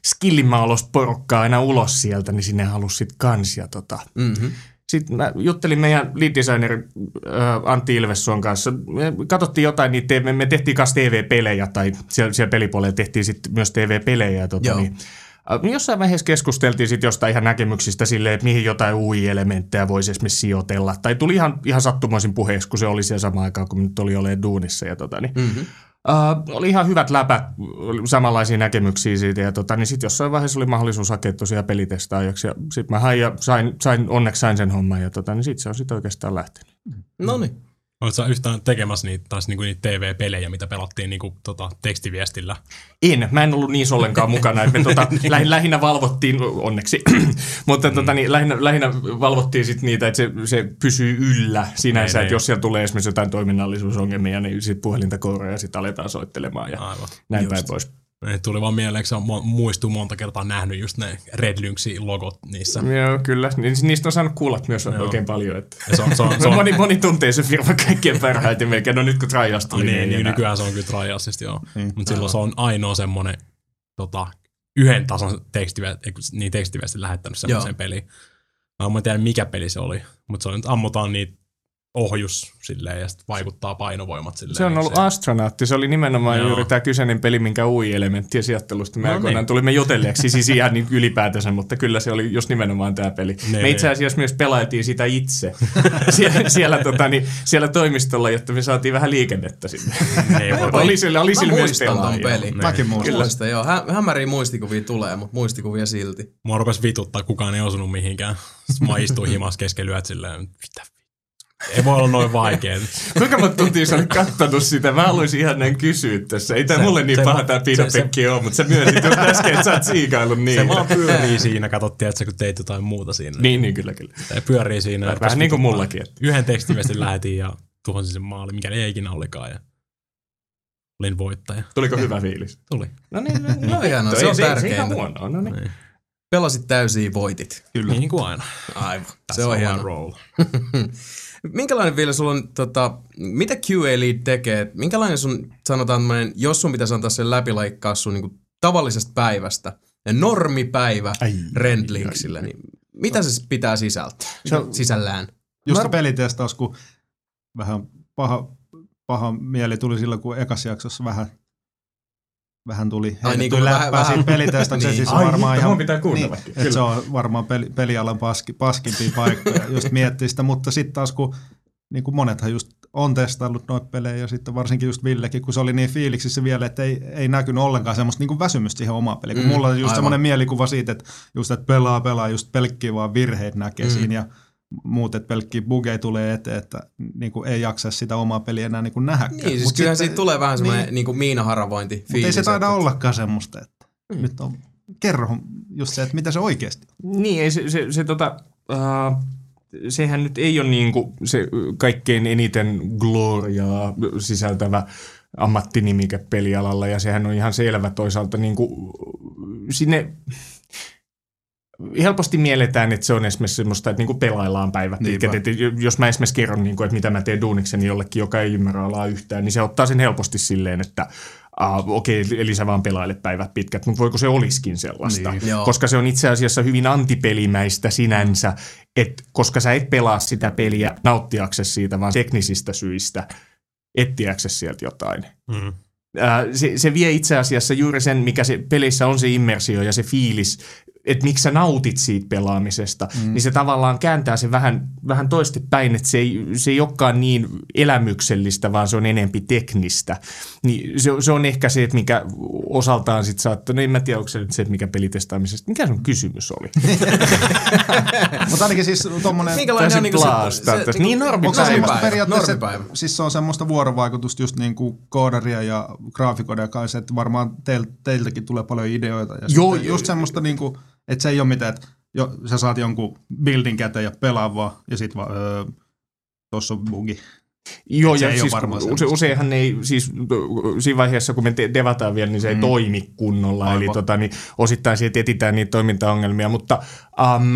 skillimaalosta porukkaa aina ulos sieltä, niin sinne halusi sitten kans. Ja, tota. Mm-hmm. Sitten mä juttelin meidän lead designer äh, Antti Ilvessuon kanssa. Me katsottiin jotain, niitä, TV me tehtiin kanssa TV-pelejä tai siellä, siellä pelipuolella tehtiin sitten myös TV-pelejä. Tota, Joo. niin, äh, jossain vaiheessa keskusteltiin sitten jostain ihan näkemyksistä silleen, että mihin jotain UI-elementtejä voisi esimerkiksi sijoitella. Tai tuli ihan, ihan sattumoisin puheeksi, kun se oli siellä samaan aikaan, kun nyt oli olemaan duunissa. Ja tota, niin, Mm-hmm. Uh, oli ihan hyvät läpät, samanlaisia näkemyksiä siitä ja tota, niin sitten jossain vaiheessa oli mahdollisuus hakea tosiaan pelitestaajaksi ja sitten mä hain ja sain, sain, onneksi sain sen homman ja tota, niin sitten se on sitten oikeastaan lähtenyt. No niin. Oletko yhtään tekemässä niitä, taas niinku niitä TV-pelejä, mitä pelattiin niinku, tota, tekstiviestillä? En, mä en ollut niissä ollenkaan mukana, me tota, lähin, lähinnä valvottiin, onneksi, mutta tota, niin, lähinnä, lähinnä valvottiin sit niitä, että se, se pysyy yllä sinänsä, Niin, että niin. jos siellä tulee esimerkiksi jotain toiminnallisuusongelmia, niin sitten puhelinta kouraa ja sitten aletaan soittelemaan ja Aivan. näin Just. päin pois. Ne tuli vaan mieleen, kun muistuu monta kertaa nähnyt just ne Red Lynxin logot niissä. Joo, kyllä. Ni- Niistä on saanut kuulla myös Joo. oikein paljon. Että. Ja se on, se on, se on, moni, moni tuntee se firma kaikkein parhaiten melkein. No nyt kun Trials tuli, niin, niin, enää. nykyään se on kyllä Trialsista, joo. Niin. Mutta silloin se on ainoa semmonen tota, yhden tason tekstiviesti, niin tekstiviestin lähettänyt semmoiseen Joo. peliin. Mä en tiedä mikä peli se oli, mutta se on nyt ammutaan niitä ohjus silleen ja sitten vaikuttaa painovoimat silleen. Se on niin ollut astronaatti. Se oli nimenomaan Joo. juuri tämä kyseinen peli, minkä UI-elementtien sijoittelusta me No aikoinaan niin. tulimme jutelleeksi, siis ihan niin ylipäätänsä, mutta kyllä se oli just nimenomaan tämä peli. Niin, me itse niin. asiassa myös pelailtiin sitä itse siellä, siellä, tota, niin, siellä toimistolla, jotta me saatiin vähän liikennettä sinne. Niin, voi- oli sillä, oli sillä myös pelaajia. pelin. Mäkin muistan. Muistan, joo. Hä- hämäriä muistikuvia tulee, mutta muistikuvia silti. Mua rupes vituttaa, kukaan ei osunut mihinkään. Mä istuin himas yöt silleen, mitä. Ei voi olla noin vaikea. Kuinka monta tuntia sä olit kattonut sitä? Mä haluaisin ihan näin kysyä tässä. Ei Se- mulle niin se- paha tää piinapekki ole, mutta sä myönsit just äsken, että sä oot siikaillut niin. Se vaan pyörii siinä, katsottiin, että sä kun teit jotain muuta siinä. Niin, niin kyllä, kyllä. Se pyörii siinä. Vähän niin kuin vituttaa. mullakin. Että. Yhden tekstiviestin lähetin ja tuhosin sen maali, mikä ei ikinä olikaan. Ja olin voittaja. Tuliko hyvä fiilis? Tuli. No niin, No hienoa, se Ei- on Se, se tärkeintä. ihan huonoa, no niin. Niin. Pelasit täysiä voitit. Kyllä. Niin kuin aina. Aivan. Se on hieno. roll. minkälainen vielä sulla on, tota, mitä QA Lead tekee? Minkälainen sun, sanotaan tämmönen, jos sun pitäisi antaa sen läpilaikkaa sun niinku tavallisesta päivästä, ja normipäivä Ai, Rendlinksille, niin mitä se pitää sisältää, Se on- sisällään? Just Mä- se pelitestaus, kun vähän paha, paha mieli tuli silloin, kun ekassa jaksossa vähän, vähän tuli, Ai niin, läppää vähän- siitä pelitestaukseen. Niin. Siis Ai varmaan ihan, pitää niin, että se on varmaan peli, pelialan paski, paskimpia paikkoja, just miettii sitä, mutta sitten taas kun niin kuin monethan just on testaillut noita pelejä ja sitten varsinkin just Villekin, kun se oli niin fiiliksissä vielä, että ei, ei näkynyt ollenkaan semmoista niin kuin väsymystä siihen omaan peliin. Mm, mulla on just semmoinen mielikuva siitä, että just että pelaa, pelaa, just pelkkiä vaan virheet näkee Mm. siinä ja muut, että pelkkiä bugeja tulee eteen, että niin kuin ei jaksa sitä omaa peliä enää niin kuin nähdäkään. Niin, siis Mut kyllähän sitten- siitä tulee vähän semmoinen niin. niin, niin miinaharavointi Mutta ei se taida että- ollakaan semmoista, että Mm. nyt on, kerro just se, että mitä se oikeasti on. Niin, ei se, se, se tota, uh, sehän nyt ei ole niinku se kaikkein eniten gloriaa sisältävä ammattinimike pelialalla ja sehän on ihan selvä toisaalta niinku sinne helposti mielletään, että se on esimerkiksi semmoista, että niinku pelaillaan päivät pitkät. Että jos mä esimerkiksi kerron, niinku, että mitä mä teen duunikseni jollekin, joka ei ymmärrä alaa yhtään, niin se ottaa sen helposti silleen, että uh, okei, okay, eli sä vaan pelailet päivät pitkät, mutta voiko se olisikin sellaista? Niin. Joo. Koska se on itse asiassa hyvin antipelimäistä sinänsä, että koska sä et pelaa sitä peliä nauttiaksesi siitä, vaan teknisistä syistä etsiäksesi sieltä jotain. Mm. Se, se vie itse asiassa juuri sen, mikä se pelissä on se immersio ja se fiilis, että miksi sä nautit siitä pelaamisesta, mm. niin se tavallaan kääntää se vähän, vähän toistepäin, että se ei, se ei olekaan niin elämyksellistä, vaan se on enempi teknistä. Niin se, se on ehkä se, että mikä osaltaan sitten saattaa, no en mä tiedä, onko se nyt se, että mikä pelitestaamisesta, mikä sun kysymys oli? Mutta ainakin siis tuommoinen... Minkälainen on niinku se, blaastaa tästä. Niin Onko se Päivä. semmoista periaatteessa, Normipäivä. siis se on semmoista vuorovaikutusta just niin kuin koodaria ja graafikoiden kanssa, että varmaan teil, teiltäkin tulee paljon ideoita. Ja Joo, just semmoista niin kuin, että se ei ole mitään, että jo, sä saat jonkun buildin käteen ja pelaa vaan, ja sit vaan, öö, tossa on bugi. Joo, ja ei siis use, useinhan ei, siis siinä vaiheessa kun me te- devataan vielä, niin se ei Mm. toimi kunnolla. Aivan. Eli tota, niin osittain siitä etsitään niitä toimintaongelmia, mutta um,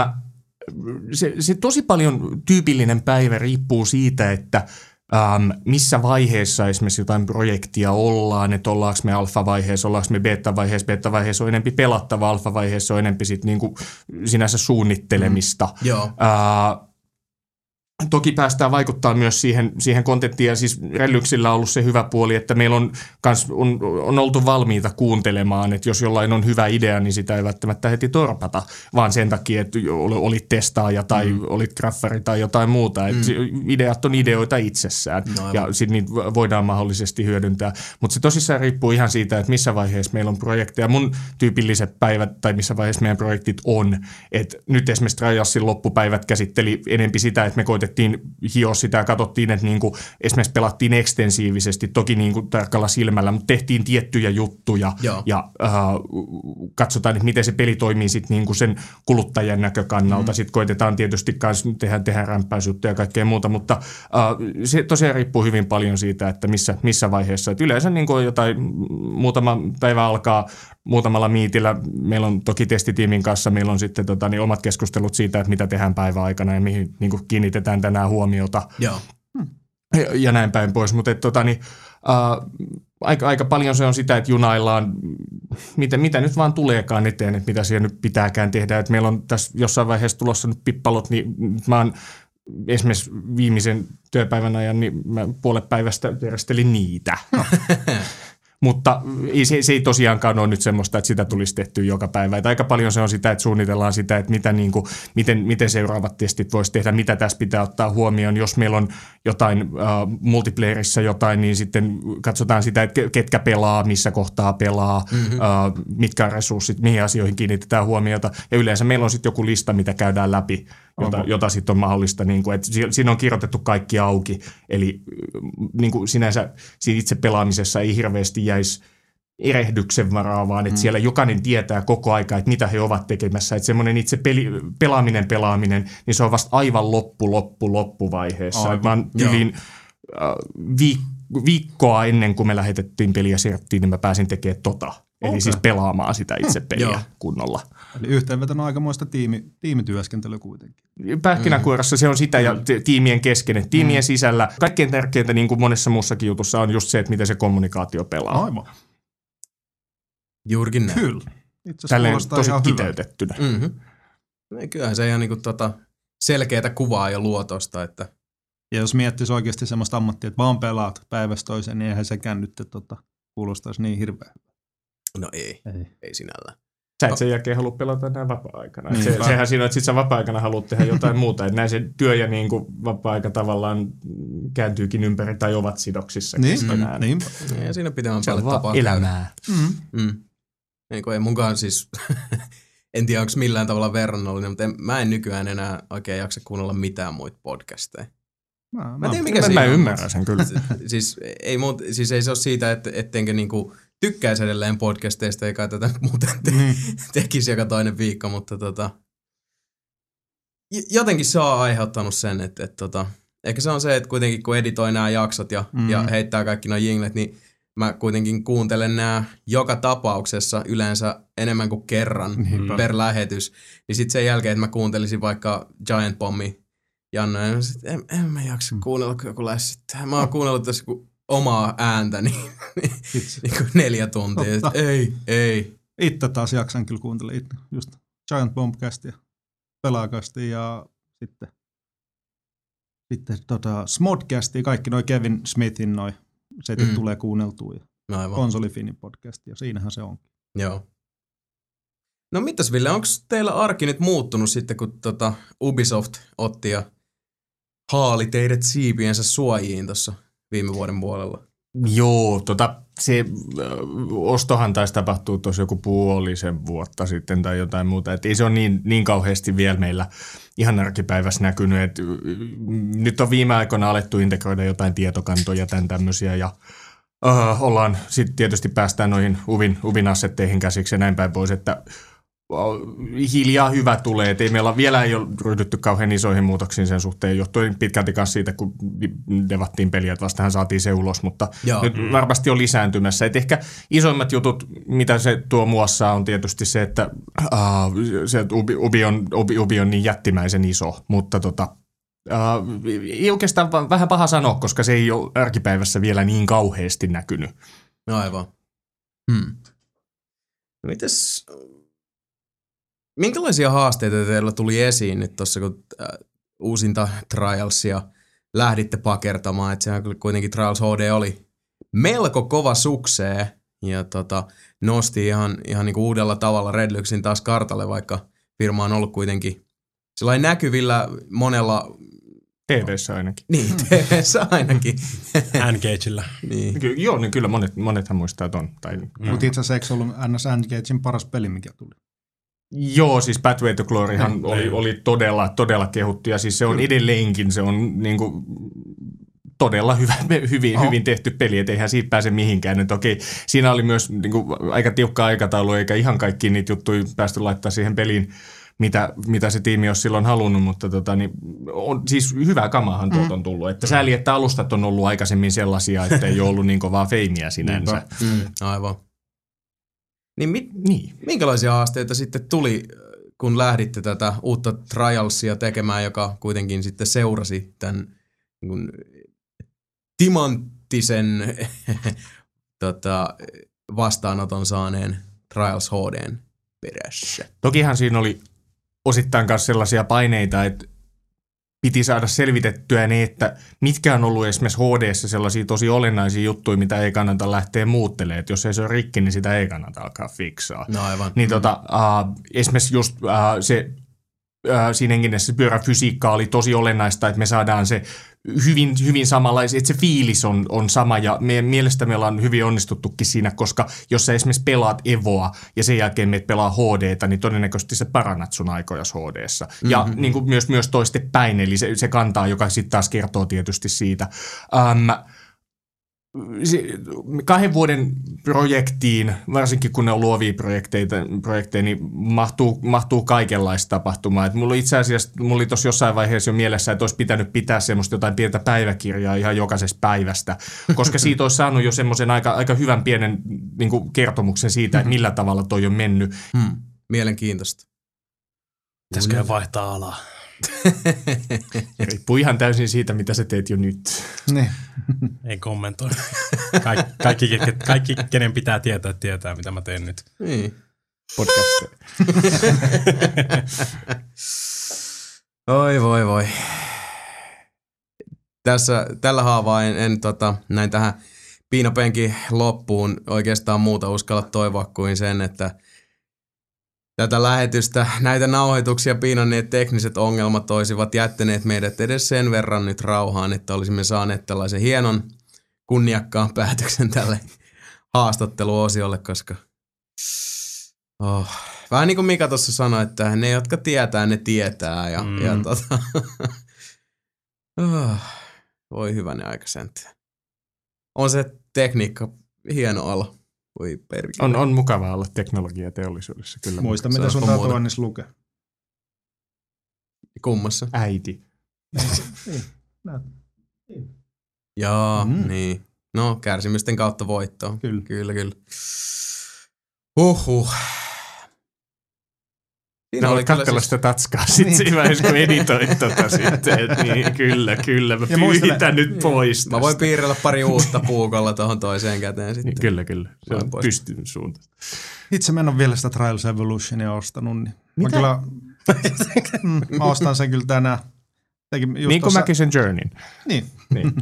se, se tosi paljon tyypillinen päivä riippuu siitä, että Um, missä vaiheessa esimerkiksi jotain projektia ollaan, että ollaanko me alfa-vaiheessa, ollaanko me beta-vaiheessa, beta-vaiheessa on enempi pelattava, alfa-vaiheessa on enempi sit niinku sinänsä suunnittelemista. Joo. Ää, toki päästään vaikuttaa myös siihen, siihen kontenttiin ja siis Rellyksillä on ollut se hyvä puoli, että meillä on, kans, on, on oltu valmiita kuuntelemaan, että jos jollain on hyvä idea, niin sitä ei välttämättä heti torpata, vaan sen takia, että ol- olit testaaja tai mm. olit graffari tai jotain muuta. Mm. ideat on ideoita itsessään No aivan. ja sitten niitä voidaan mahdollisesti hyödyntää. Mutta se tosissaan riippuu ihan siitä, että missä vaiheessa meillä on projekteja. Mun tyypilliset päivät tai missä vaiheessa meidän projektit on. Et nyt esimerkiksi Trialsin loppupäivät käsitteli enempi sitä, että me koitettiin hioa sitä ja katsottiin, että niinku esimerkiksi pelattiin ekstensiivisesti, toki niinku tarkalla silmällä, mutta tehtiin tiettyjä juttuja Joo. ja äh, katsotaan, että miten se peli toimii sitten niinku sen kuluttajan näkökannalta. Mm. Sitten koitetaan tietysti myös tehdä, tehdä rämpäysjuttuja ja kaikkea muuta, mutta äh, se tosiaan riippuu hyvin paljon siitä, että missä, missä vaiheessa. Et yleensä niin kuin jotain, muutama päivä alkaa muutamalla miitillä. Meillä on toki testitiimin kanssa, meillä on sitten tota, niin omat keskustelut siitä, että mitä tehdään päivän aikana ja mihin niin kuin kiinnitetään tänään huomiota Joo. ja, ja näin päin pois. Mutta tota, niin, äh, aika, aika paljon se on sitä, että junaillaan, mitä, mitä nyt vaan tuleekaan eteen, että mitä siellä nyt pitääkään tehdä. Et meillä on tässä jossain vaiheessa tulossa nyt pippalot, niin mä oon esimerkiksi viimeisen työpäivän ajan, niin mä puolet päivästä järjestelin niitä. Mutta ei, se, se ei tosiaankaan ole nyt semmoista, että sitä tulisi tehtyä joka päivä. Et aika paljon se on sitä, että suunnitellaan sitä, että mitä, niin kuin, miten, miten seuraavat testit voisi tehdä, mitä tässä pitää ottaa huomioon. Jos meillä on jotain äh, multiplayerissa jotain, niin sitten katsotaan sitä, että ke- ketkä pelaa, missä kohtaa pelaa, mm-hmm. äh, mitkä resurssit, mihin asioihin kiinnitetään huomiota. Ja yleensä meillä on sitten joku lista, mitä käydään läpi, jota, Onko? jota sitten on mahdollista. Niin kuin, että si- siinä on kirjoitettu kaikki auki. Eli niin kuin sinänsä siinä itse pelaamisessa ei hirveästi jäisi erehdyksen varaa, vaan että mm. siellä jokainen tietää koko aika, että mitä he ovat tekemässä. Että semmoinen itse peli, pelaaminen, pelaaminen, niin se on vasta aivan loppu, loppu, loppuvaiheessa. Aivan. Joo. yliin äh, viik- viikkoa ennen kuin me lähetettiin peliä serttiin, niin mä pääsin tekemään tota. Eli Okei. siis pelaamaan sitä itse peliä kunnolla. Eli yhteenvetona aikamoista tiimi, tiimityöskentelyä kuitenkin. Pähkinänkuoressa se on sitä ja ti- tiimien kesken. Tiimien sisällä kaikkein tärkeintä, niin kuin monessa muussakin jutussa, on just se, että miten se kommunikaatio pelaa. Aivan. Juurikin näin. Kyllä. Itse asiassa Tälleen tosi kiteytettynä. Mm-hmm. Kyllähän se ihan niinku tota selkeätä kuvaa ja luotosta, että Ja jos miettisi oikeasti semmoista ammattia, että vaan pelaat päivästä toiseen, niin eihän sekään nyt tota, kuulostaisi niin hirveä. no ei, Ei. ei sinällään. Sä et sen jälkeen halua pelata enää vapaa-aikana. Niin. Se, sehän siinä on, että sit sä vapaa-aikana haluat tehdä jotain muuta. Että näin se työ ja niin kuin vapaa-aika tavallaan kääntyykin ympäri tai ovat sidoksissa Niin, keskenään. niin. Ja siinä pitää on paljon tapaa elämää. Mm. Mm. Niin kuin ei munkaan siis, en tiedä onko millään tavalla verrannollinen, mutta en, mä en nykyään enää oikein jaksa kuunnella mitään muita podcasteja. Mä, Mä en tiedä mikä Mä, siinä mä ymmärrän sen kyllä. siis, ei muut, siis ei se ole siitä, että ettenkö niinku tykkäisi edelleen podcasteista, eikä tätä muuten te- Niin. tekisi joka toinen viikko, mutta tota, jotenkin se on aiheuttanut sen, että, että tota, ehkä se on se, että kuitenkin kun editoi nämä jaksot ja, Mm. ja heittää kaikki nuo jinglet, niin mä kuitenkin kuuntelen nämä joka tapauksessa yleensä enemmän kuin kerran Niinpä. per lähetys. Niin sitten sen jälkeen, että mä kuuntelisin vaikka Giant Bombi ja mä sit, en, en mä jaksa Mm. kuunnella, kun joku lässittää. Mä oon kuunnellut tässä ku- omaa ääntäni Itse, niin kuin neljä tuntia. Totta. Ei, ei. itse taas jaksan kyllä kuuntella itse. Just Giant Bombcastia, Pelaakastia ja sitten, sitten tota Smodcastia, kaikki noi Kevin Smithin noi setit Mm. tulee kuunneltua ja No aivan. Konsolifinin podcast ja siinähän se on. Joo. No mitäs Ville, onko teillä arki nyt muuttunut sitten, kun tota Ubisoft otti ja haali teidät siipiensä suojiin tuossa viime vuoden puolella? Joo, tota, se ö, ostohan taisi tapahtua tuossa joku puolisen vuotta sitten tai jotain muuta. Et ei se ole niin, niin kauheasti vielä meillä ihan arkipäivässä näkynyt. Et, nyt on viime aikoina alettu integroida jotain tietokantoja, tämän tämmöisiä ja uh, ollaan sitten tietysti päästään noihin Uvin, Uvin assetteihin käsiksi ja näin päin pois, että hiljaa hyvä tulee. Et ei meillä vielä ei ole ryhdytty kauhean isoihin muutoksiin sen suhteen, johtuen pitkälti myös siitä, kun devattiin peliä, että vastahan saatiin se ulos, mutta Joo. nyt varmasti on lisääntymässä. Et ehkä isoimmat jutut, mitä se tuo muassa on tietysti se, että uh, se, että Ubi, Ubi, on, Ubi, Ubi on niin jättimäisen iso, mutta tota, uh, ei oikeastaan vähän paha sanoa, koska se ei ole arkipäivässä vielä niin kauheasti näkynyt. No aivan. Hmm. No mites, minkälaisia haasteita teillä tuli esiin nyt tuossa, kun äh, uusinta Trialsia lähditte pakertamaan, että sehän kyllä kuitenkin Trials HD oli melko kova suksee ja tota, nosti ihan, ihan niinku uudella tavalla Redlyxin taas kartalle, vaikka firma on ollut kuitenkin sellainen näkyvillä monella, TV-ssä ainakin. niin TVssä ainakin. Engageillä. niin. Ky- joo, niin kyllä monet, monethan muistaa ton. Tai, Mm. Mutta itse asiassa eikö se ollut NS Engagein paras peli, mikä tuli? Joo, siis Pathway to Gloryhan Niin. oli, oli todella, todella kehuttu ja siis se on edelleenkin, se on niinku todella hyvä, hyvin, Oho. hyvin tehty peli, et eihän siitä pääse mihinkään. Et okei, siinä oli myös niinku aika tiukka aikataulu, eikä ihan kaikki niitä juttuja päästy laittaa siihen peliin, mitä, mitä se tiimi olisi silloin halunnut, mutta tota, niin on, siis hyvää kamahan tuolta on tullut. Että sääli, että alustat on ollut aikaisemmin sellaisia, että ei ole ollut niin kovaa feimiä sinänsä. Mm, aivan. Niin mit, Niin. minkälaisia haasteita sitten tuli, kun lähditte tätä uutta Trialsia tekemään, joka kuitenkin sitten seurasi tämän niin kuin, timanttisen tota, vastaanoton saaneen Trials HDn perässä? Tokihan siinä oli osittain myös sellaisia paineita, että piti saada selvitettyä ne, että mitkä on ollut esimerkiksi hd sellaisia tosi olennaisia juttuja, mitä ei kannata lähteä muuttelemaan. Että jos ei se ole rikki, niin sitä ei kannata alkaa fiksaa. No aivan. Niin tota, uh, esimerkiksi just uh, se uh, siinä henkinesessä pyöräfysiikka oli tosi olennaista, että me saadaan se hyvin, hyvin samanlaisia, että se fiilis on, on sama ja meidän mielestä me ollaan hyvin onnistuttukin siinä, koska jos sä esimerkiksi pelaat Evoa ja sen jälkeen meet pelaa HDtä, niin todennäköisesti sä parannat sun aikoja. Ja mm-hmm. niin kuin myös, myös toiste päin, eli se, se kantaa, joka sitten taas kertoo tietysti siitä. Um, kahden vuoden projektiin, varsinkin kun ne on luovia projekteita, projekteja, niin mahtuu, mahtuu kaikenlaista tapahtumaa. Et mulla itse asiassa, mulla oli tuossa jossain vaiheessa jo mielessä, että olisi pitänyt pitää semmoista jotain pientä päiväkirjaa ihan jokaisesta päivästä, koska siitä olisi saanut jo semmoisen aika, aika hyvän pienen niin kuin kertomuksen siitä, että millä tavalla toi on mennyt. Hmm. Mielenkiintoista. Pitäisikö vaihtaa alaa? Riippuu ihan täysin siitä, mitä sä teet jo nyt. Niin. Ei kommentoi. Kaik, kaikki, kaikki, kaikki, kenen pitää tietää, tietää, mitä mä teen nyt. Niin. Podcast. Oi voi voi. Tässä, tällä haavaa en, en tota, näin tähän piinapenkin loppuun oikeastaan muuta uskalla toivoa kuin sen, että tätä lähetystä, näitä nauhoituksia piinanneet tekniset ongelmat olisivat jättäneet meidät edes sen verran nyt rauhaan, että olisimme saaneet tällaisen hienon kunniakkaan päätöksen tälle haastatteluosiolle, koska oh, vähän niin kuin Mika tuossa sanoi, että ne, jotka tietää, ne tietää. Ja, mm. ja tota, oh, voi hyvänä aika sentään. On se tekniikka hieno ala. Voi perkele. On, on mukavaa olla teknologiateollisuudessa, kyllä. Muista, mitä sun muuta. tatuannissa lukee. Kummassa. Äiti. Joo, Mm. mm. niin. No, kärsimysten kautta voittoa. Kyllä. Kyllä, kyllä. Huhhuh. Siinä No, kyllä katsella siis- sitä tatskaa sitten siinä vaiheessa, kun editoit tota sitten. Et niin, kyllä, kyllä. Mä pyyhitän nyt pois Mä voin tästä. piirrellä pari uutta puukolla tuohon toiseen käteen sitten. Niin, kyllä, kyllä. Se on pois. pystyn suuntaan. Itse mä en ole vielä sitä Trials Evolutionia ostanut. Niin Mitä? Mä, kyllä, mm, mä ostan sen kyllä tänään. Tekin just Niin kuin tossa- mäkin sen Journeyn. Niin, Niin.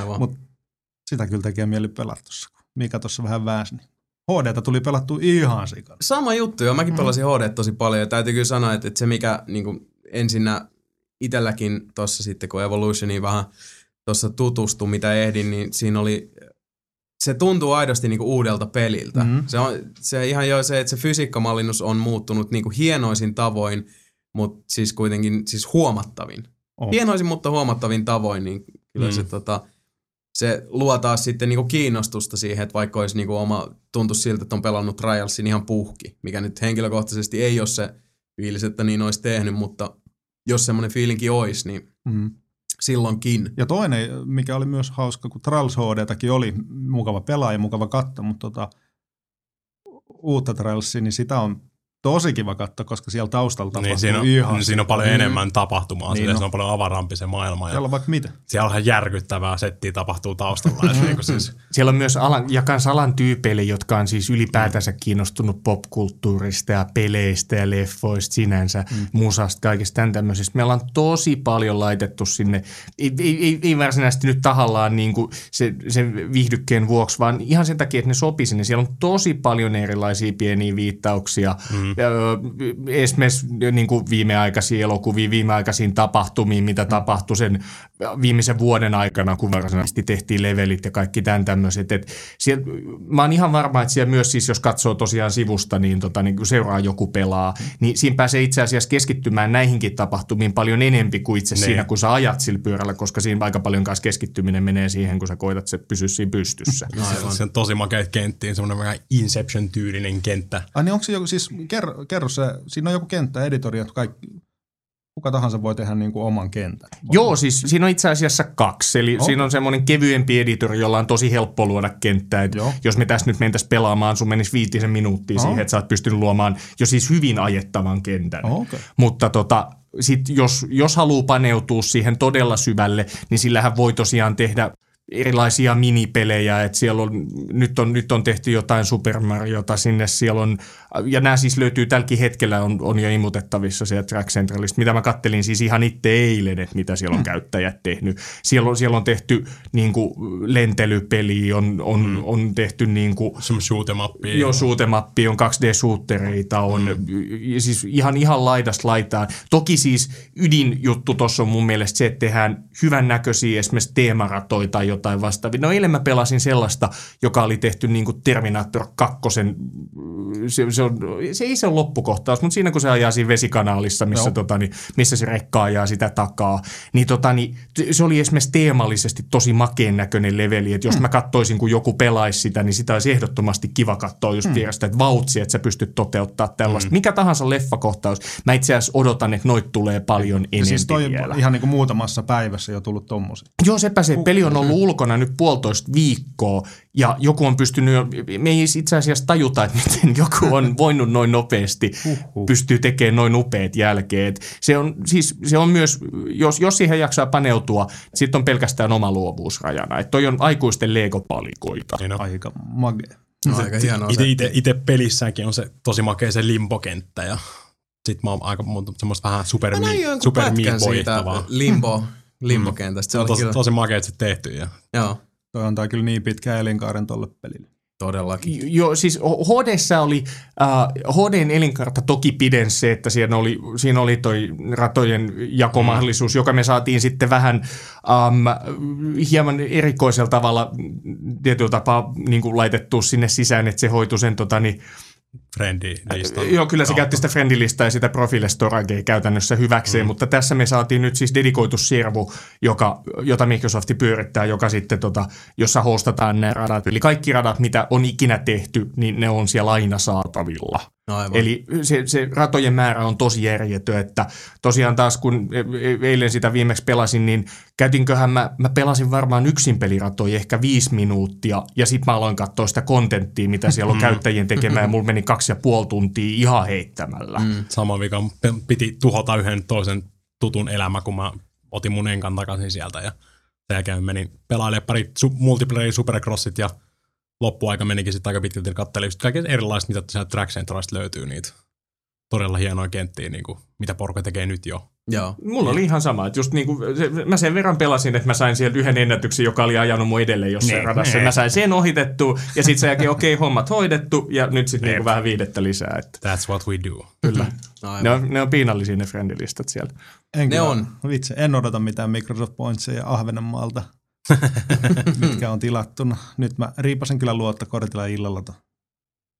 Aivan. Mut- sitä kyllä tekee mieli pelata tuossa. kun Mika tuossa vähän väänsi. Niin HDtä tuli pelattu ihan sikana. Sama juttu, joo. Mäkin pelasin HD tosi paljon ja täytyy kyllä sanoa, että, että se mikä niin kuin ensinnä itselläkin tuossa sitten, kun Evolutioniin vähän tuossa tutustui, mitä ehdin, niin siinä oli, se tuntuu aidosti niin uudelta peliltä. Mhm. Mm-hmm. Se on se ihan jo se, että se fysiikkamallinnus on muuttunut niin hienoisin tavoin, mutta siis kuitenkin siis huomattavin. Oh. Hienoisin, mutta huomattavin tavoin, niin kyllä mm. se, tota, se luo taas sitten niinku kiinnostusta siihen, että vaikka olisi niinku oma, tuntuisi siltä, että on pelannut Trialsin ihan puhki, mikä nyt henkilökohtaisesti ei ole se fiilis, että niin olisi tehnyt, mutta jos semmoinen fiilinki olisi, niin Mm. silloinkin. Ja toinen, mikä oli myös hauska, kun Trials HDtäkin oli mukava pelaa ja mukava katsoa, mutta tota, uutta Trialsia, niin sitä on tosi kiva katsoa, koska siellä taustalla tapahtuu Niin, siinä, on, ihan siinä on paljon Mm. enemmän tapahtumaa, Niin niin on. se on paljon avarampi se maailma. Ja Siellä on vaikka mitä. siellä on ihan järkyttävää settiä tapahtuu taustalla. että niinku siis, Siellä on myös alan, ja kans alan tyypeille, jotka on siis ylipäätänsä kiinnostunut popkulttuurista ja peleistä ja leffoista sinänsä, mm. musasta, kaikista tämän tämmöisestä. Meillä on tosi paljon laitettu sinne, ei, ei, ei, varsinaisesti nyt tahallaan niin kuin se, sen viihdykkeen vuoksi, vaan ihan sen takia, että ne sopii sinne. Siellä on tosi paljon erilaisia pieniä viittauksia. Mm. Esimerkiksi niin kuin viimeaikaisia elokuvia, viimeaikaisiin tapahtumiin, mitä tapahtui sen viimeisen vuoden aikana, kun varsinaisesti tehtiin levelit ja kaikki tämän tämmöiset. Et siellä, mä oon ihan varma, että siellä myös siis, jos katsoo tosiaan sivusta, niin, tota, niin kun seuraa joku pelaa, niin siinä pääsee itse asiassa keskittymään näihinkin tapahtumiin paljon enempi kuin itse Niin. siinä, kun sä ajat sillä pyörällä, koska siinä aika paljon kanssa keskittyminen menee siihen, kun sä koitat se pysyä siinä pystyssä. se, se on tosi makeita kenttiä, semmoinen vähän Inception-tyylinen kenttä. Ai niin onko se joku, siis kerro, kerro se, siinä on joku kenttä, editori, että kaikki, kuka tahansa voi tehdä niin kuin oman kentän. Joo, siis siinä on itse asiassa kaksi. Eli Okei. siinä on semmoinen kevyempi editori, jolla on tosi helppo luoda kenttää. Et Joo. jos me tässä nyt mentäisiin pelaamaan, sun menisi viitisen minuuttia Oho. siihen, että sä oot pystynyt luomaan jo siis hyvin ajettavan kentän. Okay. Mutta tota, sit jos, jos haluaa paneutua siihen todella syvälle, niin sillähän voi tosiaan tehdä erilaisia minipelejä, että siellä on, nyt on, nyt on tehty jotain Super Mariota sinne, siellä on, ja nämä siis löytyy tälläkin hetkellä, on, on jo imutettavissa sieltä Track Centralista, mitä mä kattelin siis ihan itse eilen, että mitä siellä on käyttäjät tehnyt. Siellä on, siellä on tehty niin kuin, lentelypeli, on, on, mm. on tehty niin kuin, up. Joo, suutemappi on 2D-suuttereita, on mm. siis ihan, ihan laidasta laitaan. Toki siis ydinjuttu tuossa on mun mielestä se, että tehdään hyvän näköisiä esimerkiksi teemaratoja tai jotain vastaavia. No eilen mä pelasin sellaista, joka oli tehty niin kuin Terminator 2. Se, se, on, se ei se ole loppukohtaus, mutta siinä kun se ajaa siinä vesikanaalissa, missä, tota, niin, missä se rekka ajaa sitä takaa, niin, tota, niin se oli esimerkiksi teemallisesti tosi makeen näköinen leveli, että jos mä kattoisin, kun joku pelaisi sitä, niin sitä olisi ehdottomasti kiva katsoa just vierestä, että vautsi, että sä pystyt toteuttaa tällaista. Mikä tahansa leffakohtaus, mä itse asiassa odotan, että noit tulee paljon Ja enemmän siis toi vielä. ihan niin kuin muutamassa päivässä jo tullut tommosia. Joo, sepä se. Peli on ollut ulkona nyt puolitoista viikkoa ja joku on pystynyt me ei itse asiassa tajuta, että miten joku on voinut noin nopeasti, pystyy tekemään noin upeat jälkeet. Se on, siis, se on myös, jos, jos siihen jaksaa paneutua, sitten on pelkästään oma luovuus rajana. Että toi on aikuisten Lego-palikoita. Niin on. Aika mage. No, aika hienoa Ite, ite, ite pelissäänkin on se tosi makea se limbokenttä ja sit mä oon aika monta semmoista vähän super, Mä mi, super siitä limbo, limbokentästä. Se Se on oli tosi, kyllä, tosi makeet se tehty ja joo, Toi antaa kyllä niin pitkä elinkaaren tolle pelille. todellakin. Joo, siis HDssä oli, uh, HDn elinkaarta toki pidensi se, että siinä oli, siinä oli toi ratojen jakomahdollisuus, joka me saatiin sitten vähän um, hieman erikoisella tavalla tietyllä tapaa niin kuin laitettua sinne sisään, että se hoitui sen tota, niin, friendi listan. Joo, kyllä se käytti sitä friendilistaa ja sitä profiilestoragea käytännössä hyväkseen, mm. mutta tässä me saatiin nyt siis dedikoitu servu, joka, jota Microsoft pyörittää, joka sitten, tota, jossa hostataan nämä radat. Eli kaikki radat, mitä on ikinä tehty, niin ne on siellä aina saatavilla. No aivan. Eli se, se ratojen määrä on tosi järjetön, että tosiaan taas kun e- e- eilen sitä viimeksi pelasin, niin käytinköhän mä, mä pelasin varmaan yksin peliratoja ehkä viisi minuuttia ja sitten mä aloin katsoa sitä kontenttia, mitä siellä on käyttäjien tekemään ja mulla meni kaksi ja puoli tuntia ihan heittämällä. Mm. Saman viikon pe- piti tuhota yhden toisen tutun elämä, kun mä otin mun enkan takaisin sieltä ja sen jälkeen menin pelailemaan pari su- multiplayer supercrossit ja loppuaika menikin sitten aika pitkälti katselin just kaiken erilaista, mitä sieltä Track Centralista löytyy niitä todella hienoja kenttiä, niin kuin, mitä porukka tekee nyt jo. Joo. Mulla oli ihan sama, että just niinku, se, mä sen verran pelasin, että mä sain sieltä yhden ennätyksen, joka oli ajanut mun edelleen jossain Ne, radassa. ne. Mä sain sen ohitettua ja sitten sen jälkeen okei, okay, hommat hoidettu ja nyt sitten niinku vähän viidettä lisää. Että That's what we do. kyllä. No aivan. ne, on, ne on piinallisia ne friendilistat siellä. En Ne kyllä- on. Vitsi, en odota mitään Microsoft Pointseja Ahvenanmaalta, mitkä on tilattuna. Nyt mä riipasin kyllä luottokortilla illalla. to-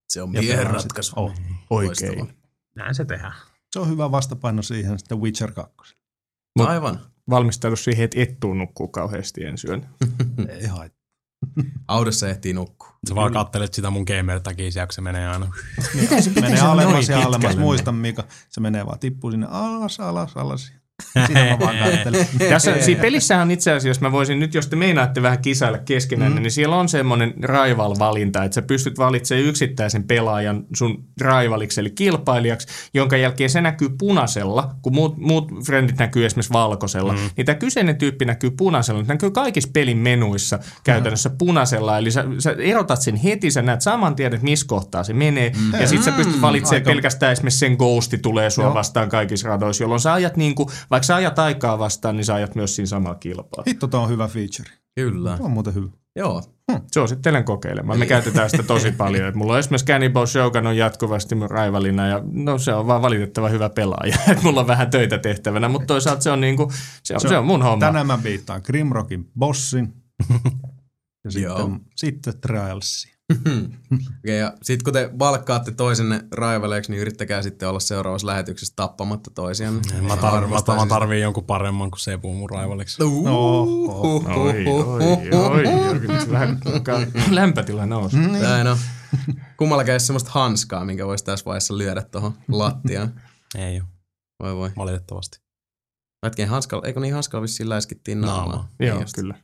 Se on miehen ratkaisu. sit. Oh. Oikein. Loistavaa. Näin se tehdään. Se on hyvä vastapaino siihen sitten Witcher 2. Mut- Aivan. Valmistaudu siihen, että et tuu nukkuu kauheasti ensi yön. Ei haittaa. Autossa ehtii nukkua. Sä vaan kattelet sitä mun gamer-takia, kun se menee aina. Menee se alemmas noin ja alemmas. Muista Mika, se menee vaan tippuu sinne alas, alas, alas. Sitä mä vaan. Tässä siinä pelissähän on itse asiassa, jos mä voisin nyt, jos te meinaatte vähän kisailla keskenään, mm. niin siellä on semmoinen rival-valinta, että sä pystyt valitsemaan yksittäisen pelaajan sun rivaliksi, eli kilpailijaksi, jonka jälkeen se näkyy punaisella, kun muut, muut friendit näkyy esimerkiksi valkoisella, mm. niin tämä kyseinen tyyppi näkyy punaisella, se näkyy kaikissa pelin menuissa käytännössä punaisella, eli sä, sä erotat sen heti, sä näet saman tien, että missä kohtaa se menee, mm. ja sitten sä pystyt valitsemaan Aika- pelkästään esimerkiksi sen ghosti tulee sua Joo. vastaan kaikissa radoissa, jolloin sä ajat niin kuin, vaikka sä ajat aikaa vastaan, niin sä ajat myös siinä samalla kilpaa. Hitto, tuo on hyvä feature. Kyllä. Tuo on muuten hyvä. Joo. Suosittelen kokeilemaan. Me käytetään sitä tosi paljon. Et mulla on esimerkiksi Cannibal Shogun on jatkuvasti mun raivalina ja no se on vaan valitettava hyvä pelaaja. Et mulla on vähän töitä tehtävänä, mutta toisaalta se on, niinku, se on, se on mun homma. Tänään mä viittaan Grimrockin bossin. Ja sitten, sitten Trialsi. Okei, ja sitten kun te valkkaatte toisenne raivaleeksi, niin yrittäkää sitten olla seuraavassa lähetyksessä tappamatta toisianne. Mä, tar- mä, tar- mä tarviin jonkun paremman kuin Sepu mun. Uh, No, uh, Vähän alkaa lämpötila nousi. Näin on. Kummallakaan ei semmoista hanskaa, minkä voisi tässä vaiheessa lyödä tuohon lattiaan. Ei ole, Voi voi. valitettavasti. Hetken hanskalla, eikö niin hanskalla vissiin läiskittiin naamaa? Niin Joo, just. kyllä.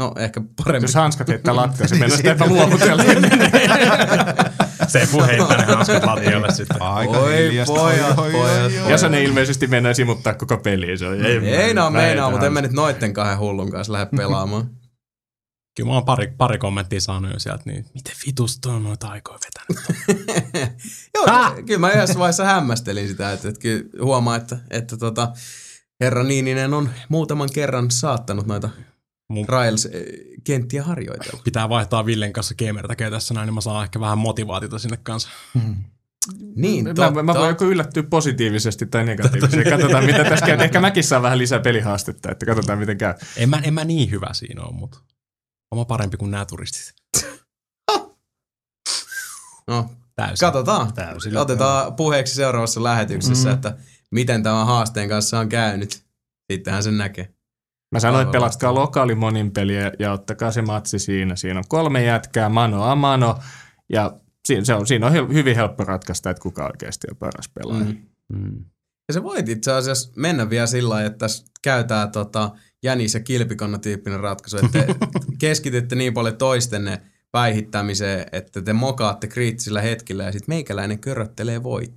No ehkä parempi. Jos hanskat heittää lattia, se mennä sitä luovutella. Sepu heittää ne hanskat lattialle sitten. Aika Oi, hiljasta. pojat, pojat, oi, oi. Ja se ne ilmeisesti mennään simuttaa koko peliä. Se on, ei, Ei nää mä meinaa, mutta en mä nyt noitten kahden hullun kanssa lähde pelaamaan. Kyllä mä oon pari, pari kommenttia saanut jo sieltä, niin miten vitusta on noita aikoja vetänyt? Joo, kyllä mä yhdessä vaiheessa hämmästelin sitä, että, että kyllä huomaa, että, että tota, herra Niininen on muutaman kerran saattanut noita Mun Trials-kenttiä harjoitella. pitää vaihtaa Villen kanssa gamer tässä näin, niin mä saan ehkä vähän motivaatiota sinne kanssa. Niin, Mä, totta. mä, voin joko yllättyä positiivisesti tai negatiivisesti. Katsotaan, mitä tässä käy. Ehkä mäkin saan vähän lisää pelihaastetta, että katsotaan, miten käy. En mä, en mä niin hyvä siinä ole, mutta Oma parempi kuin nämä turistit. No, Täysin. katsotaan. Täysin. Otetaan puheeksi seuraavassa lähetyksessä, Mm. että miten tämä haasteen kanssa on käynyt. Sittenhän sen näkee. Mä sanoin, että pelatkaa lokaali monin peliä ja ottakaa se matsi siinä. Siinä on kolme jätkää, mano a mano. Ja siinä, se on, siinä on hyvin helppo ratkaista, että kuka oikeasti on paras pelaaja. Mm. Mm. Ja se voit itse asiassa mennä vielä sillä lailla, että tässä käytää tota jänis- ja kilpikonna tyyppinen ratkaisu, että te keskitytte niin paljon toistenne päihittämiseen, että te mokaatte kriittisillä hetkillä ja sitten meikäläinen köröttelee voit.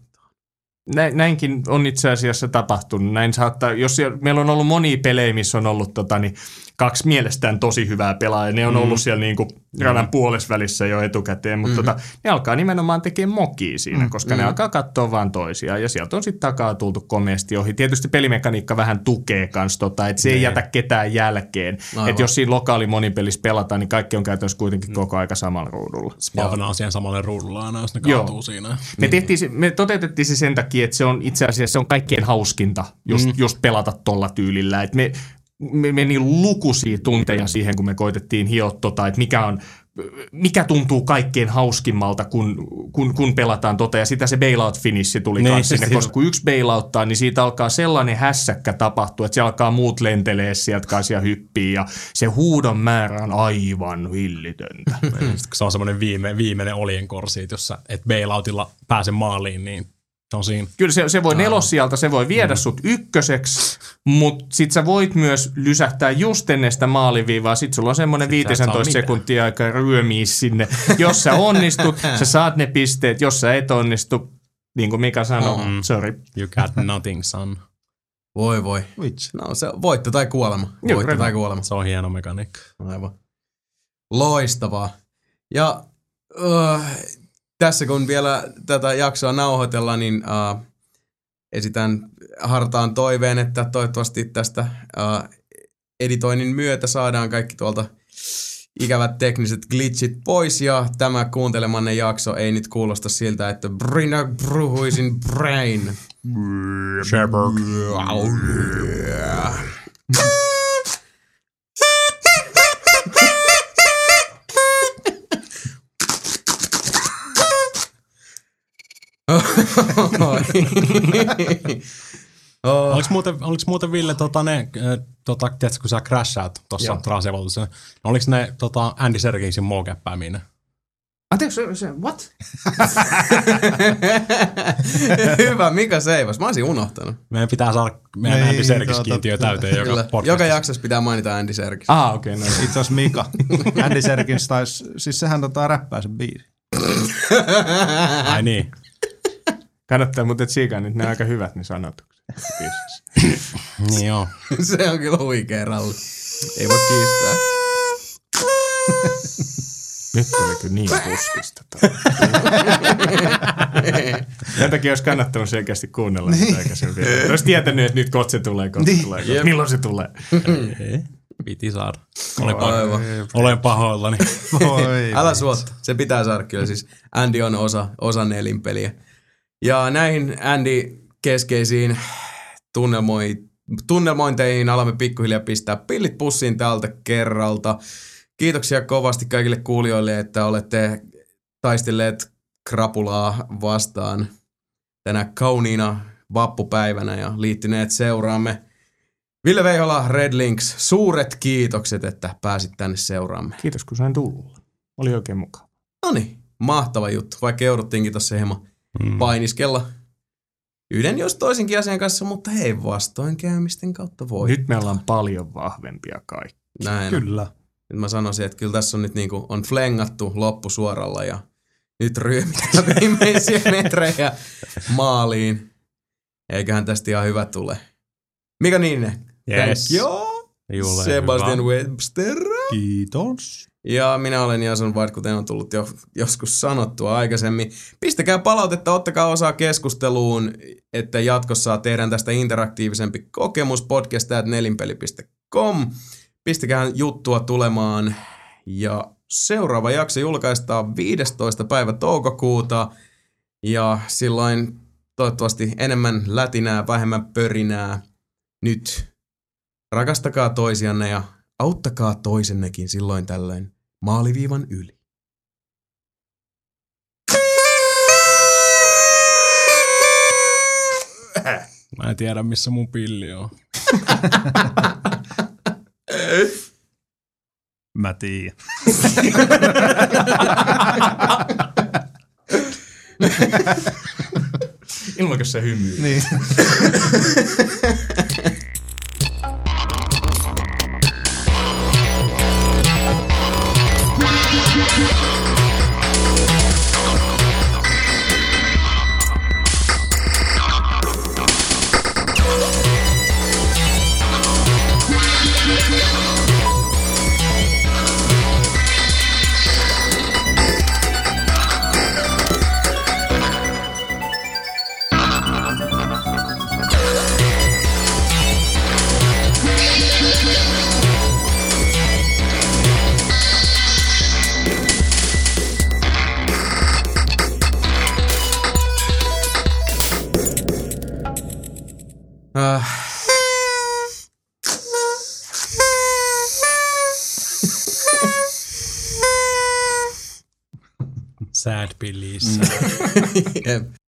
Näin, näinkin on itse asiassa tapahtunut. Näin saattaa, jos siellä, meillä on ollut monia pelejä, missä on ollut tota, niin, kaksi mielestään tosi hyvää pelaajaa. Ne on Mm. ollut siellä niin kuin, radan puolesvälissä jo etukäteen, mutta Mhm. tota, ne alkaa nimenomaan tekemään mokia siinä, Mm. koska ne Mm. alkaa katsoa vaan toisiaan. Ja sieltä on sitten takaa tultu komeasti ohi. Tietysti pelimekaniikka vähän tukee kans, tota, että se ei Niin. jätä ketään jälkeen. Että jos siinä lokaali monipelissä pelataan, niin kaikki on käytännössä kuitenkin Mm. koko aika samalla ruudulla. Spavnaa siihen samalle ruudulla aina, jos ne Joo. kaatuu siinä. Me, tehtiin, se- me toteutettiin se sen takia, että se on itse asiassa se on kaikkein hauskinta just, mm. Mm. just pelata tolla tyylillä. Et me meni lukuisia tunteja siihen, kun me koitettiin hioa tota, että mikä on mikä tuntuu kaikkein hauskimmalta, kun, kun, kun pelataan tota, ja sitä se bailout finissi tuli Niin, sinne, siis- koska kun yksi bailouttaa, niin siitä alkaa sellainen hässäkkä tapahtua, että se alkaa muut lentelee sieltä kanssa ja hyppii, ja se huudon määrä on aivan hillitöntä. Se on semmoinen viime, viimeinen oljenkorsi, että jos sä et bailoutilla pääse maaliin, niin se on siinä. Kyllä se, se voi nelossijalta, se voi viedä sut ykköseksi, mutta sit sä voit myös lysähtää just ennen sitä maaliviivaa. Sit sulla on semmoinen sä et saa 15 mitään. sekuntia aikaa ryömiä sinne. Jos sä onnistut, sä saat ne pisteet. Jos sä et onnistu, niin kuin Mika sanoi, Mm. sorry. You got nothing, son. Voi voi. Vitsi. No se on voitto tai kuolema. Joo, Voitto tai kuolema. Se on hieno mekaniikka. Aivan. Loistavaa. Ja uh, tässä kun vielä tätä jaksoa nauhoitellaan, niin uh, esitän hartaan toiveen, että toivottavasti tästä uh, editoinnin myötä saadaan kaikki tuolta ikävät tekniset glitchit pois ja tämä kuuntelemanne jakso ei nyt kuulosta siltä, että Brina bruhuisin brain. Sherberg. Oh, Oliko muuten, oliko muuten Ville, tota, ne, tota, tiedätkö, kun sä crashaat tuossa Joo. Trasevolutussa, oliko ne tota, Andy Serkingsin mokepäminä? Anteeksi, se, se, what? Hyvä, Mika Seivas. Mä olisin unohtanut. Meidän pitää saada meidän Niin, Andy Serkis totta. kiintiö täyteen joka podcastissa. Joka jaksossa pitää mainita Andy Serkis. Ah, okei, okay, no. Itse asiassa Mika. Andy Serkins taisi, siis sehän tota räppää sen biisin. Ai niin. Kannattaa muuten tsiikaa nyt, ne on aika hyvät ne sanotukset. Niin joo. Se on kyllä huikea ralli. Ei voi kiistää. Nyt oli kyllä niin puskista. Sen takia olisi kannattanut selkeästi kuunnella niin. aikaisemmin. Olisi tietänyt, että nyt kohta se tulee, kohta Niin. se tulee. Kohta. Milloin se tulee? Piti saada. Olen, Aivan. paho- olen pahoillani. Voi. Älä suotta. Se pitää saada kyllä. Siis Andy on osa, osa nelinpeliä. Ja näihin Andy keskeisiin tunnelmoi, tunnelmointeihin alamme pikkuhiljaa pistää pillit pussiin tältä kerralta. Kiitoksia kovasti kaikille kuulijoille, että olette taistelleet krapulaa vastaan tänä kauniina vappupäivänä ja liittyneet seuraamme. Ville Veihola, Red Links, suuret kiitokset, että pääsit tänne seuraamme. Kiitos, kun sain tulla. Oli oikein mukava. No niin, mahtava juttu, vaikka jouduttiinkin tuossa hieman Mm. painiskella yhden jos toisenkin asian kanssa, mutta hei, vastoinkäymisten kautta voi. Nyt me ollaan paljon vahvempia kaikki. Näin. Kyllä. Nyt mä sanoisin, että kyllä tässä on nyt niinku, on flengattu loppusuoralla ja nyt ryömitään viimeisiä metrejä maaliin. Eiköhän tästä ihan hyvä tule. Mika Niine, Yes. thank you. Sebastian hyvä. Webster. Kiitos. Ja minä olen Jason White, kuten on tullut jo joskus sanottua aikaisemmin. Pistäkää palautetta, ottakaa osaa keskusteluun, että jatkossa tehdään tästä interaktiivisempi kokemus podcast.nelinpeli.com. Pistäkää juttua tulemaan. Ja seuraava jakso julkaistaan 15. päivä toukokuuta. Ja silloin toivottavasti enemmän lätinää, vähemmän pörinää. Nyt rakastakaa toisianne ja auttakaa toisennekin silloin tällöin maaliviivan yli. Mä en tiedä, missä mun pilli on. Mä tiedän. Ilman, se hymyy. Niin. him.